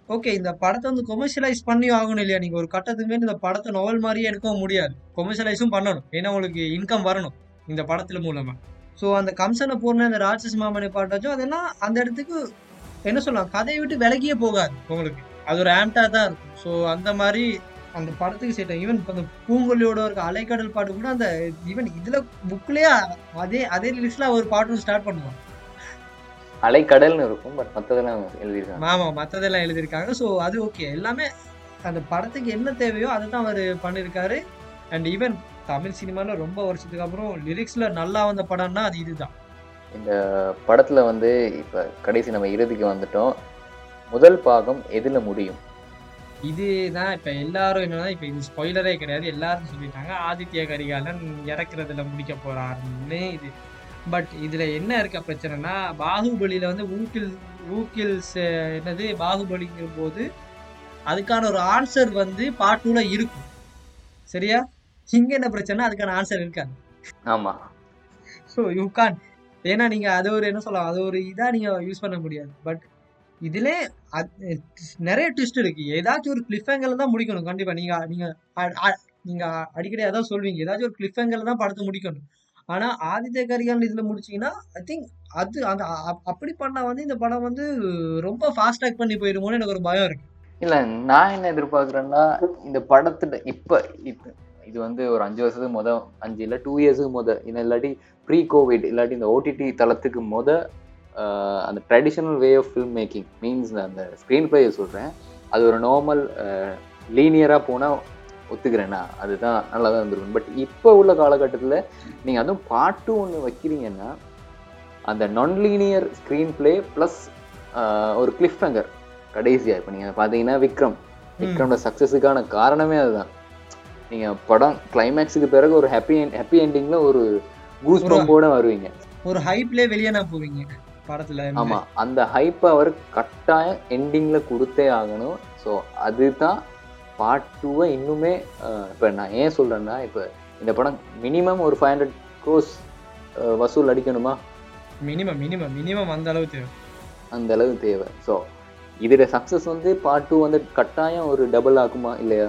ஓகே இந்த படத்தை வந்து கொமர்ஷியலைஸ் பண்ணி ஆகணும் இல்லையா? நீங்க ஒரு கட்டத்துக்கு மேலே இந்த படத்தை நோவல் மாதிரியே எடுக்கவும் முடியாது. கொமர்ஷியலைஸும் பண்ணணும். ஏன்னா உங்களுக்கு இன்கம் வரணும் இந்த படத்துல மூலமா. ஸோ அந்த கம்சனை போடுற அந்த ராட்சச மாமனை பாட்டாச்சும் அதெல்லாம் அந்த இடத்துக்கு என்ன சொல்லலாம் கதையை விட்டு விலகியே போகாது உங்களுக்கு. அது ஒரு ஆம்டா தான் இருக்கும். ஸோ அந்த மாதிரி அந்த படத்துக்கு சேர்த்தேன் ஈவன் இப்போ அந்த பூங்கொல்லியோட இருக்க அலைக்கடல் பாட்டு கூட அந்த ஈவன் இதுல புக்லயே அதே அதே லிரிக்ஸ்ல ஒரு பாட்டும் ஸ்டார்ட் பண்ணுவான் அலைக்கடல்னு இருக்கும் பட் மற்றதெல்லாம் எழுதியிருக்காங்க. ஆமா மத்ததெல்லாம் எழுதியிருக்காங்க. ஸோ அது ஓகே எல்லாமே அந்த படத்துக்கு என்ன தேவையோ அதை தான் அவர் பண்ணியிருக்காரு. அண்ட் ஈவன் தமிழ் சினிமால ரொம்ப வருஷத்துக்கு அப்புறம் லிரிக்ஸ்ல நல்லா வந்த படம்னா அது இதுதான். இந்த படத்துல வந்து இப்ப கடைசி நம்ம இறுதிக்கு வந்துட்டோம். முதல் பாகம் எதுல முடியும்? இதுதான் இப்ப எல்லாரும் என்னன்னா இப்ப இது ஸ்பாய்லரே கிடையாது. எல்லாரும் சொல்லிட்டாங்க ஆதித்ய கரிகாலன் இறக்குறதுல முடிக்க போறாருன்னு இது. பட் இதுல என்ன இருக்க பிரச்சனைனா பாகுபலியில வந்து ஊக்கில் ஊக்கில்ஸ் என்னது பாகுபலிங்கிற போது அதுக்கான ஒரு ஆன்சர் வந்து பார்ட் டூல இருக்கும். சரியா? இங்க என்ன பிரச்சனை அதுக்கான ஆன்சர் இருக்காது. ஆமா. ஸோ யூ கான் ஏன்னா நீங்க அது ஒரு என்ன சொல்லலாம் அது ஒரு இதா நீங்க யூஸ் பண்ண முடியாது. பட் இதுல அது- நிறைய ட்விஸ்ட் இருக்கு. ஏதாச்சும் ஒரு கிளிஃப் தான் முடிக்கணும். கண்டிப்பா. நீங்க நீங்க நீங்க அடிக்கடி அதான் சொல்வீங்க. ஏதாச்சும் ஒரு கிளிஃப் தான் படத்தை முடிக்கணும். ஆனா ஆதித்ய கரிகால் இதுல முடிச்சீங்கன்னா ஐ திங்க் அது அந்த அப்படி பண்ணா வந்து இந்த படம் வந்து ரொம்ப ஃபாஸ்ட் ட்ராக் பண்ணி போயிருமோன்னு எனக்கு ஒரு பயம் இருக்கு. இல்ல நான் என்ன எதிர்பார்க்கறேன்னா இந்த படத்துல இப்ப இது வந்து ஒரு அஞ்சு வருஷத்துக்கு முத அஞ்சு இல்ல டூ இயர்ஸுக்கு முத இல்லை இல்லாட்டி ப்ரீ கோவிட் இல்லாட்டி இந்த ஓடிடி தளத்துக்கு முத அந்த traditional way of film making means அந்த ஸ்க்ரீன் பிளேயை சொல்றேன். அது ஒரு நார்மல் லீனியரா போனா ஒத்துக்கிறேன்னா அதுதான் நல்லா தான் இருந்திருக்கும். பட் இப்போ உள்ள காலகட்டத்துல நீங்க அதுவும் பாட்டு ஒன்று வைக்கிறீங்கன்னா அந்த நான் லீனியர் ஸ்க்ரீன் பிளே ப்ளஸ் ஒரு கிளிஃப் ஹேங்கர் கடைசியா இப்போ நீங்க பாத்தீங்கன்னா விக்ரம். விக்ரமோட சக்சஸுக்கான காரணமே அதுதான். நீங்க படம் கிளைமேக்ஸுக்கு பிறகு ஒரு ஹாப்பி ஹாப்பி எண்டிங்ல ஒரு கூஸ் பம்போட வருவீங்க. ஒரு ஹைப்லே வெளியே நான் போவீங்க. படத்துல ஆமா அந்த ஹைப்பை அவர் கட்டாயம் எண்டிங்ல கொடுத்தே ஆகணும். ஸோ அதுதான் பார்ட் டூவை இன்னுமே இப்ப நான் ஏன் சொல்றேன்னா இப்ப இந்த படம் மினிமம் ஒரு ஃபைவ் ஹண்ட்ரட் க்ரோஸ் வசூல் அடிக்கணுமா? மினிமம் மினிமம் மினிமம் அந்த அளவு தேவை. அந்த அளவு தேவை. ஸோ இதோட சக்ஸஸ் வந்து பார்ட் டூ வந்து கட்டாயம் ஒரு டபுள் ஆகுமா இல்லையா?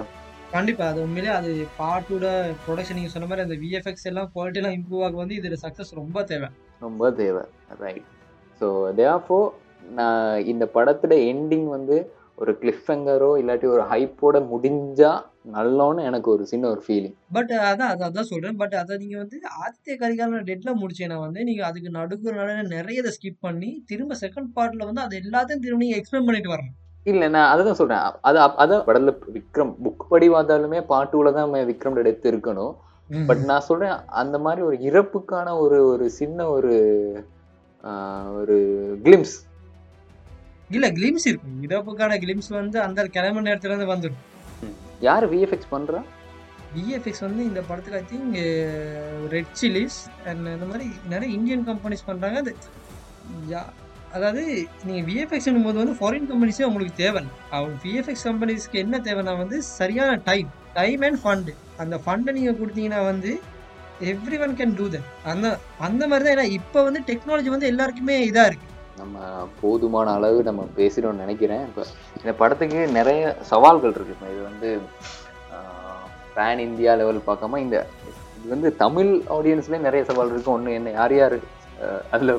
கண்டிப்பா அது உண்மையிலே அது பாட்டோட ப்ரொடக்ஷன் நீங்க சொன்ன மாதிரி அந்த விஎஃப்எக்ஸ் எல்லாம் குவாலிட்டி எல்லாம் இம்ப்ரூவ் ஆக வந்து இதோட சக்சஸ் ரொம்ப தேவை. ரொம்ப தேவை. ரைட் ஸோ தேஃபோ நான் இந்த படத்தோட எண்டிங் வந்து ஒரு கிளிஃபங்கரோ இல்லாட்டி ஒரு ஹைப்போட முடிஞ்சா நல்லோன்னு எனக்கு ஒரு சின்ன ஒரு ஃபீலிங் பட் அதான் அதான் அதான் சொல்றேன். பட் அதை நீங்க வந்து ஆதித்ய கரிகாலன் டெட்ல முடிச்சேன்னா வந்து. நீங்க அதுக்கு நடுக்கு நடுவே நிறைய இதை ஸ்கிப் பண்ணி திரும்ப செகண்ட் பார்ட்ல வந்து அது எல்லாத்தையும் திரும்ப நீங்க எக்ஸ்பிளைன் பண்ணிட்டு வரணும். இல்லை நான் அதை தான் சொல்கிறேன் அது அதான் படத்தில் விக்ரம் புக் படி பார்த்தாலுமே பார்ட் டூவில் தான் விக்ரம் டெத் இருக்கணும். பட் நான் சொல்கிறேன் அந்த மாதிரி ஒரு இறப்புக்கான ஒரு ஒரு சின்ன ஒரு ஒரு கிளிம்ஸ் இல்ல கிளிம்ஸ் இருக்கும். இறப்புக்கான கிளிம்ஸ் வந்து அந்த கிளம்ப நேரத்துல இருந்து வந்துடும் யார் விஎஃப்எக்ஸ் பண்ணுறா விஎஃப்எக்ஸ் வந்து இந்த படத்துக்கு I think Red Chillies and இந்த மாதிரி நிறைய இந்தியன் கம்பெனிஸ் பண்றாங்க. அது அதாவது நீங்கள் விஎஃப்எக்ஸ் போது வந்து ஃபாரின் கம்பெனிஸே உங்களுக்கு தேவை. அவங்க விஎஃப்எக்ஸ் கம்பெனிஸ்க்கு என்ன தேவைன்னா வந்து சரியான டைம் டைம் அண்ட் ஃபண்டு அந்த ஃபண்டை நீங்கள் கொடுத்தீங்கன்னா வந்து every one can do that அந்த அந்த மாதிரி தான் ஏன்னா இப்போ வந்து டெக்னாலஜி வந்து எல்லாருக்குமே இதாக இருக்கு. நம்ம போதுமான அளவு நம்ம பேசிடணும்னு நினைக்கிறேன். இப்போ இந்த படத்துக்கு நிறைய சவால்கள் இருக்கு. இப்போ இது வந்து பேன் இந்தியா லெவல் பார்க்காம இந்த இது வந்து தமிழ் ஆடியன்ஸ்லேயே நிறைய சவால் இருக்கும் ஒன்று என்ன யார் யார் அதில்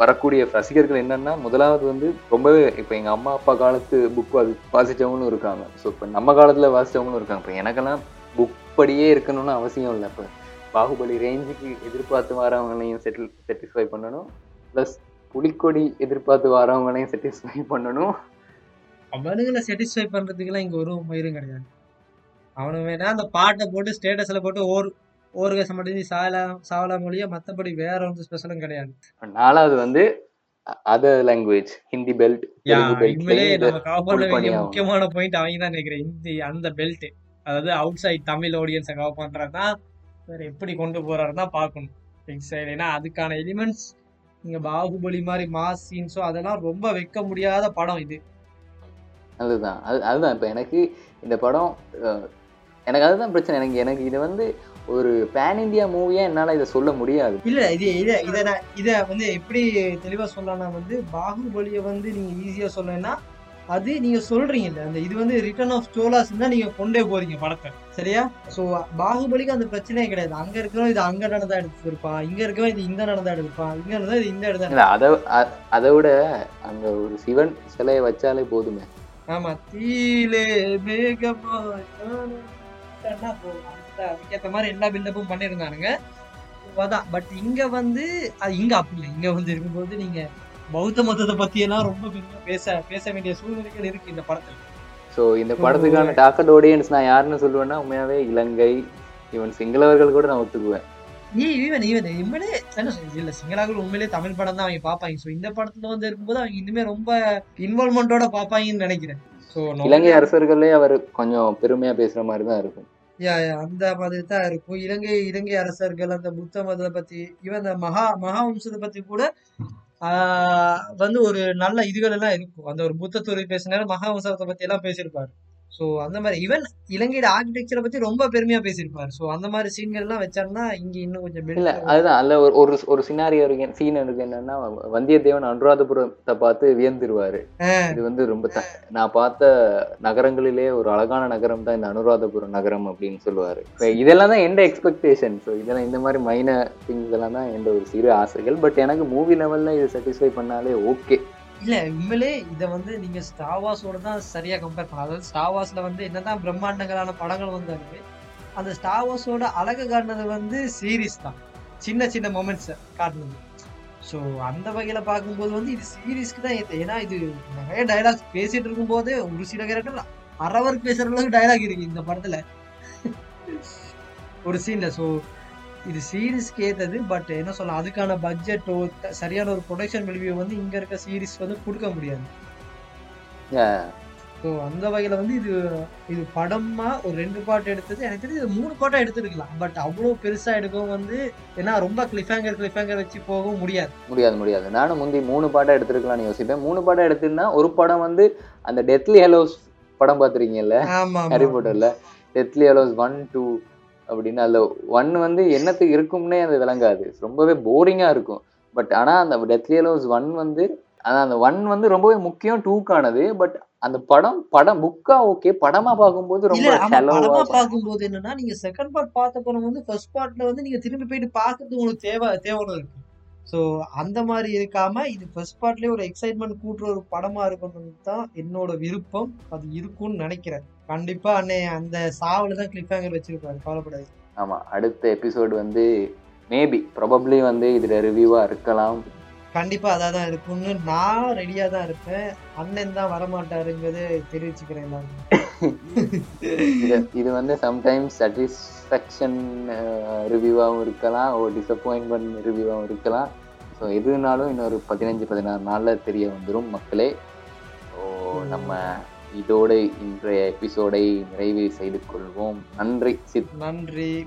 வரக்கூடிய ரசிகர்கள் என்னென்னா முதலாவது வந்து ரொம்பவே இப்போ எங்கள் அம்மா அப்பா காலத்து புக் வாசி வாசித்தவங்களும் இருக்காங்க. ஸோ இப்போ நம்ம காலத்தில் வாசித்தவங்களும் இருக்காங்க. இப்போ எனக்கெல்லாம் புக் படியே இருக்கணும்னு அவசியம் இல்லை. இப்போ பாகுபலி ரேஞ்சுக்கு எதிர்பார்த்து வரவங்களையும் செட்டில் சாட்டிஸ்ஃபை பண்ணணும். ப்ளஸ் புலிக்கொடி எதிர்பார்த்து வரவங்களையும் சாட்டிஸ்ஃபை பண்ணணும். அவனுங்களை சாட்டிஸ்ஃபை பண்ணுறதுக்கெல்லாம் இங்கே ஒரு மயிரும் கிடையாது. அவனுக்கு வேணா அந்த பாட்டை போட்டு ஸ்டேட்டஸில் போட்டு ஓர் ஓருக சம்மடி சாவலாம் சாவலாம் மொழியா மற்றபடி வேற ஒன்றும் ஸ்பெஷலும் கிடையாது. நாலாவது வந்து other language Hindi belt belt நம்ம பண்ணி வேண்டிய. முக்கியமான பாயிண்ட் அவங்க தான் நினைக்கிறேன். இந்த அந்த பெல்ட் அதாவது அவுட் சைட் தமிழ் ஆடியன்ஸை கவர் பண்றது தான் வேற எப்படி கொண்டு போறாரு தான் பார்க்கணும் எக்ஸைட் ஏன்னா அதுக்கான எலிமெண்ட்ஸ் நீங்க பாகுபலி மாதிரி மாஸ் சீன்ஸோ அதெல்லாம் ரொம்ப வைக்க முடியாத படம் இது. அதுதான். அது அதுதான். இப்போ எனக்கு இந்த படம் எனக்கு அதுதான் பிரச்சனை. எனக்கு எனக்கு இது வந்து ஒரு பேன் இந்தியா மூவியா என்னால் இதை சொல்ல முடியாது. இல்ல இது இத இத நான் இத வந்து எப்படி தெளிவா சொல்லலாம்னா வந்து பாகுபலியை வந்து நீங்க ஈஸியா சொல்லணும்னா அது நீங்க சொல்றீங்கல்ல அந்த இது வந்து ரிட்டர்ன் ஆஃப் சோலாஸ் தான் நீங்க கொண்டே போறீங்க படத்தை. சரியா? சோ பாகுபலிக்கு அந்த பிரச்சனையே கிடையாது. அங்க இருக்கிறவன் இது அங்க நடந்தா எடுத்துருப்பான். இங்க இருக்கவன் இது இந்த நடந்தா எடுப்பான் இங்க நடந்தா இது இந்த இடத்தா இல்லை அதை அதை விட அங்க ஒரு சிவன் சிலையை வச்சாலே போதுமே. ஆமா தீலே மேகமா அதுக்கேத்த மாதிரி எல்லா பில்டப்பும் பண்ணியிருந்தானுங்க. அதான் பட் இங்க வந்து அது இங்க அப்படி இல்லை. இங்க வந்து இருக்கும்போது நீங்க பௌத்த மதத்தை பத்தி எல்லாம் ரொம்ப பேச பேச வேண்டிய சூழ்நிலைகள் இருக்கு இந்த படத்துல. ஸோ இந்த படத்துக்கான டாக்கட் ஆடியன்ஸ் நான் யாருன்னு சொல்லுவேன்னா உண்மையாவே இலங்கை ஈவன் சிங்களவர்கள் கூட நான் ஒத்துக்குவேன். நீ ஈவன் ஈவன் உண்மையிலே என்ன இல்ல சிங்களாக்கள் உண்மையிலே தமிழ் படம் தான் அவங்க பார்ப்பாங்க. ஸோ இந்த படத்துல வந்து இருக்கும்போது அவங்க இனிமே ரொம்ப இன்வால்மெண்டோட பார்ப்பாங்கன்னு நினைக்கிறேன். ஸோ இலங்கை அரசர்களே அவர் கொஞ்சம் பெருமையா பேசுற மாதிரி தான் இருக்கும். யா அந்த மாதிரி தான் இருக்கும். இலங்கை இலங்கை அரசர்கள் அந்த புத்த மதத்தை பத்தி இவன் அந்த மகா மகா வம்சத்தை பத்தி கூட ஆஹ் வந்து ஒரு நல்ல இதுகள் எல்லாம் இருக்கும். அந்த ஒரு புத்த துறை பேசினாரு மகா வம்சத்தை பத்தி எல்லாம் பேசியிருப்பாரு. ஸோ அந்த மாதிரி ஈவன் இலங்கையோட ஆர்கிடெக்சரை பத்தி ரொம்ப பெருமையா பேசியிருப்பாரு. ஸோ அந்த மாதிரி சீன்கள் எல்லாம் வச்சாருன்னா இங்க இன்னும் கொஞ்சம் இல்ல அதுதான். அதுல ஒரு ஒரு ஒரு சினாரியோ இருக்கு சீன் இருக்கு என்னன்னா வந்தியத்தேவன் அனுராதபுரத்தை பார்த்து வியந்துருவாரு. இது வந்து ரொம்ப நான் பார்த்த நகரங்களிலே ஒரு அழகான நகரம் தான் இந்த அனுராதபுரம் நகரம் அப்படின்னு சொல்லுவாரு. இதெல்லாம் தான் எந்த எக்ஸ்பெக்டேஷன் ஸோ இதெல்லாம் இந்த மாதிரி மைனர் திங்ஸ் எல்லாம் தான் எந்த ஒரு சிறு ஆசைகள். பட் எனக்கு மூவி லெவல்ல இது சாட்டிஸ்ஃபை பண்ணாலே ஓகே இல்ல உண்மையிலே இதை வந்து நீங்க ஸ்டாவாஸோட தான் சரியா கம்பேர் பண்ணலாம். அதாவது ஸ்டாவாஸ்ல வந்து என்னதான் பிரம்மாண்டங்களான படங்கள் வந்தாலுமே அந்த ஸ்டாவாஸோட அழகு காட்டினது வந்து சீரிஸ் தான். சின்ன சின்ன மொமெண்ட்ஸ் காட்டினது. ஸோ அந்த வகையில பார்க்கும்போது வந்து இது சீரிஸ்க்கு தான் ஏன்னா இது நிறைய டயலாக்ஸ் பேசிட்டு இருக்கும்போது ஒரு சில கேரக்டர் அறவர் பேசுற அளவுக்கு டயலாக் இருக்கு இந்த படத்துல. ஒரு சீன்ல ஸோ இது சீரிஸ்க்கு ஏத்தது பட் என்ன சொல்லலாம் அதுக்கான பட்ஜெட்டோ சரியான ஒரு ப்ரொடக்ஷன் வேல்யூ வந்து இங்க இருக்க சீரிஸ் வந்து கொடுக்க முடியாது. ஸோ அந்த வகையில வந்து இது இது படமா ஒரு ரெண்டு பாட்டு எடுத்தது. எனக்கு தெரிஞ்சு இது மூணு பாட்டா எடுத்துருக்கலாம். பட் அவ்வளோ பெருசா எடுக்கவும் வந்து ஏன்னா ரொம்ப கிளிஃபேங்கர் கிளிஃபேங்கர் வச்சு போகவும் முடியாது. முடியாது முடியாது. நானும் முந்தி மூணு பாடம் எடுத்திருக்கலாம்னு யோசிப்பேன். மூணு பாடம் எடுத்திருந்தா ஒரு படம் வந்து அந்த டெத்லி ஹெலோஸ் படம் பார்த்துருக்கீங்கல்ல ஹாரி போட்டர்ல டெத்லி ஹெலோஸ் ஒன் டூ அப்படின்னு அதுல ஒன் வந்து என்னத்துக்கு இருக்கும்னே அது விளங்காது. ரொம்பவே போரிங்கா இருக்கும். பட் ஆனா அந்த டெத்லி அலோஸ் ஒன் வந்து அதான் அந்த ஒன் வந்து ரொம்பவே முக்கியம் டூக்கானது பட் அந்த படம் படம் புக்கா ஓகே படமா பார்க்கும்போது ரொம்ப படமா பார்க்கும்போது என்னன்னா நீங்க செகண்ட் பார்ட் பார்த்த படம் வந்து ஃபர்ஸ்ட் பார்ட்ல வந்து நீங்க திரும்பி போயிட்டு பார்க்கறது உங்களுக்கு தேவை தேவைன்னு இருக்கு. ஸோ அந்த மாதிரி இருக்காம இது ஃபர்ஸ்ட் பார்ட்லயே ஒரு எக்ஸைட்மெண்ட் கூட்டுற ஒரு படமா இருக்கணும்னு தான் என்னோட விருப்பம். அது இருக்கும்னு நினைக்கிறேன். கண்டிப்பா அண்ணே அந்த சாவுல தான் கிளிப் ஹேங்கர் வச்சிருப்பாரு கவலைப்படாது ஆமா அடுத்த எபிசோடு வந்து மேபி ப்ராபப்ளி வந்து இதுல ரிவ்யூவா இருக்கலாம். கண்டிப்பா அதான் தான் இருக்கும்னு நான் ரெடியா தான் இருப்பேன். அண்ணன் தான் வரமாட்டாருங்கிறத தெரிவிச்சுக்கிறேன் எல்லாருக்கும். இது வந்து சம்டைம்ஸ் சாட்டிஸ்ஃபேக்ஷன் ரிவ்யூவாகவும் இருக்கலாம். ஒரு டிசப்பாயின்மெண்ட் ரிவ்யூவாகவும் இருக்கலாம். ஸோ எதுனாலும் இன்னொரு பதினஞ்சு பதினாறு நாளில் தெரிய வந்துடும் மக்களே. ஸோ நம்ம இதோடு இன்றைய எபிசோடை நிறைவு செய்து கொள்வோம். நன்றி சித். நன்றி.